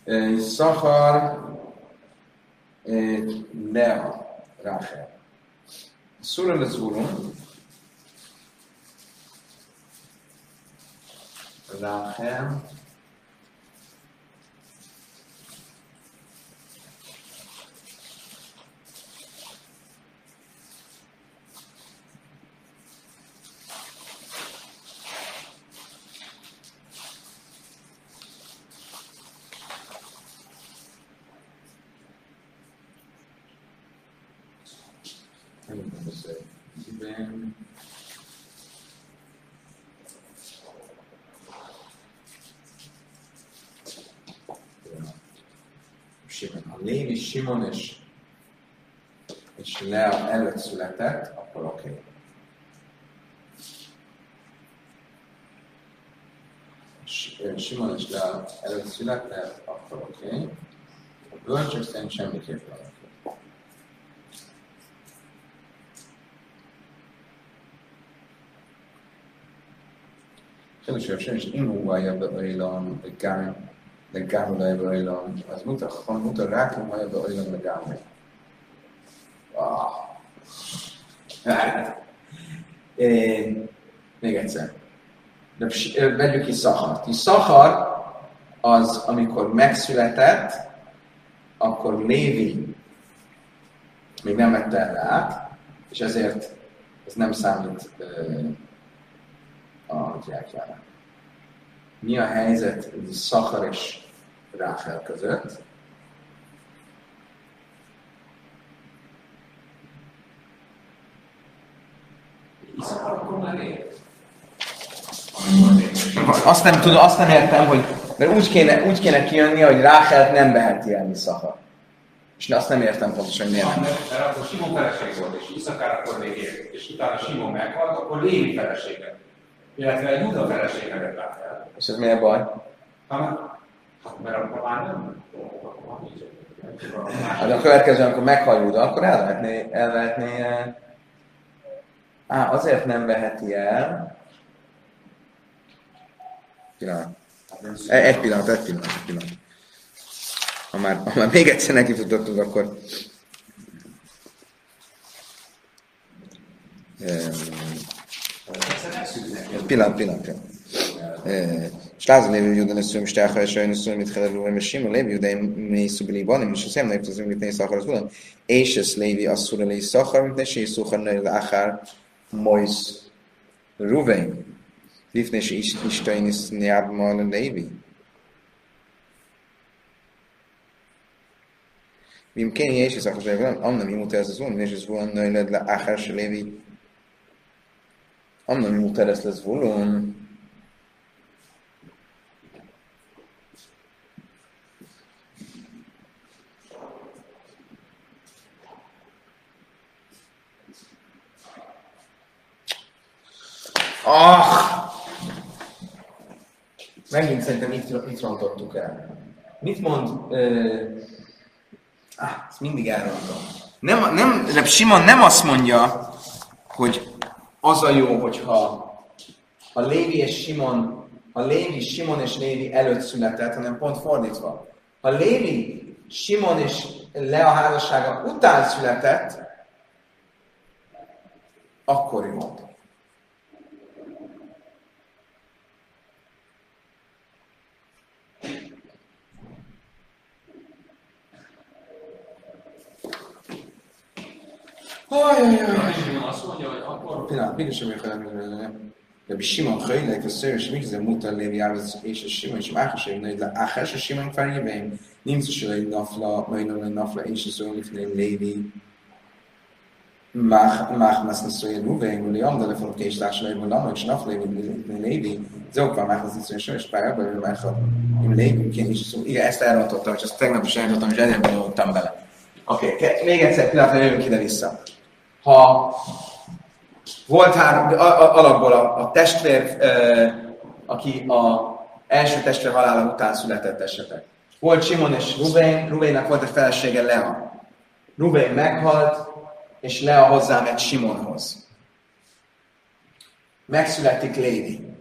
Ö, Szachar, ö, Lea, Ráhel. Szurun az úrun. Ráhel. Ben. Simon. Ha Lévi, Simon és, és Lea előtt született, akkor oké. Okay. Simon és Lea előtt született, akkor oké. Okay. A bölcsök szerint semmiképpen oké. Okay. חושב שיש אם הוא היה באילון לגמרי, לגמרי לא היה באילון, אז מותר, נכון, מותר רק אם הוא היה באילון לגמרי. וואו. אה, még egyszer. De ps- ö, vegyük ki Szachart. Ki Szachar az, amikor megszületett, akkor Lévi még nem vette el át, és ezért ez nem számít ö, a gyertyára. Mi a helyzet Szachar és Ráfel között? Azt nem tudom, azt nem értem, hogy mert úgy kéne, úgy kéne kijönni, hogy Ráfelt nem veheti el Szachar. És azt nem értem pontosan, hogy miért nem. Mert, mert akkor Simon feleség volt, és Iszakár akkor még élt. És utána Simon meghalt, akkor Lévi felesége. Illetve egy Juda felesége lett Ráhel. És ez miért baj? Hát, hát mert akkor már nem. Akkor már nincs. Hát a következő, amikor meghal Júda, akkor elvehetné, elvehetné eh, Á, azért nem veheti el, Pillanat. E- Egy pillanat, egy pillanat, egy pillanat. Ha már, ha már még egyszer neki futottunk, akkor... Pillanat, pillanat, pillanat. És lázon lévő juden összöm, és telha és olyan összöm, mit kelevő, és sima lévő judeim mészú biliban, és szem nem tudom, mit néz szakar az ulan. És ez lévi asszúra lévi szakar, mint ne séj szókar nőr láhár mojsz ruvein. Lifnes is istein is a lévi. Mim kéni és ez akar, annak mi mutatja ez az ulan, és ez volna nőr láhár se lévi Am non lesz les volum. Ah! Megint szerintem itt, itt rontottuk el. Mit mond? Uh, ah, ezt mindig elrontom. Nem, nem, Reb Simon nem azt mondja, hogy az a jó, hogyha a Lévi és Simon, a Lévi, Simon és Lévi előtt született, hanem pont fordítva. Ha Lévi, Simon és Lea házassága után született, akkor jó. Simon azt mondja, hogy akkor... Pillanat, mégis sem értem, Rabbi Simon Chöjlek, a szörös migze mutal lévi árvaz, és a Simon is mákosém, nagy le áhás a Simon fárjében, nincs is egy nafla, majd nem egy nafla, és az olyan lifném lévi. Máhmász naszolja nuveim, hogy amda le fogok és társadalmi, hogy lamak és nafla, hogy lévi, zokva máhmász naszolja sörös pályában, hogy máhmász naszolja lévi, és szó, igen, ezt elrontottam, és ezt tegnap is elrontottam, és ezért bele bele. Oké, okay, még egyszer pillanatra jövünk ide-vissza. Ha volt három, alapból a, a testvér, e, aki a első testvér halála után született esetek. Volt Simon és Rubén, Rubénnek volt egy felesége Lea. Rubén meghalt, és Lea hozzámegy Simonhoz. Megszületik Lévi.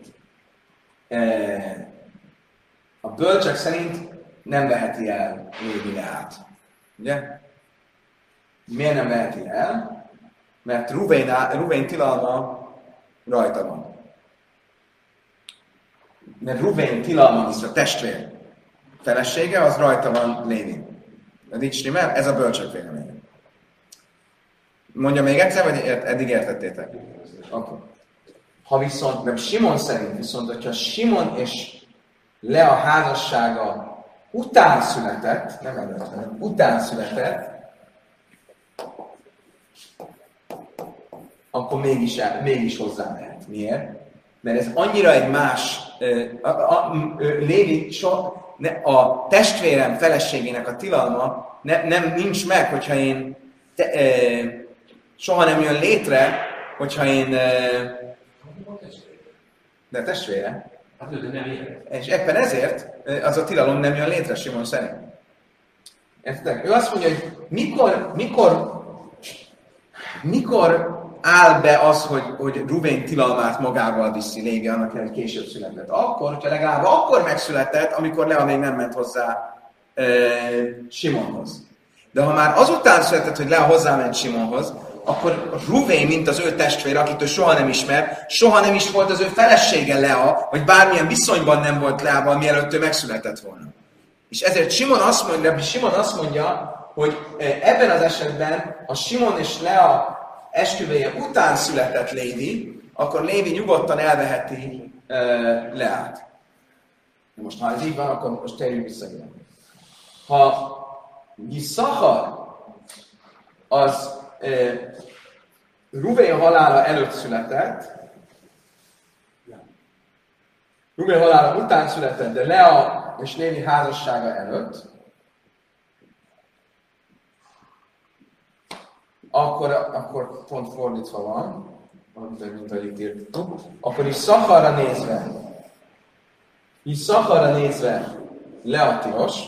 A bölcsek szerint nem veheti el Lévi Leát. Ugye? Miért nem veheti el? Mert Ruvén, Ruvén tilalma rajta van. Mert Ruvén tilalma, hisz a testvér felesége, az rajta van. Ez így stimmel? Ez a bölcsök véleménye. Mondja még egyszer, vagy eddig értettétek? Akkor. Ha viszont, nem Simon szerint viszont, hogyha Simon és Lea házassága után született, nem előtt, hanem után született, akkor mégis, mégis hozzá mehet. Miért? Mert ez annyira egy más, a, a, ö, Lévi, so, ne, a testvérem feleségének a tilalma ne, nem nincs meg, hogyha én te, ö, soha nem jön létre, hogyha én ö, de testvére. Hát ő nem ér. És éppen ezért az a tilalom nem jön létre Simon szerint. Értitek? Ő azt mondja, hogy mikor, mikor, mikor áll be az, hogy, hogy Rubén tilalmát magával viszi Lévi, annak hogy később született. Akkor, hogyha legalább akkor megszületett, amikor Lea még nem ment hozzá e, Simonhoz. De ha már azután született, hogy Lea hozzáment Simonhoz, akkor Ruvén, mint az ő testvér, akit ő soha nem ismer, soha nem is volt az ő felesége Lea, vagy bármilyen viszonyban nem volt Leával, mielőtt ő megszületett volna. És ezért Simon azt mondja, Simon azt mondja, hogy ebben az esetben, ha Simon és Lea esküvője után született Lévi, akkor Lévi nyugodtan elveheti uh, Leát. Most ha ez így van, akkor most térjünk vissza. Ha Yisszachar az uh, Ruvén halála előtt született, Rubén halála után született, de Lea és Lévi házassága előtt, akkor, akkor pont fordítva van, mint, ahogy itt írtuk, akkor is Szaharra nézve, így Szaharra nézve Lea tilos,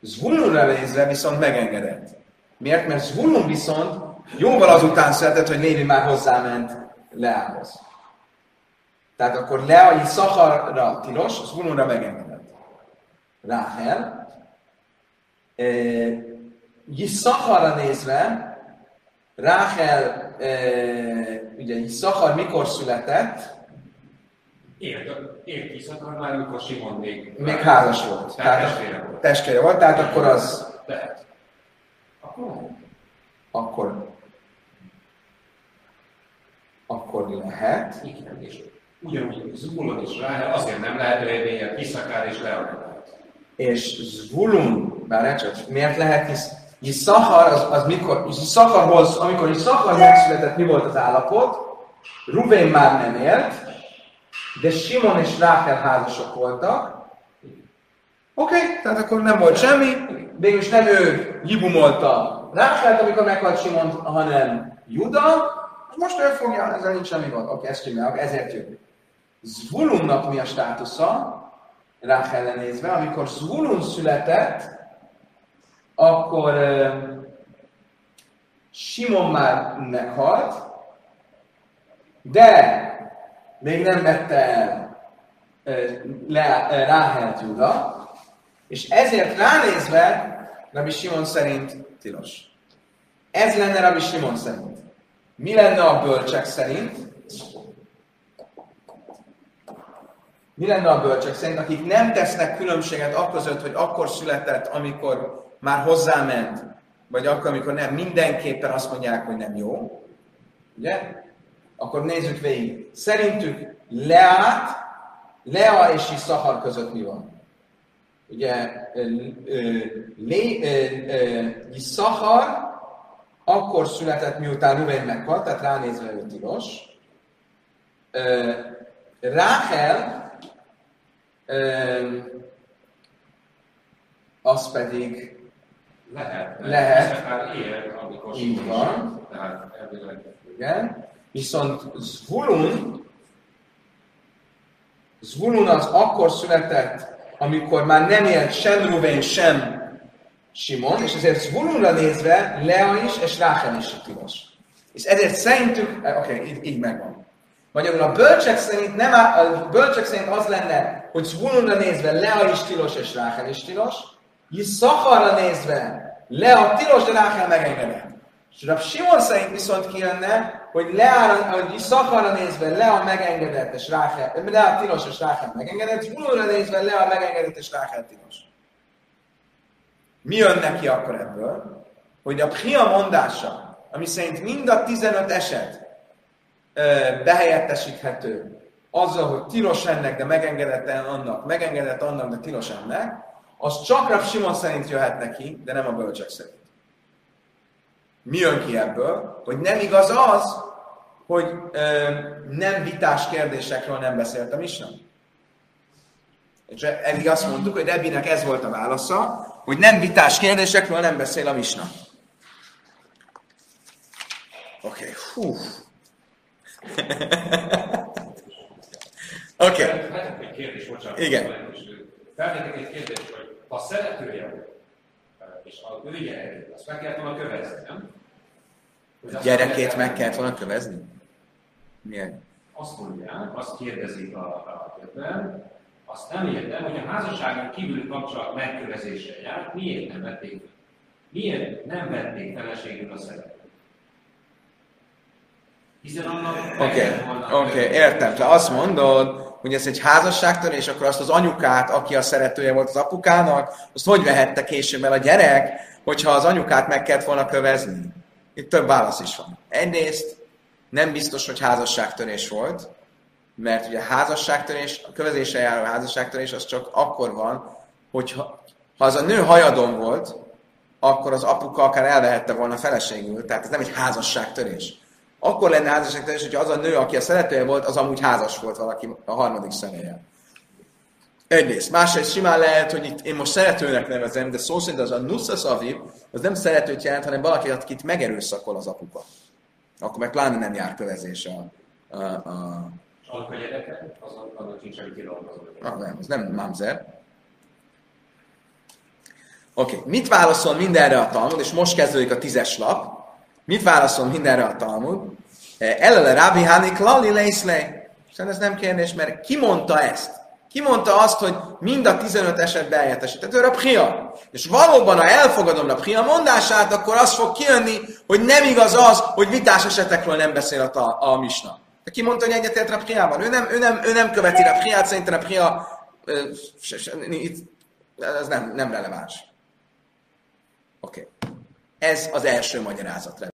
Zvulunra nézve viszont megengedett. Miért? Mert Zvulun viszont jóval azután született, hogy Lévi már hozzáment Leához. Tehát akkor Lea Szacharra tilos, Zvulunra megengedett. Ráhel. E, Szacharra nézve, Ráhel, e, ugye Szachar mikor született, Ért, Iszakar már, amikor Simon még... még házas volt. Tehát Tehát testvére volt. testvére volt, tehát akkor az, Lehet. Akkor akkor, akkor lehet. igen, és ugyanúgy Zubulon és Ráhel azért nem lehet eredménye, Iszakár és Leonard. És Zvulun, bár csak miért lehet, hisz Yisszachar, az, az mikor, Yisszacharhoz, amikor Yisszachar megszületett, mi volt az állapot? Ruvén már nem élt, de Simon és Rákel házasok voltak. Oké, okay, tehát akkor nem volt semmi, végülis nem ő jibumolta Rákelt, amikor meghalt Simon, hanem Juda, most ő fogja, ezzel nincs semmi gond. Oké, okay, ezt csináljuk, ezért jövünk. Zvulunnak mi a státusza? Rákelre nézve, amikor Zvulun született, akkor Simon már meghalt, de még nem vette el uh, Juda, és ezért ránézve Rabbi Simon szerint tilos. Ez lenne Rabbi Simon szerint. Mi lenne a bölcsek szerint? Mi lenne a bölcsek szerint, akik nem tesznek különbséget akközött, hogy akkor született, amikor már hozzáment, vagy akkor, amikor nem, mindenképpen azt mondják, hogy nem jó. Ugye? Akkor nézzük végig. Szerintük Leát, Lea és Iszahar között mi van? Ugye Iszahar akkor született, miután Ruvén meghalt, tehát ránézve ő tilos. Ráhel az pedig Lehet. Lehet. Iszakár él, amikor Így van. Tehát elvileg Igen. Viszont Zvulun, Zvulun az akkor született, amikor már nem élt sem Ruvén, sem Simon, és ezért Zvulunra nézve Lea is és Ráhel is tilos. És ezért szerintük, eh, oké, okay, így, így megvan. Magyarul a bölcsek szerint, nem a bölcsek szerint az lenne, hogy Zvulunra nézve Lea is tilos és Ráhel is tilos, Szafarra nézve Lea tilos, de Ráhel megengedett. És Rab Simon szerint viszont ki lenne, hogy Leára, hogy Szafarra nézve Lea megengedett, és Ráhel, Lea tilos, és Ráhel megengedett, Zvulunra nézve Lea megengedett, és Ráhel tilos. Mi jön neki akkor ebből? Hogy a Pria mondása, ami szerint mind a 15 eset behelyettesíthető azzal, hogy tilos ennek, de megengedett annak, megengedett annak, de tilos ennek, az csak Rav Simon szerint jöhet neki, de nem a bölcsek szerint. Mi jön ki ebből? Hogy nem igaz az, hogy ö, nem vitás kérdésekről nem beszélt a Misna. És eddig azt mondtuk, hogy Rebbinek ez volt a válasza, hogy nem vitás kérdésekről nem beszél a Misna. Oké, okay. hú. Oké. Okay. Igen. Feltettek egy kérdést, hogy ha szeretője volt, és a ő gyerekét, azt meg kellett volna kövezni, nem? Hogy Gyerekét meg kellett volna kövezni? Milyen? Azt mondják, azt kérdezik a, a könyvben, azt nem értem, hogy a házasságon kívül kapcsolat megkövezéssel jár, miért nem vették fel? Miért nem vették feleségül a szeretőt? Hiszen annak Oké, oké, követ. értem. Te azt mondod, hogy ez egy házasságtörés, akkor azt az anyukát, aki a szeretője volt az apukának, azt hogy vehette később el a gyerek, hogyha az anyukát meg kellett volna kövezni? Itt több válasz is van. Egyrészt nem biztos, hogy házasságtörés volt, mert ugye a házasságtörés, a kövezéssel járó házasságtörés az csak akkor van, hogyha ha az a nő hajadon volt, akkor az apuka akár elvehette volna feleségül, tehát ez nem egy házasságtörés. Akkor lenne házasságtörés, hogyha az a nő, aki a szeretője volt, az amúgy házas volt valaki a harmadik személlyel. Egyrészt. Másrészt simán lehet, hogy itt én most szeretőnek nevezem, de szó szerint az a nusszas aviv, az nem szeretőt jelent, hanem valaki, akit megerőszakol az apuka. Akkor meg pláne nem jár kövezés a, a, a, annak a gyereke, azon, annak semmi tilalma. Ah, nem, ez nem mamzer. Oké, okay. mit válaszol mindenre a Talmud, és most kezdődik a tízes lap. Mit válaszol mindenre a Talmud? Elele Rabbi Hanik Lali Leiszlej. Szerintem ez nem kérdés, mert ki mondta ezt? Ki mondta azt, hogy mind a 15 esetben eljetesített? Ő Pria. És valóban, ha elfogadom a Pria mondását, akkor az fog kijönni, hogy nem igaz az, hogy vitás esetekről nem beszél a, a misna. De ki mondta, hogy egyetért a Priával? Ő nem, ő nem, ő nem követi a Priát, szerintem a Pria itt, ez nem, nem releváns. Oké. Okay. Ez az első magyarázat.